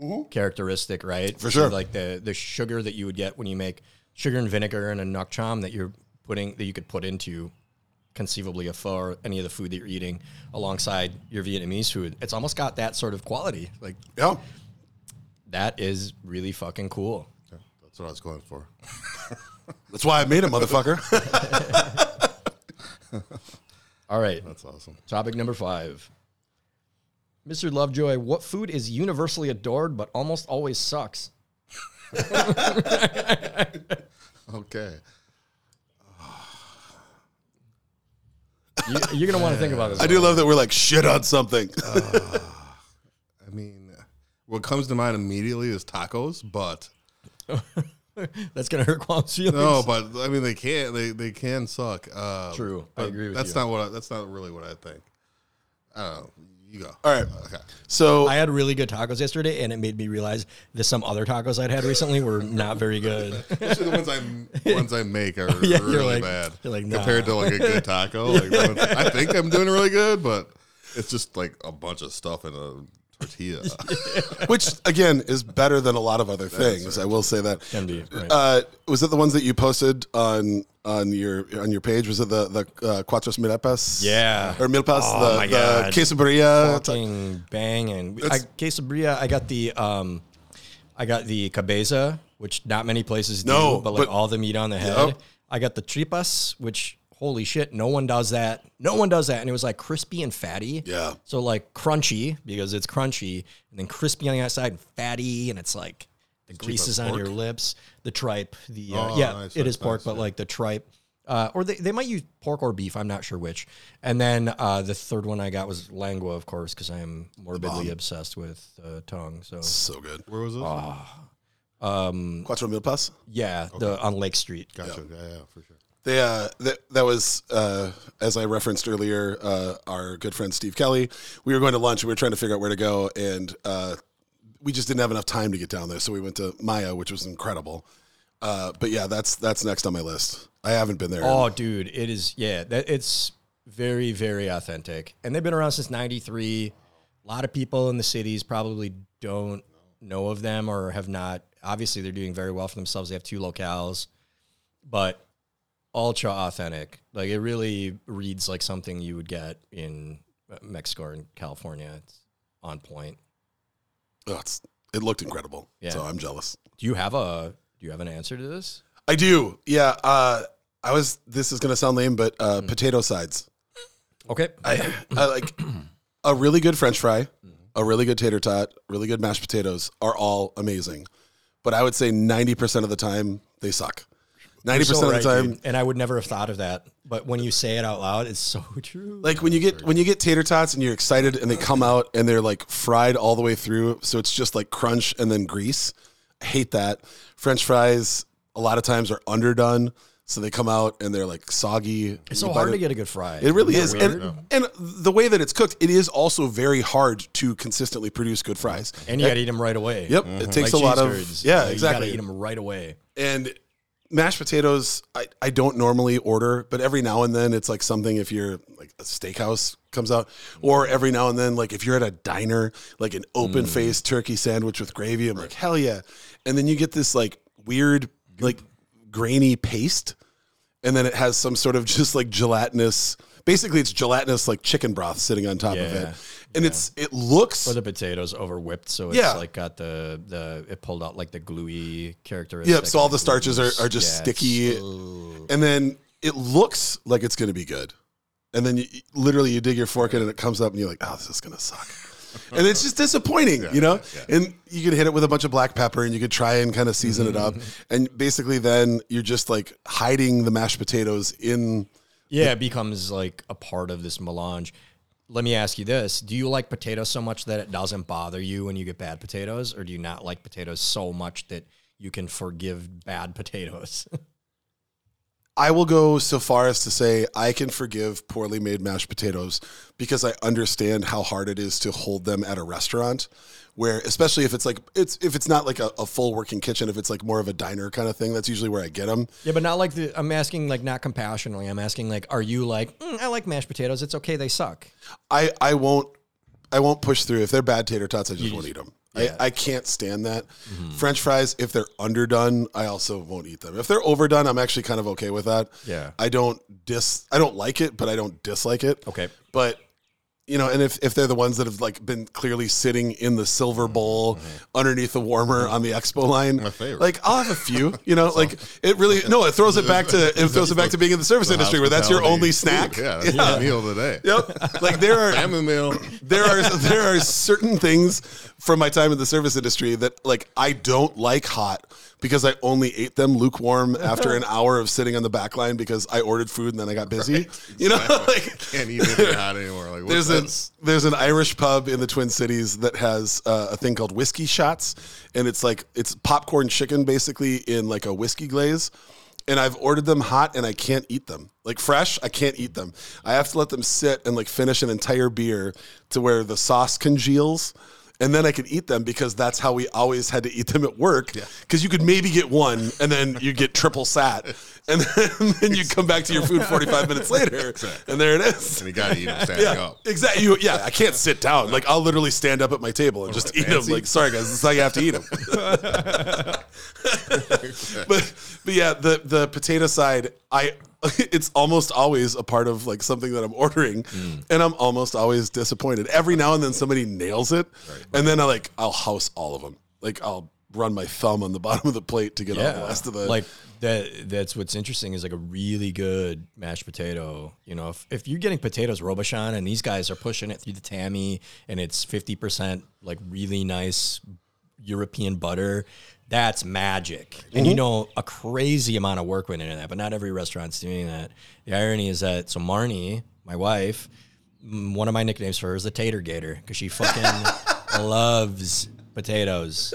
Mm-hmm. characteristic, right? For sure. Like the the sugar that you would get when you make sugar and vinegar and a nuoc cham that you're putting that you could put into conceivably a pho or any of the food that you're eating alongside your Vietnamese food. It's almost got that sort of quality. Like Yeah. that is really fucking cool. Yeah, that's what I was going for. That's why I made it, motherfucker. All right. That's awesome. Topic number five. Mr. Lovejoy, what food is universally adored but almost always sucks? Okay. You, you're gonna want to think about this. I do love that we're like shit on something. I mean, what comes to mind immediately is tacos, but That's gonna hurt Quam's feelings. no, but I mean they can they they can suck. Uh, True. I agree with that's you. not what I, that's not really what I think. I don't know. You go. All right. Okay. So I had really good tacos yesterday, and it made me realize that some other tacos I'd had recently were not very good. Especially the ones I ones I make are Yeah, you're really like- bad. you're like, compared to like a good taco. Like ones- I think I'm doing really good, but it's just like a bunch of stuff in a tortilla. which again is better than a lot of other things. I will say that. Can be, right. Uh, was it the ones that you posted on on your on your page? Was it the the uh, cuatro milpas? Yeah. or milpas? Oh the the quesadilla. fucking banging. I, quesabirria. I got the um, I got the cabeza, which not many places do, No, but like but- all the meat on the head. Yep. I got the tripas, which holy shit, no one does that. No one does that, and it was like crispy and fatty. Yeah. So like crunchy because it's crunchy, and then crispy on the outside and fatty, and it's like the grease is on pork? your lips. The tripe, the uh, Oh, yeah, nice, it nice, is pork, nice, but yeah. like the tripe. Uh, or they, they might use pork or beef. I'm not sure which. And then uh, the third one I got was lengua, of course, because I am morbidly obsessed with uh, tongue. So So good. Where was this? um, Cuatro milpas. yeah, the on Lake Street. gotcha. Yeah. yeah, for sure. They, uh, that, that was, uh, as I referenced earlier, uh, our good friend Steve Kelly. We were going to lunch. and We were trying to figure out where to go, and uh, we just didn't have enough time to get down there. So we went to Maya, which was incredible. Uh, but yeah, that's that's next on my list. I haven't been there. Oh, dude, it is. Yeah, that it's very, very authentic, and they've been around since '93. A lot of people in the cities probably don't know of them or have not. Obviously, they're doing very well for themselves. They have two locales, but ultra authentic. Like it really reads like something you would get in Mexico or in California. It's on point. Oh, it's, it looked incredible. Yeah. So I'm jealous. Do you have a Do you have an answer to this? I do. Yeah. Uh, I was. This is gonna sound lame, but uh, potato sides. Okay. I, I like a really good French fry, a really good tater tot, really good mashed potatoes are all amazing. But I would say ninety percent of the time they suck. Ninety So percent right, of the time, dude. and I would never have thought of that. But when you say it out loud, it's so true. like when you get when you get tater tots and you're excited and they come out and they're like fried all the way through, so it's just like crunch and then grease. I hate that. French fries a lot of times are underdone, so they come out and they're like soggy. It's so hard bite to get a good fry. It really is, Isn't and, and the way that it's cooked, it is also very hard to consistently produce good fries. and you got to eh eat them right away. Yep, it mm-hmm. takes Like a lot of curds. yeah, exactly. You got to eat them right away. And mashed potatoes, I, I don't normally order, but every now and then it's like something if you're like a steakhouse comes out, or mm. every now and then like if you're at a diner, like an open mm. faced turkey sandwich with gravy, I'm like hell yeah, and then you get this like weird like grainy paste, and then it has some sort of just like gelatinous. Basically, it's gelatinous like chicken broth sitting on top of it, Yeah. and it's it looks Or the potatoes over whipped, so it's Yeah. like got the the it pulled out like the gluey characteristic. Yep. So all the starches are, are just Yeah, sticky, and then it looks like it's going to be good, and then you, literally you dig your fork in and it comes up and you're like, oh, this is going to suck, and it's just disappointing, you know. And you could hit it with a bunch of black pepper and you could try and kind of season it up, mm-hmm. and basically then you're just like hiding the mashed potatoes in. Yeah, it becomes like a part of this melange. Let me ask you this: Do you like potatoes so much that it doesn't bother you when you get bad potatoes, or do you not like potatoes so much that you can forgive bad potatoes? I will go so far as to say I can forgive poorly made mashed potatoes because I understand how hard it is to hold them at a restaurant where especially if it's like it's if it's not like a, a full working kitchen if it's like more of a diner kind of thing that's usually where I get them yeah, but not like the. I'm asking like not compassionately. I'm asking like, are you like, "Mm, I like mashed potatoes. It's okay. They suck. I I won't I won't push through if they're bad tater tots I just won't just- eat them yeah. Mm-hmm. I, I can't stand that French fries if they're underdone I also won't eat them if they're overdone I'm actually kind of okay with that Yeah. I don't dis I don't like it but I don't dislike it Okay. but you know, and if, if they're the ones that have like been clearly sitting in the silver mm-hmm. bowl mm-hmm. underneath the warmer mm-hmm. on the expo line, My favorite. like I'll have a few. You know, like it really no, it throws it back to it throws it back to being in the service industry where that's your only food. snack. Yeah, that's your meal today. Yep. Like there are Family meal. there are there are certain things from my time in the service industry that like I don't like hot because I only ate them lukewarm after an hour of sitting on the back line because I ordered food and then I got busy. You know, like Can't eat anything hot anymore. Like there's a this? there's an Irish pub in the Twin Cities that has uh, a thing called whiskey shots, and it's like it's popcorn chicken basically in like a whiskey glaze. And I've ordered them hot, and I can't eat them. Like fresh, I can't eat them. I have to let them sit and like finish an entire beer to where the sauce congeals, and then I could eat them because that's how we always had to eat them at work. Because you could maybe get one, and then you get triple sat, and then, then you come back to your food 45 minutes later, and there it is. And you gotta eat them standing Yeah, up. exactly. You, yeah, I can't sit down. Like I'll literally stand up at my table and just eat them. Like, sorry guys, this is how you have to eat them. but but yeah, the the potato side, I it's almost always a part of like something that I'm ordering, mm. and I'm almost always disappointed. Every now and then somebody nails it, and then I like I'll house all of them. Like I'll run my thumb on the bottom of the plate to get all the rest of the like that. That's what's interesting is like a really good mashed potato. You know, if, if you're getting potatoes Robuchon and these guys are pushing it through the tamis and it's fifty percent like really nice European butter. That's magic, and mm-hmm. you know a crazy amount of work went into that. But not every restaurant's doing that. The irony is that so Marnie, my wife, one of my nicknames for her is the Tater Gator because she fucking loves potatoes,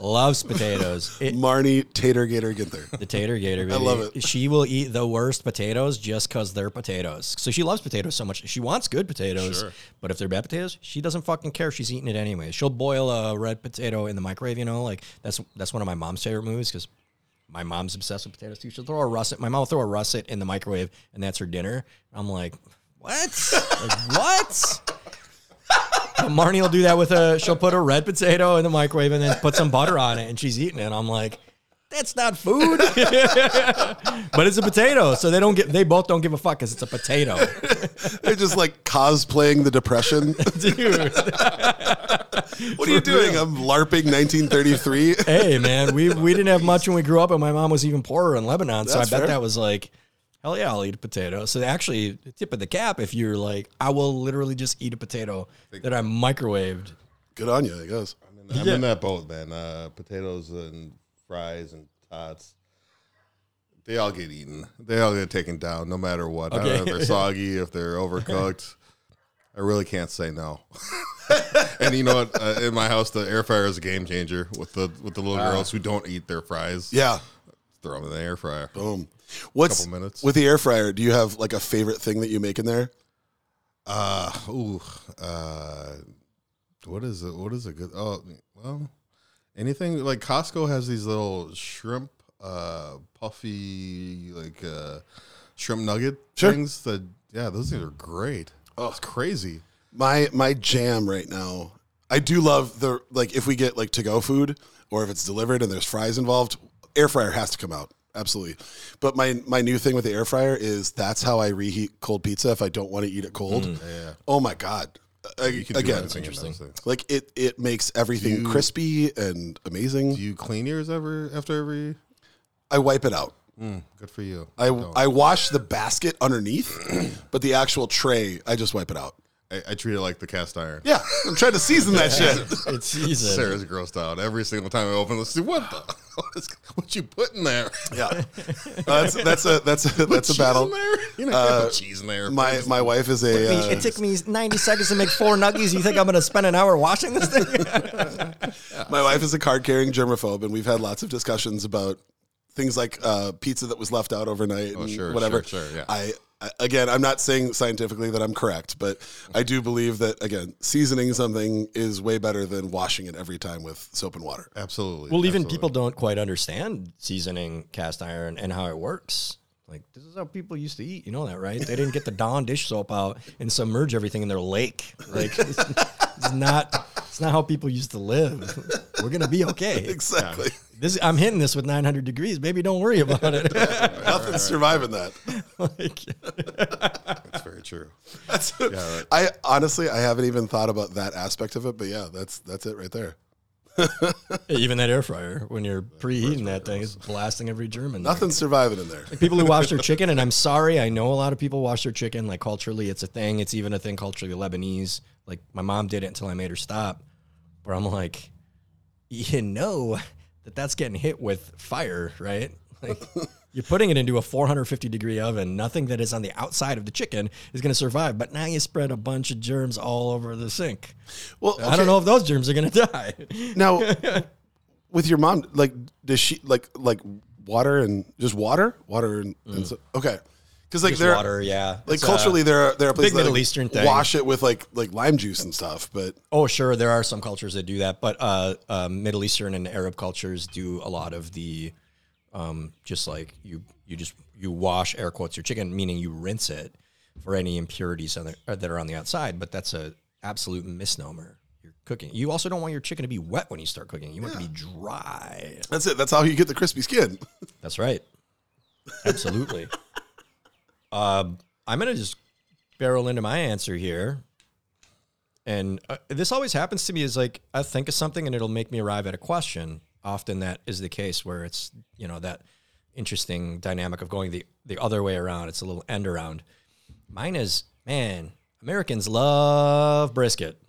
loves potatoes. It, Marnie Tater Gator Ginther. the tater gator. Baby. love it. She will eat the worst potatoes just because they're potatoes. So she loves potatoes so much. She wants good potatoes, Sure. but if they're bad potatoes, she doesn't fucking care. She's eating it anyway. She'll boil a red potato in the microwave. You know, like that's that's one of my mom's favorite movies because my mom's obsessed with potatoes too. She'll throw a russet. My mom will throw a russet in the microwave, and that's her dinner. I'm like, what? like, what? Marnie will do that with a. She'll put a red potato in the microwave and then put some butter on it, and she's eating it. I'm like, that's not food, but it's a potato. So they don't get. They both don't give a fuck because it's a potato, They're just like cosplaying the depression. dude. what are you doing? I'm LARPing 1933. hey, man, we we didn't have much when we grew up, and my mom was even poorer in Lebanon. So That's I bet fair. that was like. Hell yeah, I'll eat a potato. So actually, tip of the cap if you're like, I will literally just eat a potato that I microwaved. Good on you, I guess. I'm, in, I'm in that boat, man. Uh, potatoes and fries and tots. They all get eaten. They all get taken down, no matter what. I don't know if they're soggy, if they're overcooked. I really can't say no. and you know what? Uh, in my house, the air fryer is a game changer with the with the little girls who don't eat their fries. Yeah. throw them in the air fryer. Boom. What's Couple minutes. with the air fryer? Do you have like a favorite thing that you make in there? Uh, ooh, uh, what is it? What is it good? Oh, well, anything like Costco has these little shrimp, uh, puffy like uh, shrimp nugget Sure. things. That yeah, those things are great. Oh, it's crazy. My my jam right now. I do love the like if we get like to go food or if it's delivered and there's fries involved, air fryer has to come out. Absolutely. But my my new thing with the air fryer is that's how I reheat cold pizza if I don't want to eat it cold. Yeah, Oh my god. Uh, you can again, anything in those like it it makes everything you- crispy and amazing. Do you clean yours ever after every? I wipe it out. Mm, good for you. I don't. I wash the basket underneath, but the actual tray I just wipe it out. I, I treat it like the cast iron. Yeah, I'm trying to season that shit. It's seasoned. Sarah's grossed out every single time I open Let's see What the? What, is, what you put in there? Yeah, Uh, that's that's a that's a that's a battle. there? You know, uh, put cheese in there. My my wife is a uh, it took me 90 seconds to make four nuggies. You think I'm going to spend an hour washing this thing? my wife is a card carrying germaphobe, and we've had lots of discussions about things like uh, pizza that was left out overnight and Oh, sure, whatever. sure, sure, yeah. I, I again, I'm not saying scientifically that I'm correct, but I do believe that again, seasoning something is way better than washing it every time with soap and water. Absolutely. Well, even absolutely. people don't quite understand seasoning cast iron and how it works. Like this is how people used to eat. You know that, right? They didn't get the Dawn dish soap out and submerge everything in their lake. Like it's, it's not. It's not how people used to live. We're gonna be okay. Exactly. This I'm hitting this with 900 degrees. Baby, don't worry about it. Nothing's surviving that. Like, That's very true. That's right. I honestly I haven't even thought about that aspect of it, but yeah, that's that's it right there. even that air fryer, when you're preheating that thing, is blasting every germ in there. Nothing's surviving in there. people who wash their chicken, and I'm sorry, I know a lot of people wash their chicken. Like culturally, it's a thing. It's even a thing culturally Lebanese. Like my mom did it until I made her stop. But I'm like, you know that that's getting hit with fire, right? Like you're putting it into a 450 degree oven. Nothing that is on the outside of the chicken is going to survive. But now you spread a bunch of germs all over the sink. Well, I don't know if those germs are going to die. Now, with your mom, like, does she like like water and just water, water and, and mm. so, okay? Because like there, water, yeah. like It's, uh, culturally, there are there are places that, Middle Eastern thing. wash it with like like lime juice and stuff. But Oh, sure. There are some cultures that do that, but uh, uh, Middle Eastern and Arab cultures do a lot of the, um, just like you, you just you wash air quotes your chicken, meaning you rinse it for any impurities on the, uh, that are on the outside. But that's a absolute misnomer. You're cooking. You also don't want your chicken to be wet when you start cooking. You want it to be dry. that's it. That's how you get the crispy skin. That's right. Absolutely. Um, I'm gonna just barrel into my answer here, and uh, this always happens to me. Is like I think of something and it'll make me arrive at a question. Often that is the case where it's you know that interesting dynamic of going the the other way around. It's a little end around. Mine is man. Americans love brisket.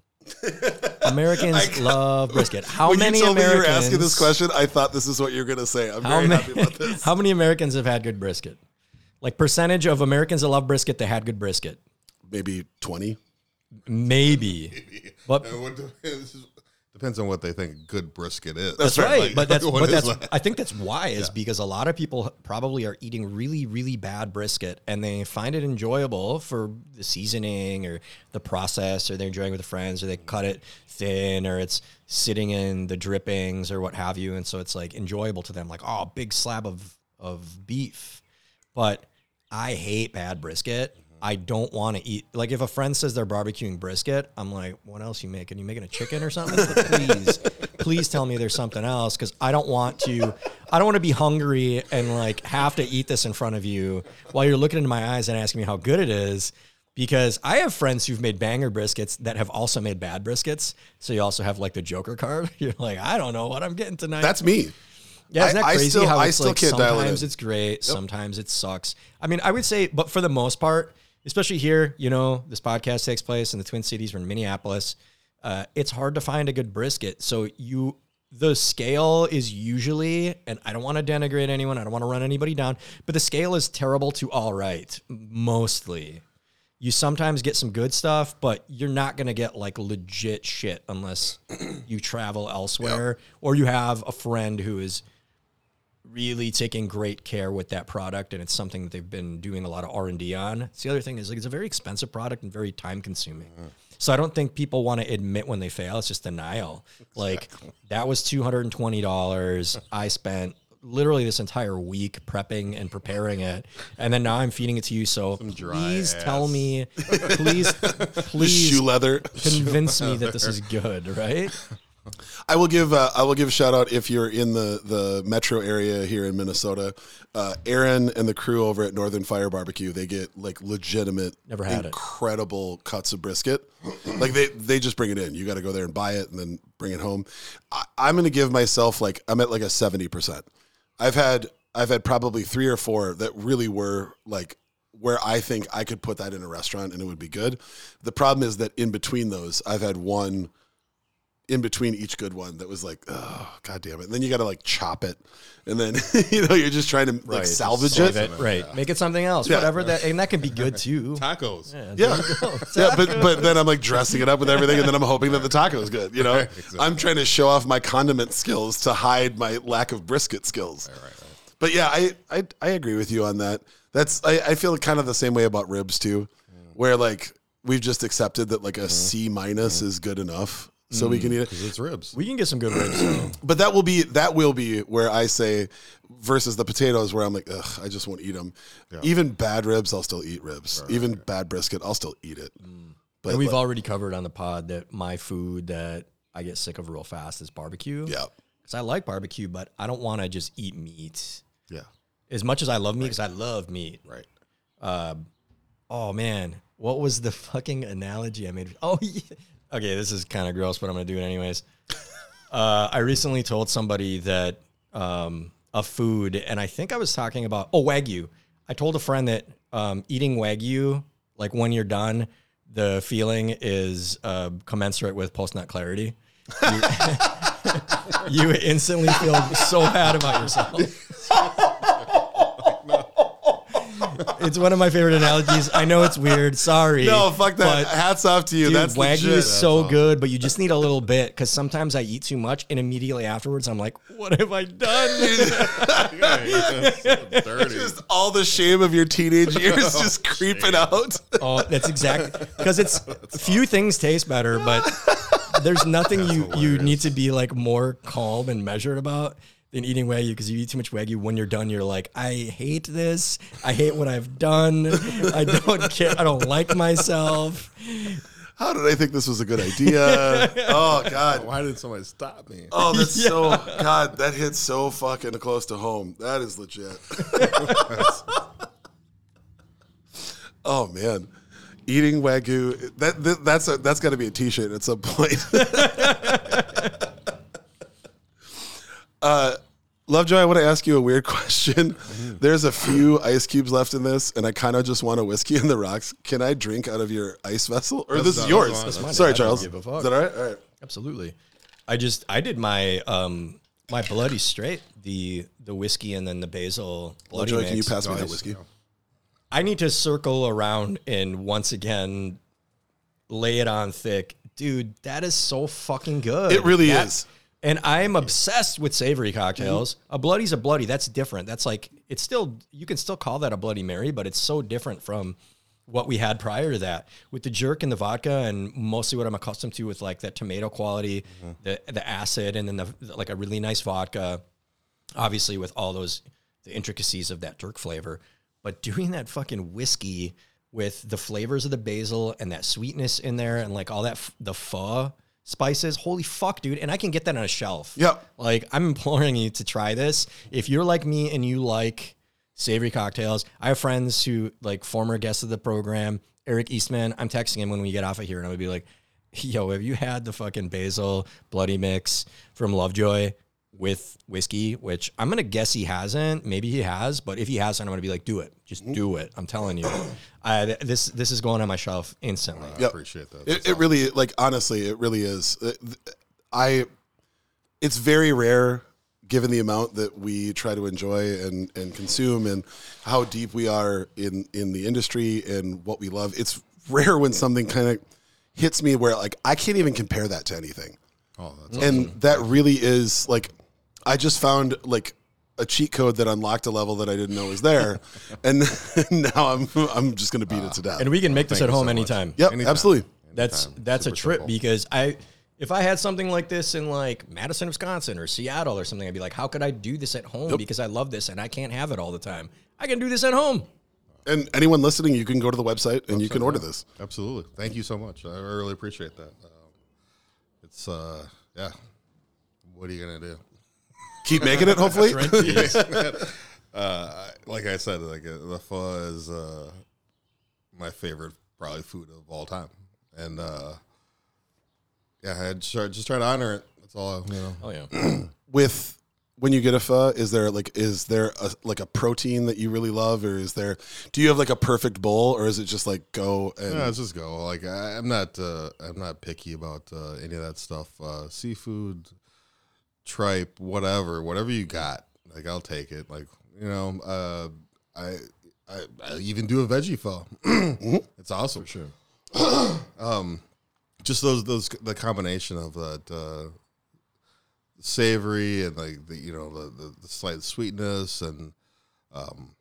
Americans love brisket. How when many you told Americans? me you were asking this question, I thought this is what you're going to say. I'm very many, happy about this. how many Americans have had good brisket? Like percentage of Americans that love brisket that had good brisket? Maybe twenty. Maybe. But what depends, depends on what they think good brisket is. that's right. Like, but that's what but that's that? I think that's why is because a lot of people probably are eating really really bad brisket and they find it enjoyable for the seasoning or the process or they're enjoying it with friends or they cut it thin or it's sitting in the drippings or what have you and so it's like enjoyable to them like oh big slab of of beef but I hate bad brisket. Mm-hmm. I don't want to eat. Like if a friend says they're barbecuing brisket, I'm like, what else you making? You making a chicken or something? Please, please tell me there's something else because I don't want to. I don't want to be hungry and like have to eat this in front of you while you're looking into my eyes and asking me how good it is. Because I have friends who've made banger briskets that have also made bad briskets. So you also have like the Joker card. You're like, I don't know what I'm getting tonight. That's me. Yeah, isn't that I- I crazy still- how I it's still like can't dial it sometimes in. it's great, sometimes it sucks. I mean, I would say, but for the most part, especially here, you know, this podcast takes place in the Twin Cities, we're in Minneapolis. Uh, it's hard to find a good brisket. So you, the scale is usually, and I don't want to denigrate anyone, I don't want to run anybody down, but the scale is terrible to all right, mostly. You sometimes get some good stuff, but you're not going to get like legit shit unless you travel elsewhere or you have a friend who is really taking great care with that product and it's something that they've been doing a lot of R&D on. It's the other thing is like it's a very expensive product and very time consuming. Mm-hmm. So I don't think people want to admit when they fail. It's just denial. Like that was $220. I spent literally this entire week prepping and preparing it. And then now I'm feeding it to you. So please ass. tell me, please, please shoe leather. convince me that this is good, right? I will give uh, I will give a shout out if you're in the the metro area here in Minnesota. Uh, Aaron and the crew over at Northern Fire Barbecue they get like legitimate, Never had it. incredible cuts of brisket. like they they just bring it in. You got to go there and buy it and then bring it home. I, I'm going to give myself like I'm at like a seventy percent. I've had I've had probably three or four that really were like where I think I could put that in a restaurant and it would be good. The problem is that in between those, I've had one in between each good one that was like, oh god damn it. And then you gotta like chop it. And then you know, you're just trying to like salvage it. it. Right. Make it something else. Yeah. Whatever that and that can be good too. Tacos. Yeah. yeah, but but then I'm like dressing it up with everything and then I'm hoping that the taco is good. You know? exactly. I'm trying to show off my condiment skills to hide my lack of brisket skills. But yeah, I, I I agree with you on that. That's I, I feel kind of the same way about ribs too. Where like we've just accepted that like a mm-hmm. C minus mm-hmm. is good enough. So we mm, can eat it. Because it's ribs. We can get some good ribs though. But that will be that will be where I say versus the potatoes where I'm like, ugh, I just won't eat them. Even bad ribs, I'll still eat ribs. Even bad brisket, I'll still eat it. Mm. But And we've like, already covered on the pod that my food that I get sick of real fast is barbecue. yeah, Because I like barbecue, but I don't want to just eat meat. Yeah. As much as I love meat, because I love meat. Right. Um, oh man, what was the fucking analogy I made? Oh, yeah. Okay, this is kind of gross, but I'm gonna do it anyways. Uh, I recently told somebody that um, a food, and I think I was talking about oh wagyu. I told a friend that um, eating wagyu, like when you're done, the feeling is uh, commensurate with post nut clarity. You, you instantly feel so bad about yourself. it's one of my favorite analogies. I know it's weird. Sorry. No, fuck that. but- Hats off to you. Dude, That's wagyu legit. is so good, but you just need a little bit because sometimes I eat too much, and immediately afterwards I'm like, "What have I done?" Dirty. Just all the shame of your teenage years just creeping out. oh, that's exactly because it's few things taste better, but there's nothing you you need to be like more calm and measured about than eating wagyu because you eat too much wagyu. When you're done, you're like, "I hate this. I hate what I've done. I don't care. I don't like myself." How did I think this was a good idea? Oh God. Why did somebody stop me? Oh, that's so God. That hits so fucking close to home. That is legit. oh man, eating wagyu. That, that that's a, that's got to be a T-shirt at some point. Uh, Lovejoy, I want to ask you a weird question. There's a few ice cubes left in this, and I kind of just want a whiskey in the rocks. Can I drink out of your ice vessel, or this is not- yours? that's mine. Sorry. I don't Charles. give a Is fuck. that all right? All right. Absolutely. I just I did my um my bloody straight the the whiskey and then the basil bloody Lovejoy, can you pass me that whiskey? I need to circle around and once again lay it on thick. Dude, that is so fucking good. It really is. And I'm obsessed with savory cocktails. A bloody's a bloody. That's different. That's like it's still you can still call that a bloody mary, but it's so different from what we had prior to that with the jerk and the vodka and mostly what I'm accustomed to with like that tomato quality, mm-hmm. the the acid and then the like a really nice vodka obviously with all those the intricacies of that jerk flavor but doing that fucking whiskey with the flavors of the basil and that sweetness in there and like all that f- the pho spices. Holy fuck dude. And i can get that on a shelf. Yep. like i'm imploring you to try this. If you're like me and you like savory cocktails i have friends who like former guests of the program eric eastman i'm texting him when we get off of here and I would be like yo have you had the fucking basil bloody mix from lovejoy with whiskey, which I'm gonna guess he hasn't. Maybe he has, but if he hasn't, I'm gonna be like, do it, just do it. I'm telling you, I, th- this this is going on my shelf instantly. I Yep. appreciate that. It, That's it really, like, honestly, it really is. Uh, th- I, it's very rare given the amount that we try to enjoy and, and consume and how deep we are in, in the industry and what we love. It's rare when something kind of hits me where like, I can't even compare that to anything. Oh, that's And that really is like, I just found like a cheat code that unlocked a level that I didn't know was there. and now I'm, I'm just going to beat it to death. And we can make this at home so much. anytime. yep, anytime. absolutely. That's Anytime. that's a Super trip simple. because I if I had something like this in like Madison, Wisconsin or Seattle or something, I'd be like, how could I do this at home? Because I love this and I can't have it all the time. I can do this at home. And anyone listening, you can go to the website and you can order this. Absolutely. Thank you so much. I really appreciate that. Um, it's uh, yeah. What are you gonna do? Keep making it, hopefully. Uh, like I said, like uh, the pho is uh, my favorite probably food of all time, and uh, yeah, I just try, just try to honor it. That's all. You know. Oh yeah. With when you get a pho, is there like is there a, like a protein that you really love, or is there? Do you have like a perfect bowl, or is it just like go and Yeah, let's just go. Like I, I'm not, uh, I'm not picky about uh, any of that stuff. Uh, seafood, tripe, whatever, whatever you got. Like I'll take it. Like you know, uh, I, I, I even do a veggie pho. It's awesome. sure. um, just those those the combination of that uh, savory and like the you know the, the, the slight sweetness and um,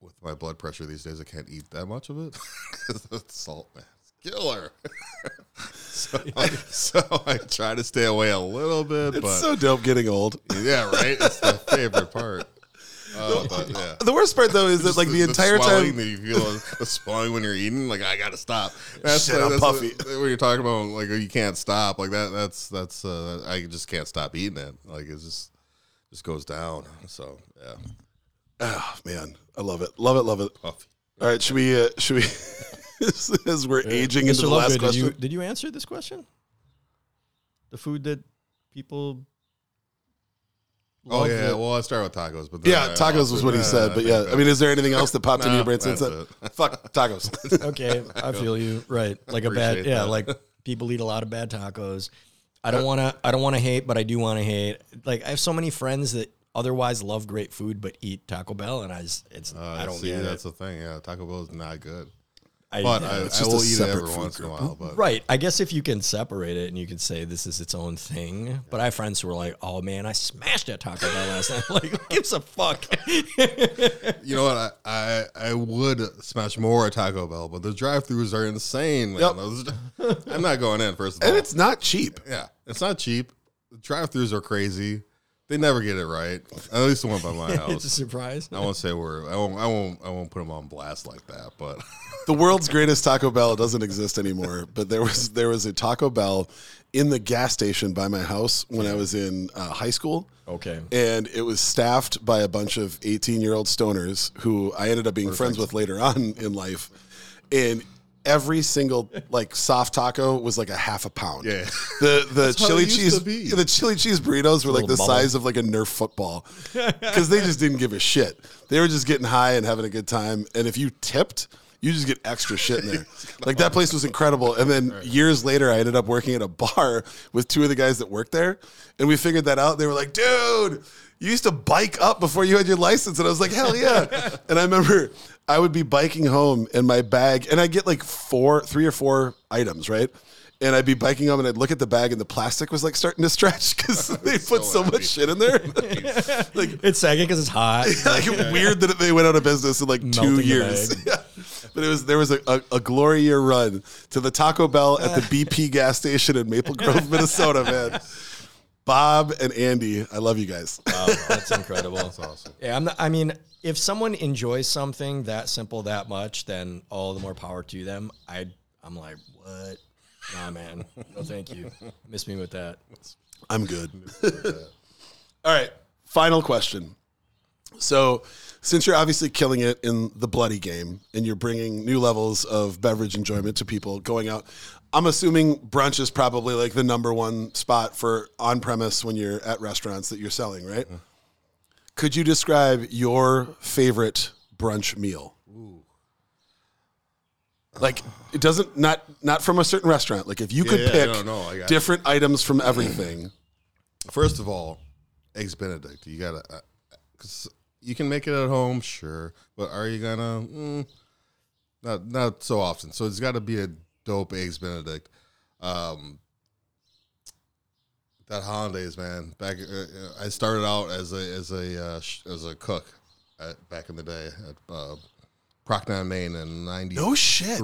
with my blood pressure these days I can't eat that much of it 'Cause the salt man killer. so, I, so I try to stay away a little bit, It's but so dope getting old. yeah, right. It's the favorite part. Uh, but yeah. The worst part though is that like the, entire swelling time. that you feel the swelling when you're eating, like I gotta stop. That's Shit, like, I'm that's puffy. What, when you're talking about like you can't stop, like that. That's that's uh, I just can't stop eating it. Like it just just goes down. So yeah, Oh man, I love it, love it, love it. puffy. All right, should we? Uh, should we? As we're aging into Mr. the last Lovegood, did question. you did you answer this question? The food that people Oh yeah. that- Well, I start with tacos, but yeah, I tacos was what he Yeah, said, but think yeah, I mean, is there anything else that popped into No, your brain since that's that? Fuck tacos. okay, I feel you. Right, like a bad, Appreciate yeah, like people eat a lot of bad tacos. I don't want to. I don't want to hate, but I do want to hate. Like I have so many friends that otherwise love great food but eat Taco Bell, and I just it's Uh, I don't see, get that's it. the thing. Yeah, Taco Bell is not good, I, but yeah. I, it's I will a eat it separate every once in a while. But Right. I guess if you can separate it and you can say this is its own thing. But I have friends who are like, oh man, I smashed at Taco Bell last night. like, who gives a fuck? you know what? I, I I would smash more at Taco Bell, but the drive-throughs are insane, man. Yep. Those- I'm not going in. First of all, And it's not cheap. yeah, it's not cheap. The drive-throughs are crazy. They never get it right. At least the one by my house. it's a surprise. I won't say where. I won't. I won't. I won't put them on blast like that. But The world's greatest Taco Bell doesn't exist anymore, but there was there was a Taco Bell in the gas station by my house when I was in uh, high school. Okay. and it was staffed by a bunch of 18 year old stoners who I ended up being friends with later on in life. And every single like soft taco was like a half a pound. Yeah. The the how chili cheese the chili cheese burritos were like the bubble. size of like a Nerf football because they just didn't give a shit. They were just getting high and having a good time. And if you tipped, you just get extra shit in there. Like that place was incredible. And then years later, I ended up working at a bar with two of the guys that worked there, and we figured that out. They were like, "Dude, you used to bike up before you had your license," and I was like, "Hell yeah!" and I remember I would be biking home, and my bag, and I get like four, three or four items, right? And I'd be biking home, and I'd look at the bag, and the plastic was like starting to stretch because they put so, so much shit in there. like It's sagging because it's hot. like weird that they went out of business in like two Melting the years. Yeah. But it was there was a, a, a glory year run to the Taco Bell at the BP gas station in Maple Grove, Minnesota, man. Bob and Andy, I love you guys. Wow, that's incredible. that's awesome. Yeah, I'm not, I mean, if someone enjoys something that simple that much, then all the more power to them. I I'm like, what? Nah, man. No, thank you. Miss me with that. I'm good. All right, final question. So, since you're obviously killing it in the bloody game and you're bringing new levels of beverage enjoyment to people going out, I'm assuming brunch is probably like the number one spot for on premise when you're at restaurants that you're selling, right? Could you describe your favorite brunch meal? Like it doesn't not not from a certain restaurant. Like if you could yeah, pick no, no, I got it. different items from everything. First of all, eggs Benedict. You gotta, uh, cause you can make it at home, sure, but are you gonna? Mm, not not so often. So it's got to be a dope eggs Benedict. Um, that hollandaise, man. Back, uh, uh, I started out as a as a uh, sh- as a cook at, back in the day at uh, Pracna on Main, in '93. No shit.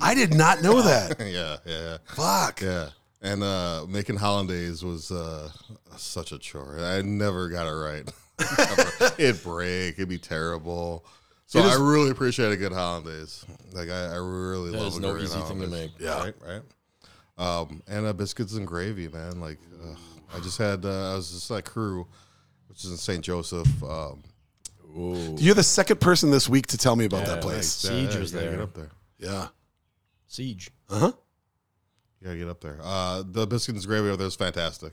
I did not know that. yeah, yeah. Fuck. Yeah. And uh, making hollandaise was uh, such a chore. I never got it right. It'd break. It'd be terrible. So It is- I really appreciate a good hollandaise. Like I, I really love is a no great easy thing to hollandaise. make. Yeah. Right. Right. Um, and uh, biscuits and gravy, man. Like uh, I just had. Uh, I was just at Krewe, which is in St. Joseph. Um, You're the second person this week to tell me about that Yeah, place. Siege yeah, was you gotta there. Get up there. Yeah. Siege. Uh huh. You gotta get up there. Uh, the biscuits and gravy over there is fantastic.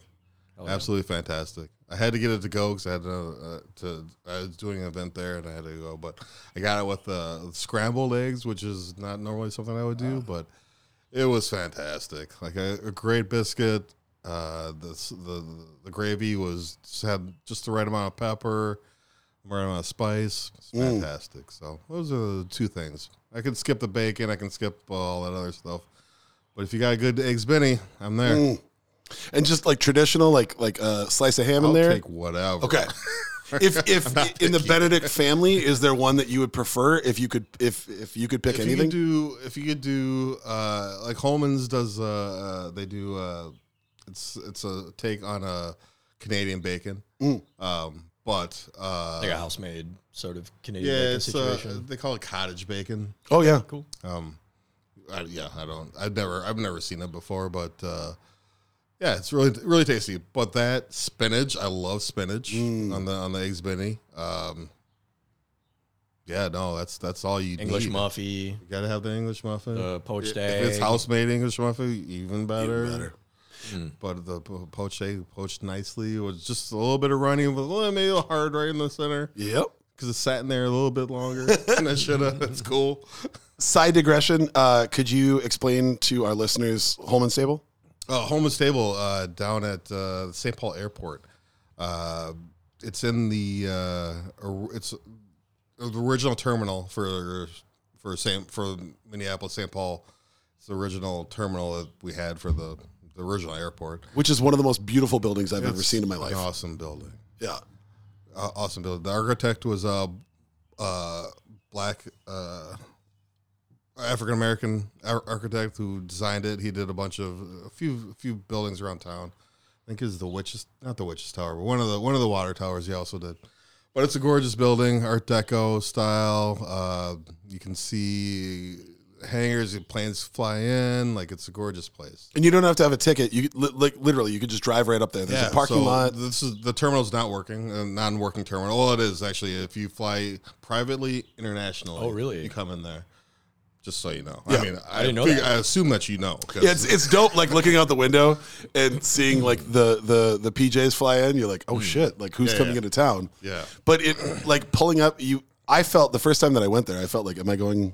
Oh, yeah. Absolutely fantastic. I had to get it to go because I had to, uh, to. I was doing an event there and I had to go, but I got it with uh, scrambled eggs, which is not normally something I would do, but it was fantastic. Like a, a great biscuit. Uh, the, the the gravy was just had just the right amount of pepper, the right amount of spice. It's fantastic. So those are the two things. I can skip the bacon. I can skip all that other stuff. But if you got a good eggs Benny, I'm there. And just like traditional, like like a slice of ham I'll in there. take whatever. Okay. If if in the Benedict family, is there one that you would prefer if you could if if you could pick if you anything? could do if you could do uh like Holman's does uh, uh they do uh it's it's a take on a Canadian bacon. Mm. Um but uh Like a house made sort of Canadian yeah, bacon it's uh, situation. they call it cottage bacon. oh yeah. cool. Um I, yeah, I don't I've never I've never seen it before, but uh yeah, it's really really tasty. But that spinach, I love spinach Mm. on the on the eggs benny. Um yeah, no, that's that's all you English need. muffy, You gotta have the English muffin. the poached if egg. it's house made English muffin, even better. Even better. But the poached egg poached nicely was just a little bit of running, but a little, maybe a little hard right in the center Yep. because it sat in there a little bit longer than it should have. That's cool. Side digression. Uh, could you explain to our listeners Holman's Table? Uh, Holman's Table uh, down at uh, St. Paul Airport. Uh, it's in the uh, it's the original terminal for for St. for Minneapolis St. Paul. It's the original terminal that we had for the the original airport. which is one of the most beautiful buildings I've ever seen in my an life. awesome building. Yeah. Awesome building. The architect was a uh, uh, black uh, African American ar- architect who designed it. He did a bunch of a few a few buildings around town. I think is the witches not the witches tower, but one of the one of the water towers he also did. But it's a gorgeous building, Art Deco style. Uh, you can see hangars, planes fly in. Like it's a gorgeous place. And you don't have to have a ticket. You could, li- like literally, you could just drive right up there. There's a parking so lot. This is the terminal's not working, a non-working terminal. Well, it is actually. If you fly privately, internationally, Oh, really? You come in there. Just so you know. Yeah. I mean, I, didn't know figure- that. I assume that you know. Yeah, it's, it's dope. Like looking out the window and seeing like the the the PJs fly in. You're like, oh shit! Like who's Hmm. Yeah, coming yeah. into town? Yeah. But it like pulling up. You, I felt the first time that I went there. I felt like, am I going?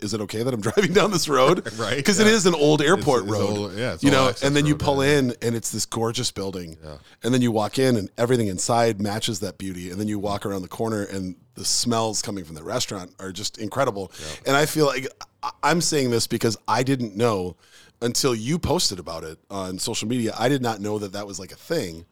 Is it okay that I'm driving down this road? Right, Because it yeah. is an old airport it's road. old- yeah, it's you know, and then you pull yeah. in and it's this gorgeous building. Yeah. And then you walk in and everything inside matches that beauty. And then you walk around the corner and the smells coming from the restaurant are just incredible. And I feel like I'm saying this because I didn't know until you posted about it on social media. I did not know that that was like a thing.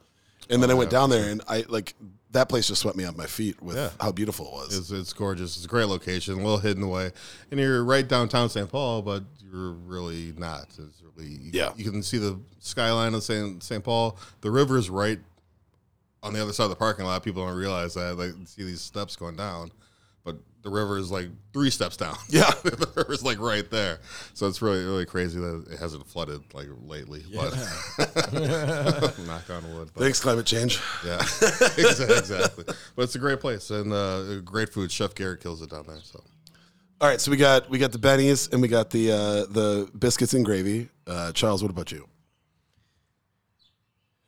And then Oh, I went down there and I like that place just swept me off my feet with Yeah. how beautiful it was. It's, it's gorgeous. It's a great location, a little hidden away, and you're right downtown St. Paul, but you're really not. It's really you, Yeah. You can see the skyline of St. St. Paul. The river is right on the other side of the parking lot. People don't realize that. They see these steps going down, the river is like three steps down. Yeah. the river's like right there. So it's really really crazy that it hasn't flooded like lately. But knock on wood. But Thanks, climate change. yeah, exactly, exactly. But it's a great place and uh, great food. Chef Garrett kills it down there. So All right, so we got we got the bennies and we got the uh, the biscuits and gravy. Uh, Charles, what about you?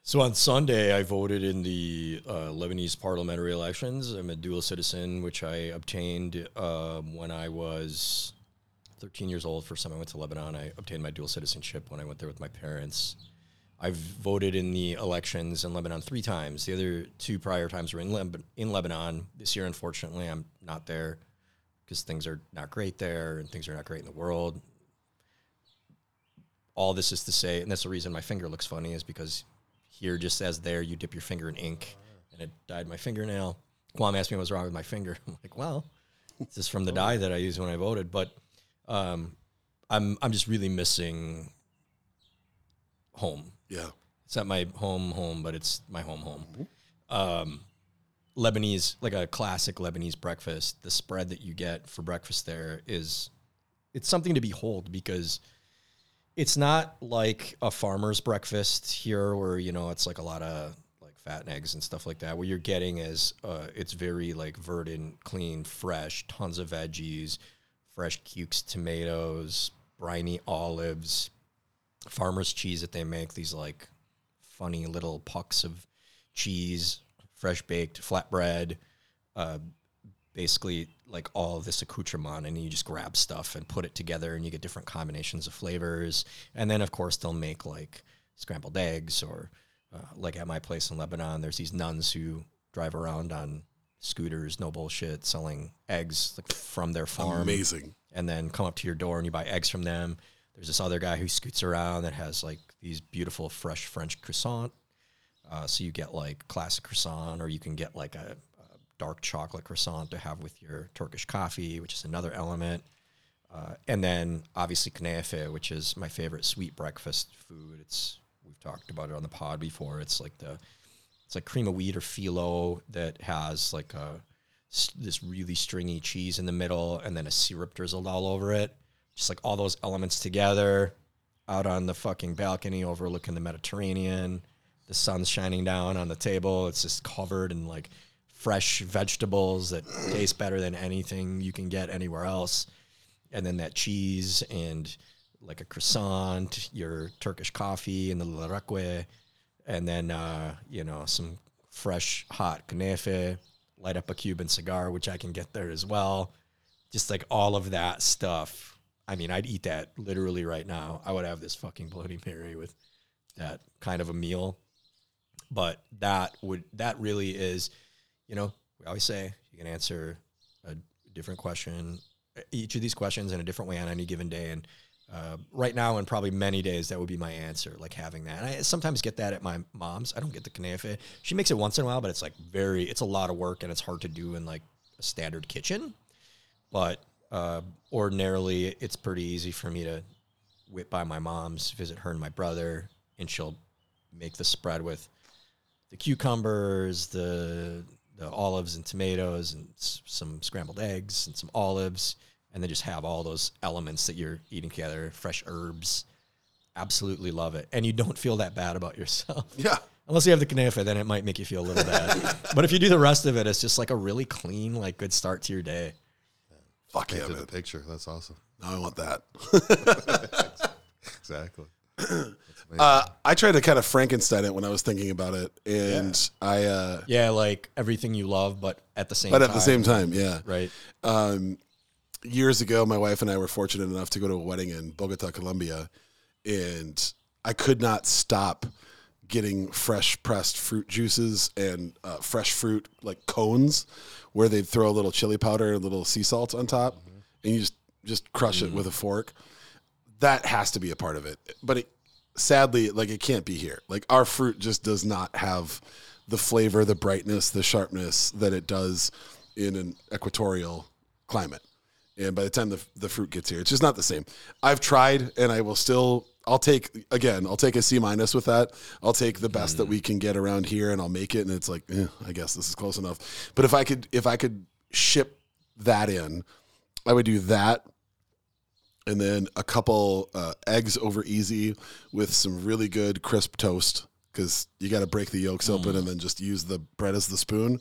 So on Sunday, I voted in the uh, Lebanese parliamentary elections. I'm a dual citizen, which I obtained um, when I was 13 years old. First time I went to Lebanon, I obtained my dual citizenship when I went there with my parents. I've voted in the elections in Lebanon three times. The other two prior times were in, in Lebanon. This year, unfortunately, I'm not there because things are not great there and things are not great in the world. All this is to say, and that's the reason my finger looks funny, is because here, just as there, you dip your finger in ink, and it dyed my fingernail. Kwame asked me what was wrong with my finger. I'm like, well, this is from the dye that I used when I voted. But um, I'm I'm just really missing home. Yeah, It's not my home home, but it's my home home. Um, Lebanese, like a classic Lebanese breakfast, the spread that you get for breakfast there is it's something to behold because it's not like a farmer's breakfast here where you know it's like a lot of like fat and eggs and stuff like that. What you're getting is uh, it's very like verdant, clean, fresh, tons of veggies, fresh cukes, tomatoes, briny olives, farmer's cheese that they make. These like funny little pucks of cheese, fresh baked flatbread, uh, basically like all this accoutrement, and you just grab stuff and put it together, and you get different combinations of flavors. And then, of course, they'll make like scrambled eggs, or uh, like at my place in Lebanon, there's these nuns who drive around on scooters, no bullshit, selling eggs like from their farm amazing. and then come up to your door and you buy eggs from them. There's this other guy who scoots around that has like these beautiful fresh French croissant. Uh, so you get like classic croissant, or you can get like a, a dark chocolate croissant to have with your Turkish coffee, which is another element. Uh, and then obviously knafe, which is my favorite sweet breakfast food. It's we've talked about it on the pod before. It's like the it's like cream of wheat or phyllo that has like a this really stringy cheese in the middle and then a syrup drizzled all over it. Just like all those elements together out on the fucking balcony overlooking the Mediterranean. The sun's shining down on the table. It's just covered in like fresh vegetables that taste better than anything you can get anywhere else. And then that cheese and like a croissant, your Turkish coffee and the larakwe, and then uh, you know some fresh hot knefe, light up a Cuban cigar, which I can get there as well. Just like all of that stuff. I mean, I'd eat that literally right now. I would have this fucking Bloody Mary with that kind of a meal. but that would that really is, you know, we always say you can answer a different question, each of these questions in a different way on any given day, and uh, right now and probably many days that would be my answer, like having that. And I sometimes get that at my mom's. I don't get the knafe. She makes it once in a while, but it's like very, it's a lot of work and it's hard to do in like a standard kitchen. But uh, ordinarily, it's pretty easy for me to whip by my mom's, visit her and my brother, and she'll make the spread with the cucumbers, the the olives and tomatoes, and s- some scrambled eggs and some olives, and then just have all those elements that you're eating together, fresh herbs. Absolutely love it, and you don't feel that bad about yourself. Yeah. Unless you have the knafe, then it might make you feel a little bad. but if you do the rest of it, it's just like a really clean, like good start to your day. Fuck yeah, Painted man. the picture. That's awesome. Now I want that. Exactly. Uh, I tried to kind of Frankenstein it when I was thinking about it, and I, uh, Yeah, like everything you love, but at the same time. but time. at the same time, yeah. right? Um, years ago, my wife and I were fortunate enough to go to a wedding in Bogota, Colombia, and I could not stop getting fresh pressed fruit juices and uh, fresh fruit like cones, where they'd throw a little chili powder, a little sea salt on top, and you just just crush it with a fork. That has to be a part of it, but it, sadly, like it can't be here. Like our fruit just does not have the flavor, the brightness, the sharpness that it does in an equatorial climate. And by the time the, the fruit gets here, it's just not the same. I've tried and I will still, I'll take, again, I'll take a C minus with that. I'll take the best that we can get around here and I'll make it. And it's like, eh, I guess this is close enough. But if I could, if I could ship that in, I would do that and then a couple uh, eggs over easy with some really good crisp toast because you got to break the yolks open and then just use the bread as the spoon.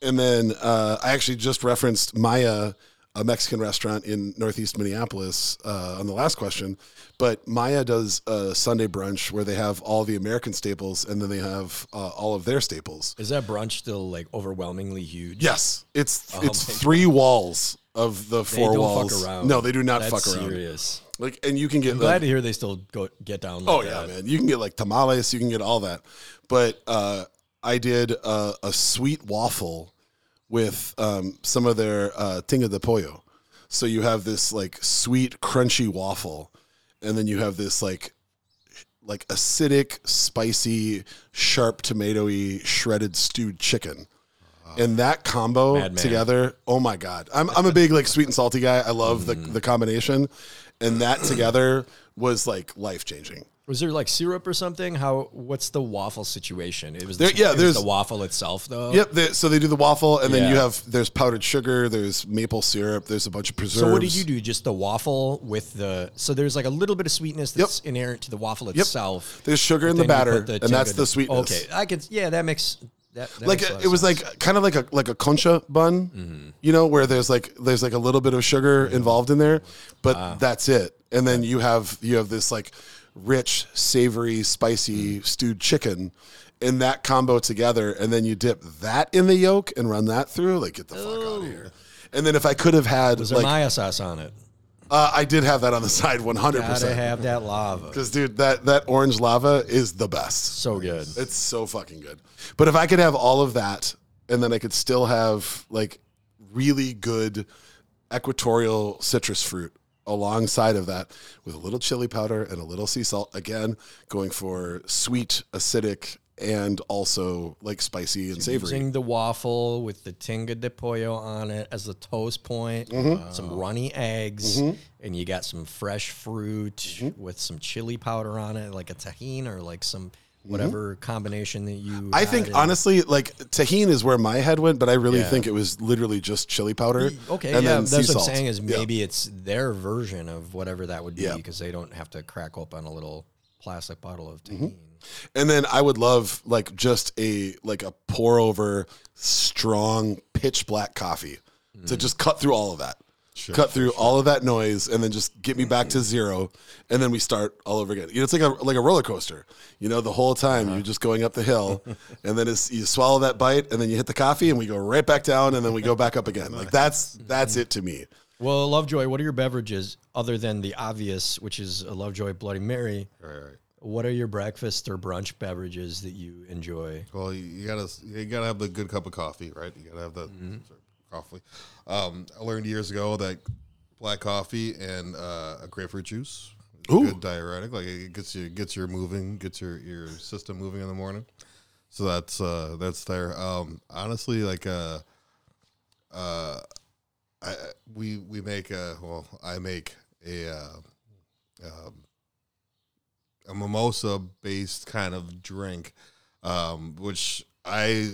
And then uh, I actually just referenced Maya, a Mexican restaurant in Northeast Minneapolis, uh, on the last question. But Maya does a Sunday brunch where they have all the American staples and then they have uh, all of their staples. Is that brunch still like overwhelmingly huge? Yes, it's it's my three walls of the They four don't walls. No, they do not That's fuck around. serious. Like, and you can get I'm like, glad to hear they still go get down. Like Oh yeah, that. man. You can get like tamales. You can get all that. But uh, I did a, a sweet waffle with um, some of their uh, tinga de pollo. So you have this like sweet, crunchy waffle, and then you have this like like acidic, spicy, sharp, tomatoey, shredded stewed chicken. And that combo together, oh my god! I'm I'm a big like sweet and salty guy. I love the mm-hmm. the combination, and that together was like life changing. Was there like syrup or something? How? What's the waffle situation? It was There- the, yeah, it there's- the waffle itself though. Yep. They, so they do the waffle, and then you have there's powdered sugar, there's maple syrup, there's a bunch of preserves. So what did you do? Just the waffle with the so there's like a little bit of sweetness that's inherent to the waffle itself. There's sugar in the batter, the and that's the sweetness. Okay, I could. Yeah, that makes that. that Like a a, it was sense. like kind of like a like a concha bun, Mm-hmm. you know, where there's like there's like a little bit of sugar involved in there, but Ah. that's it. And then you have you have this like rich, savory, spicy Mm. stewed chicken. In that combo together, and then you dip that in the yolk and run that through. Like, get the fuck out of here! And then if I could have had, Was there like, Maya sauce on it? Uh, I did have that on the side, one hundred Gotta have that lava. Because dude, that that orange lava is the best. So good. It's so fucking good. But if I could have all of that, and then I could still have like really good equatorial citrus fruit alongside of that with a little chili powder and a little sea salt, again going for sweet, acidic, and also like spicy and savory. Using the waffle with the tinga de pollo on it as the toast point, Mm-hmm. some runny eggs, and you got some fresh fruit Mm-hmm. with some chili powder on it, like a Tajín or like some whatever combination that you. Mm-hmm. I think in- honestly, like Tajín is where my head went, but I really Yeah. think it was literally just chili powder. Okay, and yeah, then that's what I'm saying. Is Yeah. maybe it's their version of whatever that would be Yeah. because they don't have to crack open a little plastic bottle of Mm-hmm. Tajín. And then I would love like just a like a pour over strong pitch black coffee to mm. just cut through all of that. cut through all of that noise and then just get me back to mm. zero and then we start all over again. You know, it's like a like a roller coaster. You know, the whole time uh-huh. you're just going up the hill and then it's, you swallow that bite and then you hit the coffee and we go right back down and then we go back up again. Like that's that's mm-hmm. it to me. Well, Lovejoy, what are your beverages other than the obvious, which is a Lovejoy Bloody Mary? Right, right. What are your breakfast or brunch beverages that you enjoy? Well, you, gotta you gotta have the good cup of coffee, right? You gotta have the Mm-hmm. coffee. Um, I learned years ago that black coffee and uh, a grapefruit juice Ooh. good diuretic. Like it gets you gets your moving, gets your your system moving in the morning. So that's uh, that's there. Um, honestly, like uh, uh, I we we make a well, I make a uh, um, a mimosa based kind of drink, um, which i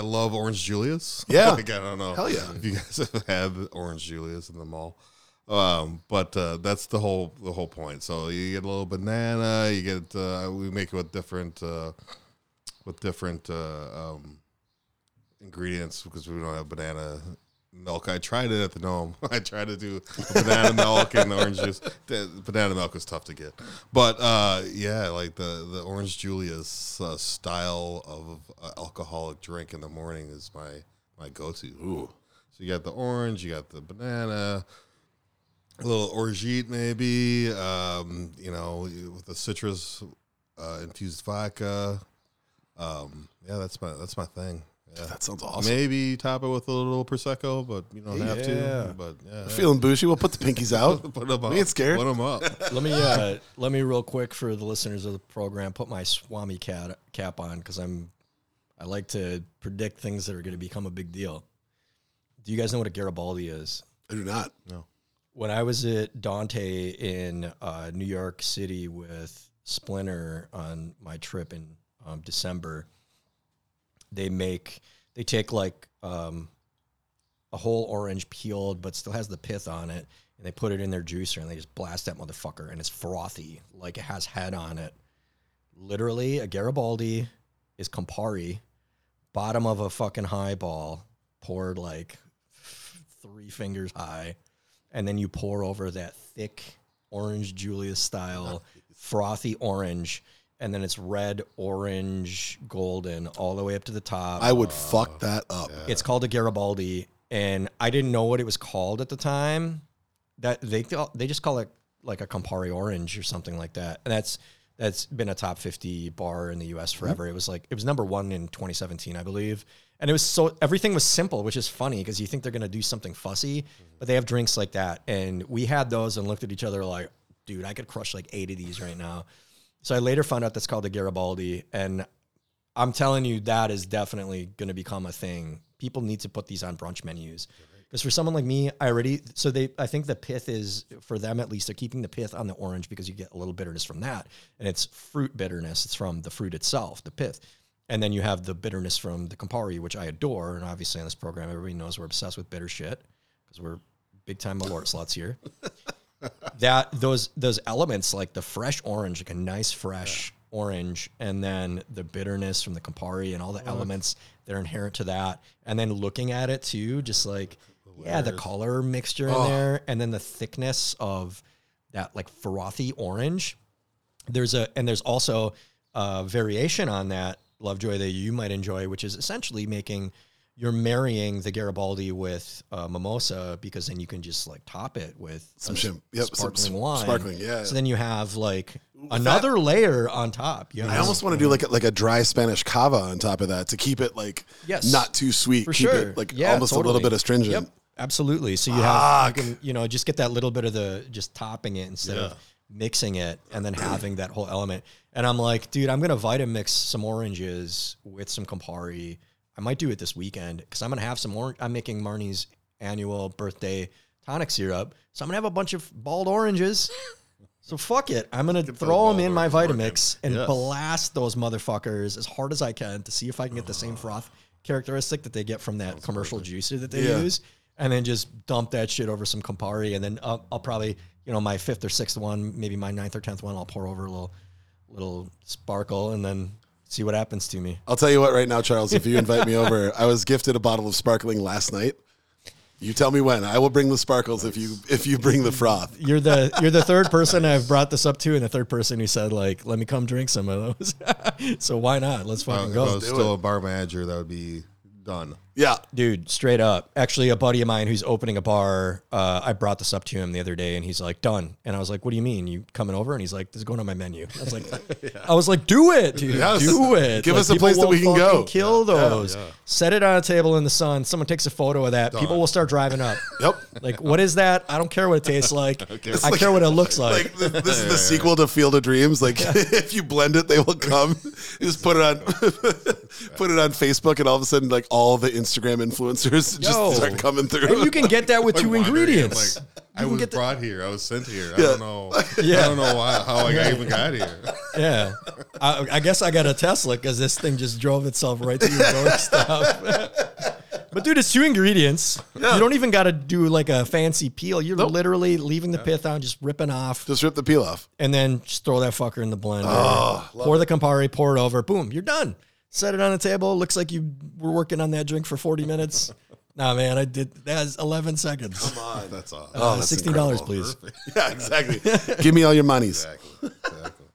love Orange Julius. Yeah. like, I don't know. Hell yeah. If you guys have had Orange Julius in the mall. Um, but uh, that's the whole the whole point. So you get a little banana. You get uh, we make it with different uh, with different uh, um, ingredients because we don't have banana milk. I tried it at the Gnome. I tried to do banana milk and orange juice. The banana milk was tough to get, but uh, yeah, like the the Orange Julius uh, style of uh, alcoholic drink in the morning is my my go to. Ooh. So you got the orange, you got the banana, a little orgeat maybe, um, you know, with the citrus uh, infused vodka. Um, yeah, that's my that's my thing. Yeah. That sounds awesome. Maybe top it with a little prosecco, but you don't have Yeah. to. But yeah, Feeling bougie. We'll put the pinkies out. put them up. We ain't scared. Put them up. let me uh, let me real quick for the listeners of the program put my Swami cat cap on because I'm I like to predict things that are going to become a big deal. Do you guys know what a Garibaldi is? I do not. no. when I was at Dante in uh, New York City with Splinter on my trip in um, December, they make they take like um, a whole orange peeled but still has the pith on it, and they put it in their juicer and they just blast that motherfucker, and it's frothy like it has head on it. Literally, a Garibaldi is Campari, bottom of a fucking highball, poured like three fingers high, and then you pour over that thick orange Julius style frothy orange, and then it's red, orange, golden, all the way up to the top. I would fuck that up. It's called a Garibaldi, and I didn't know what it was called at the time. That they they just call it like a Campari Orange or something like that, and that's that's been a top fifty bar in the U.S. forever. Mm-hmm. It was like it was number one in 2017, I believe, and it was so everything was simple, which is funny because you think they're gonna do something fussy, mm-hmm. but they have drinks like that, and we had those and looked at each other like, dude, I could crush like eight of these right now. So I later found out that's called a Garibaldi, and I'm telling you, that is definitely going to become a thing. People need to put these on brunch menus because for someone like me, I already so they I think the pith is for them at least they're keeping the pith on the orange because you get a little bitterness from that, and it's fruit bitterness. It's from the fruit itself, the pith, and then you have the bitterness from the Campari, which I adore. And obviously on this program, everybody knows we're obsessed with bitter shit because we're big time Malort sluts here that those those elements like the fresh orange, like a nice fresh orange, and then the bitterness from the Campari and all the elements that are inherent to that, and then looking at it too, just like yeah, the color mixture in there, and then the thickness of that like frothy orange. There's a and there's also a variation on that Lovejoy that you might enjoy, which is essentially making you're marrying the Garibaldi with uh, mimosa because then you can just like top it with Some shim- yep, sparkling s- wine. sparkling, yeah. So then you have like another layer on top. You I almost want to do like a, like a dry Spanish cava on top of that to keep it like Yes. not too sweet. for keep sure, it like yeah, almost a little bit astringent. Yep, absolutely. So you have you, can, you know just get that little bit of the just topping it instead of mixing it and then having that whole element. And I'm like, dude, I'm gonna Vitamix some oranges with some Campari. I might do it this weekend because I'm gonna have some orange. I'm making Marnie's annual birthday tonic syrup, so I'm gonna have a bunch of bald oranges. So fuck it. I'm gonna throw them in my Vitamix and Yes. blast those motherfuckers as hard as I can to see if I can get the same froth characteristic that they get from that commercial juicer that they Yeah. use, and then just dump that shit over some Campari, and then I'll, I'll probably you know my fifth or sixth one, maybe my ninth or tenth one, I'll pour over a little little sparkle, and then see what happens to me. I'll tell you what right now, Charles. If you invite me over, I was gifted a bottle of sparkling last night. You tell me when. I will bring the sparkles if you if you bring the froth. You're the you're the third person I've brought this up to, and the third person who said like, "Let me come drink some of those." so why not? Let's Uh, fucking if go. I was still a bar manager, that would be done. Yeah. Dude, straight up. Actually, a buddy of mine who's opening a bar, uh, I brought this up to him the other day, and he's like, "Done." And I was like, "What do you mean? You coming over?" And he's like, "This is going on my menu." I was like, "I was like, do it, dude, Yes. do it. Give Like, us a place that we can go." Kill those. yeah. Set it on a table in the sun. Someone takes a photo of that. People will start driving up. Yep. Like, what is that? I don't care what it tastes like. I like- care what it looks like. Like th- this is the sequel to Field of Dreams. Like if you blend it, they will come. You just put it on, put it on Facebook, and all of a sudden, like all the Instagram influencers just Yo. start coming through. and you can get that with Like two wandering, ingredients. Like, I was get the- brought here. I was sent here. I don't know. Yeah. I don't know why, how I even got here. Yeah, I, I guess I got a Tesla because this thing just drove itself right to your doorstep. but dude, it's two ingredients. Yeah. You don't even got to do like a fancy peel. You're literally leaving the pith on, just ripping off, just rip the peel off. and then just throw that fucker in the blender. Oh, pour the Campari, pour it over. Boom, you're done. Set it on the table. Looks like you were working on that drink for 40 minutes. Nah, man, I did. That's 11 seconds. Come on, that's all. Oh, that's Sixteen dollars, incredible. please. Yeah, exactly. Give me all your monies. Exactly. Exactly.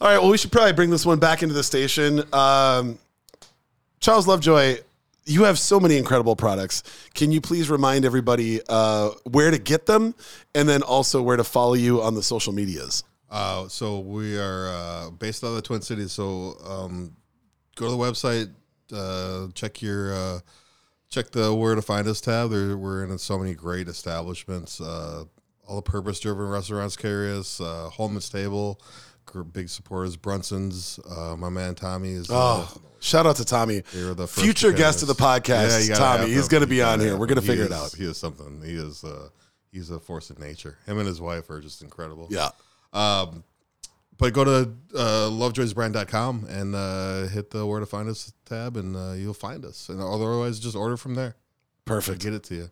All right. Well, we should probably bring this one back into the station. Um, Charles Lovejoy, you have so many incredible products. Can you please remind everybody uh, where to get them, and then also where to follow you on the social medias? Uh, so we are uh, based out of the Twin Cities. So um, go to the website, uh, check your uh, check the where to find us tab. There, we're in so many great establishments. Uh, all the purpose driven restaurants carry us. Uh, Holman's Table, big supporters. Brunson's. Uh, my man Tommy is. uh, Oh, shout out to Tommy, the future guest of the podcast. gotta Tommy, he's going to be on here. We're going to figure it out. He is something. He is. Uh, he's a force of nature. Him and his wife are just incredible. Yeah. Um, but go to uh, lovejoysbrand.com and uh, hit the where to find us tab, and uh, you'll find us. And otherwise, just order from there. Perfect. Get it to you.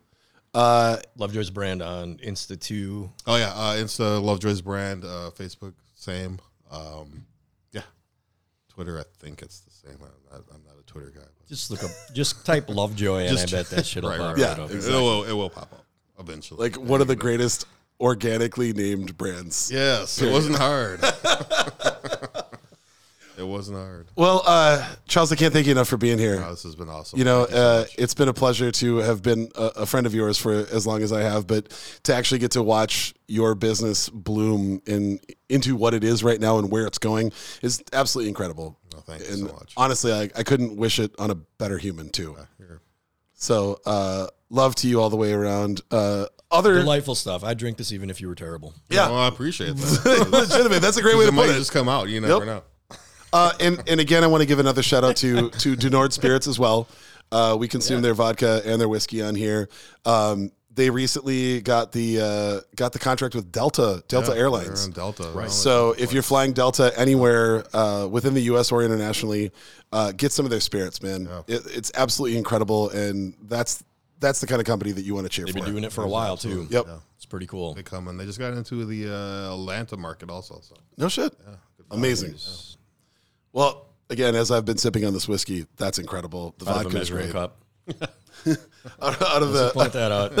Uh, Lovejoy's brand on Insta too. Oh yeah, uh, Insta Lovejoys brand, uh, Facebook same. Um, yeah, Twitter I think it's the same. I'm not, I'm not a Twitter guy. But Just look up, just type Lovejoy, and Just- I bet that shit'll right, pop right, right Yeah, up. it, will, it will pop up eventually. like one of the greatest organically named brands. yes, it wasn't hard. it wasn't hard. Well, uh, Charles, I can't thank you enough for being here. Oh, this has been awesome. You know, so uh, much. it's been a pleasure to have been a, a friend of yours for as long as I have, but to actually get to watch your business bloom in into what it is right now and where it's going is absolutely incredible. Oh, thank you so much. honestly, I, I couldn't wish it on a better human too. Here. So, uh, love to you all the way around. Uh, other Delightful stuff. I'd drink this even if you were terrible. Yeah. Well, I appreciate that. legitimate. That's a great way it to might put it. just come out. You never Yep. know. Uh, and and again, I want to give another shout out to to Du Nord Spirits as well. Uh, we consume their vodka and their whiskey on here. Um, they recently got the uh, got the contract with Delta Delta Yeah, Airlines. on Delta. Right. So if you're flying Delta anywhere uh, within the U.S. or internationally, uh, get some of their spirits, man. It, it's absolutely incredible, and that's that's the kind of company that you want to cheer for. They've for. been doing it for a while too. Yep. It's pretty cool. they come and they just got into the uh, Atlanta market also. So No shit. Amazing. Well, again, as I've been sipping on this whiskey, that's incredible. The Out of a vodka is measuring great. cup. Out, out of the Point that out.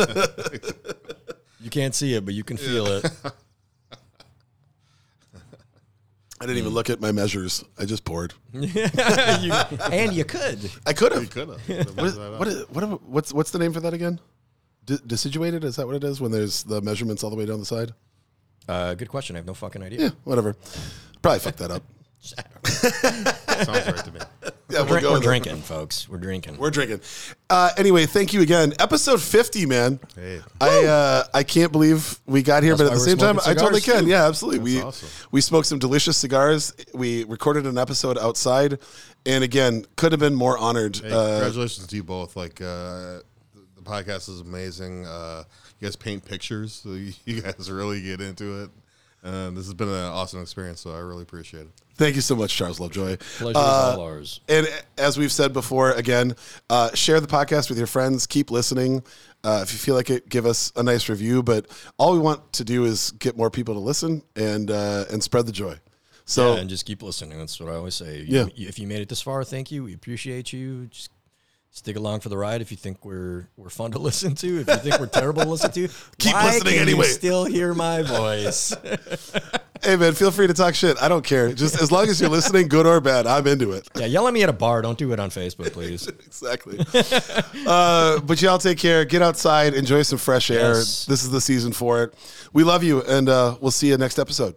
you can't see it, but you can feel it. I didn't even look at my measures. I just poured. You- and you could. I could you have. could have. What is, what is, what am- what's what's the name for that again? D- deciduated? Is that what it is when there's the measurements all the way down the side? Uh, good question. I have no fucking idea. Yeah, whatever. Probably fucked that up. Sounds right to me. Yeah, We're, go we're drinking, folks. We're drinking. We're drinking. Uh, anyway, thank you again. Episode fifty, man. Hey. I uh, I can't believe we got here, That's but at the same time, I totally cigars, can. too. Yeah, absolutely. we awesome. we smoked some delicious cigars. We recorded an episode outside, and again, could have been more honored. Hey, uh, congratulations to you both. Like uh, the, the podcast is amazing. Uh, you guys paint pictures, so you, you guys really get into it. And this has been an awesome experience, so I really appreciate it. thank you so much, Charles Lovejoy. Pleasure Uh, is all ours. And as we've said before, again, uh, share the podcast with your friends. Keep listening. Uh, if you feel like it, give us a nice review. But all we want to do is get more people to listen and uh, and spread the joy. So yeah, and just keep listening. That's what I always say. Yeah. If you made it this far, thank you. We appreciate you. Just stick along for the ride. If you think we're we're fun to listen to, if you think we're terrible to listen to, Keep why listening can you anyway. still hear my voice. Hey man, feel free to talk shit. I don't care. Just as long as you're listening, good or bad, I'm into it. Yeah, yell at me at a bar. Don't do it on Facebook, please. exactly. uh, but y'all take care. Get outside. Enjoy some fresh air. Yes. This is the season for it. We love you, and uh, we'll see you next episode.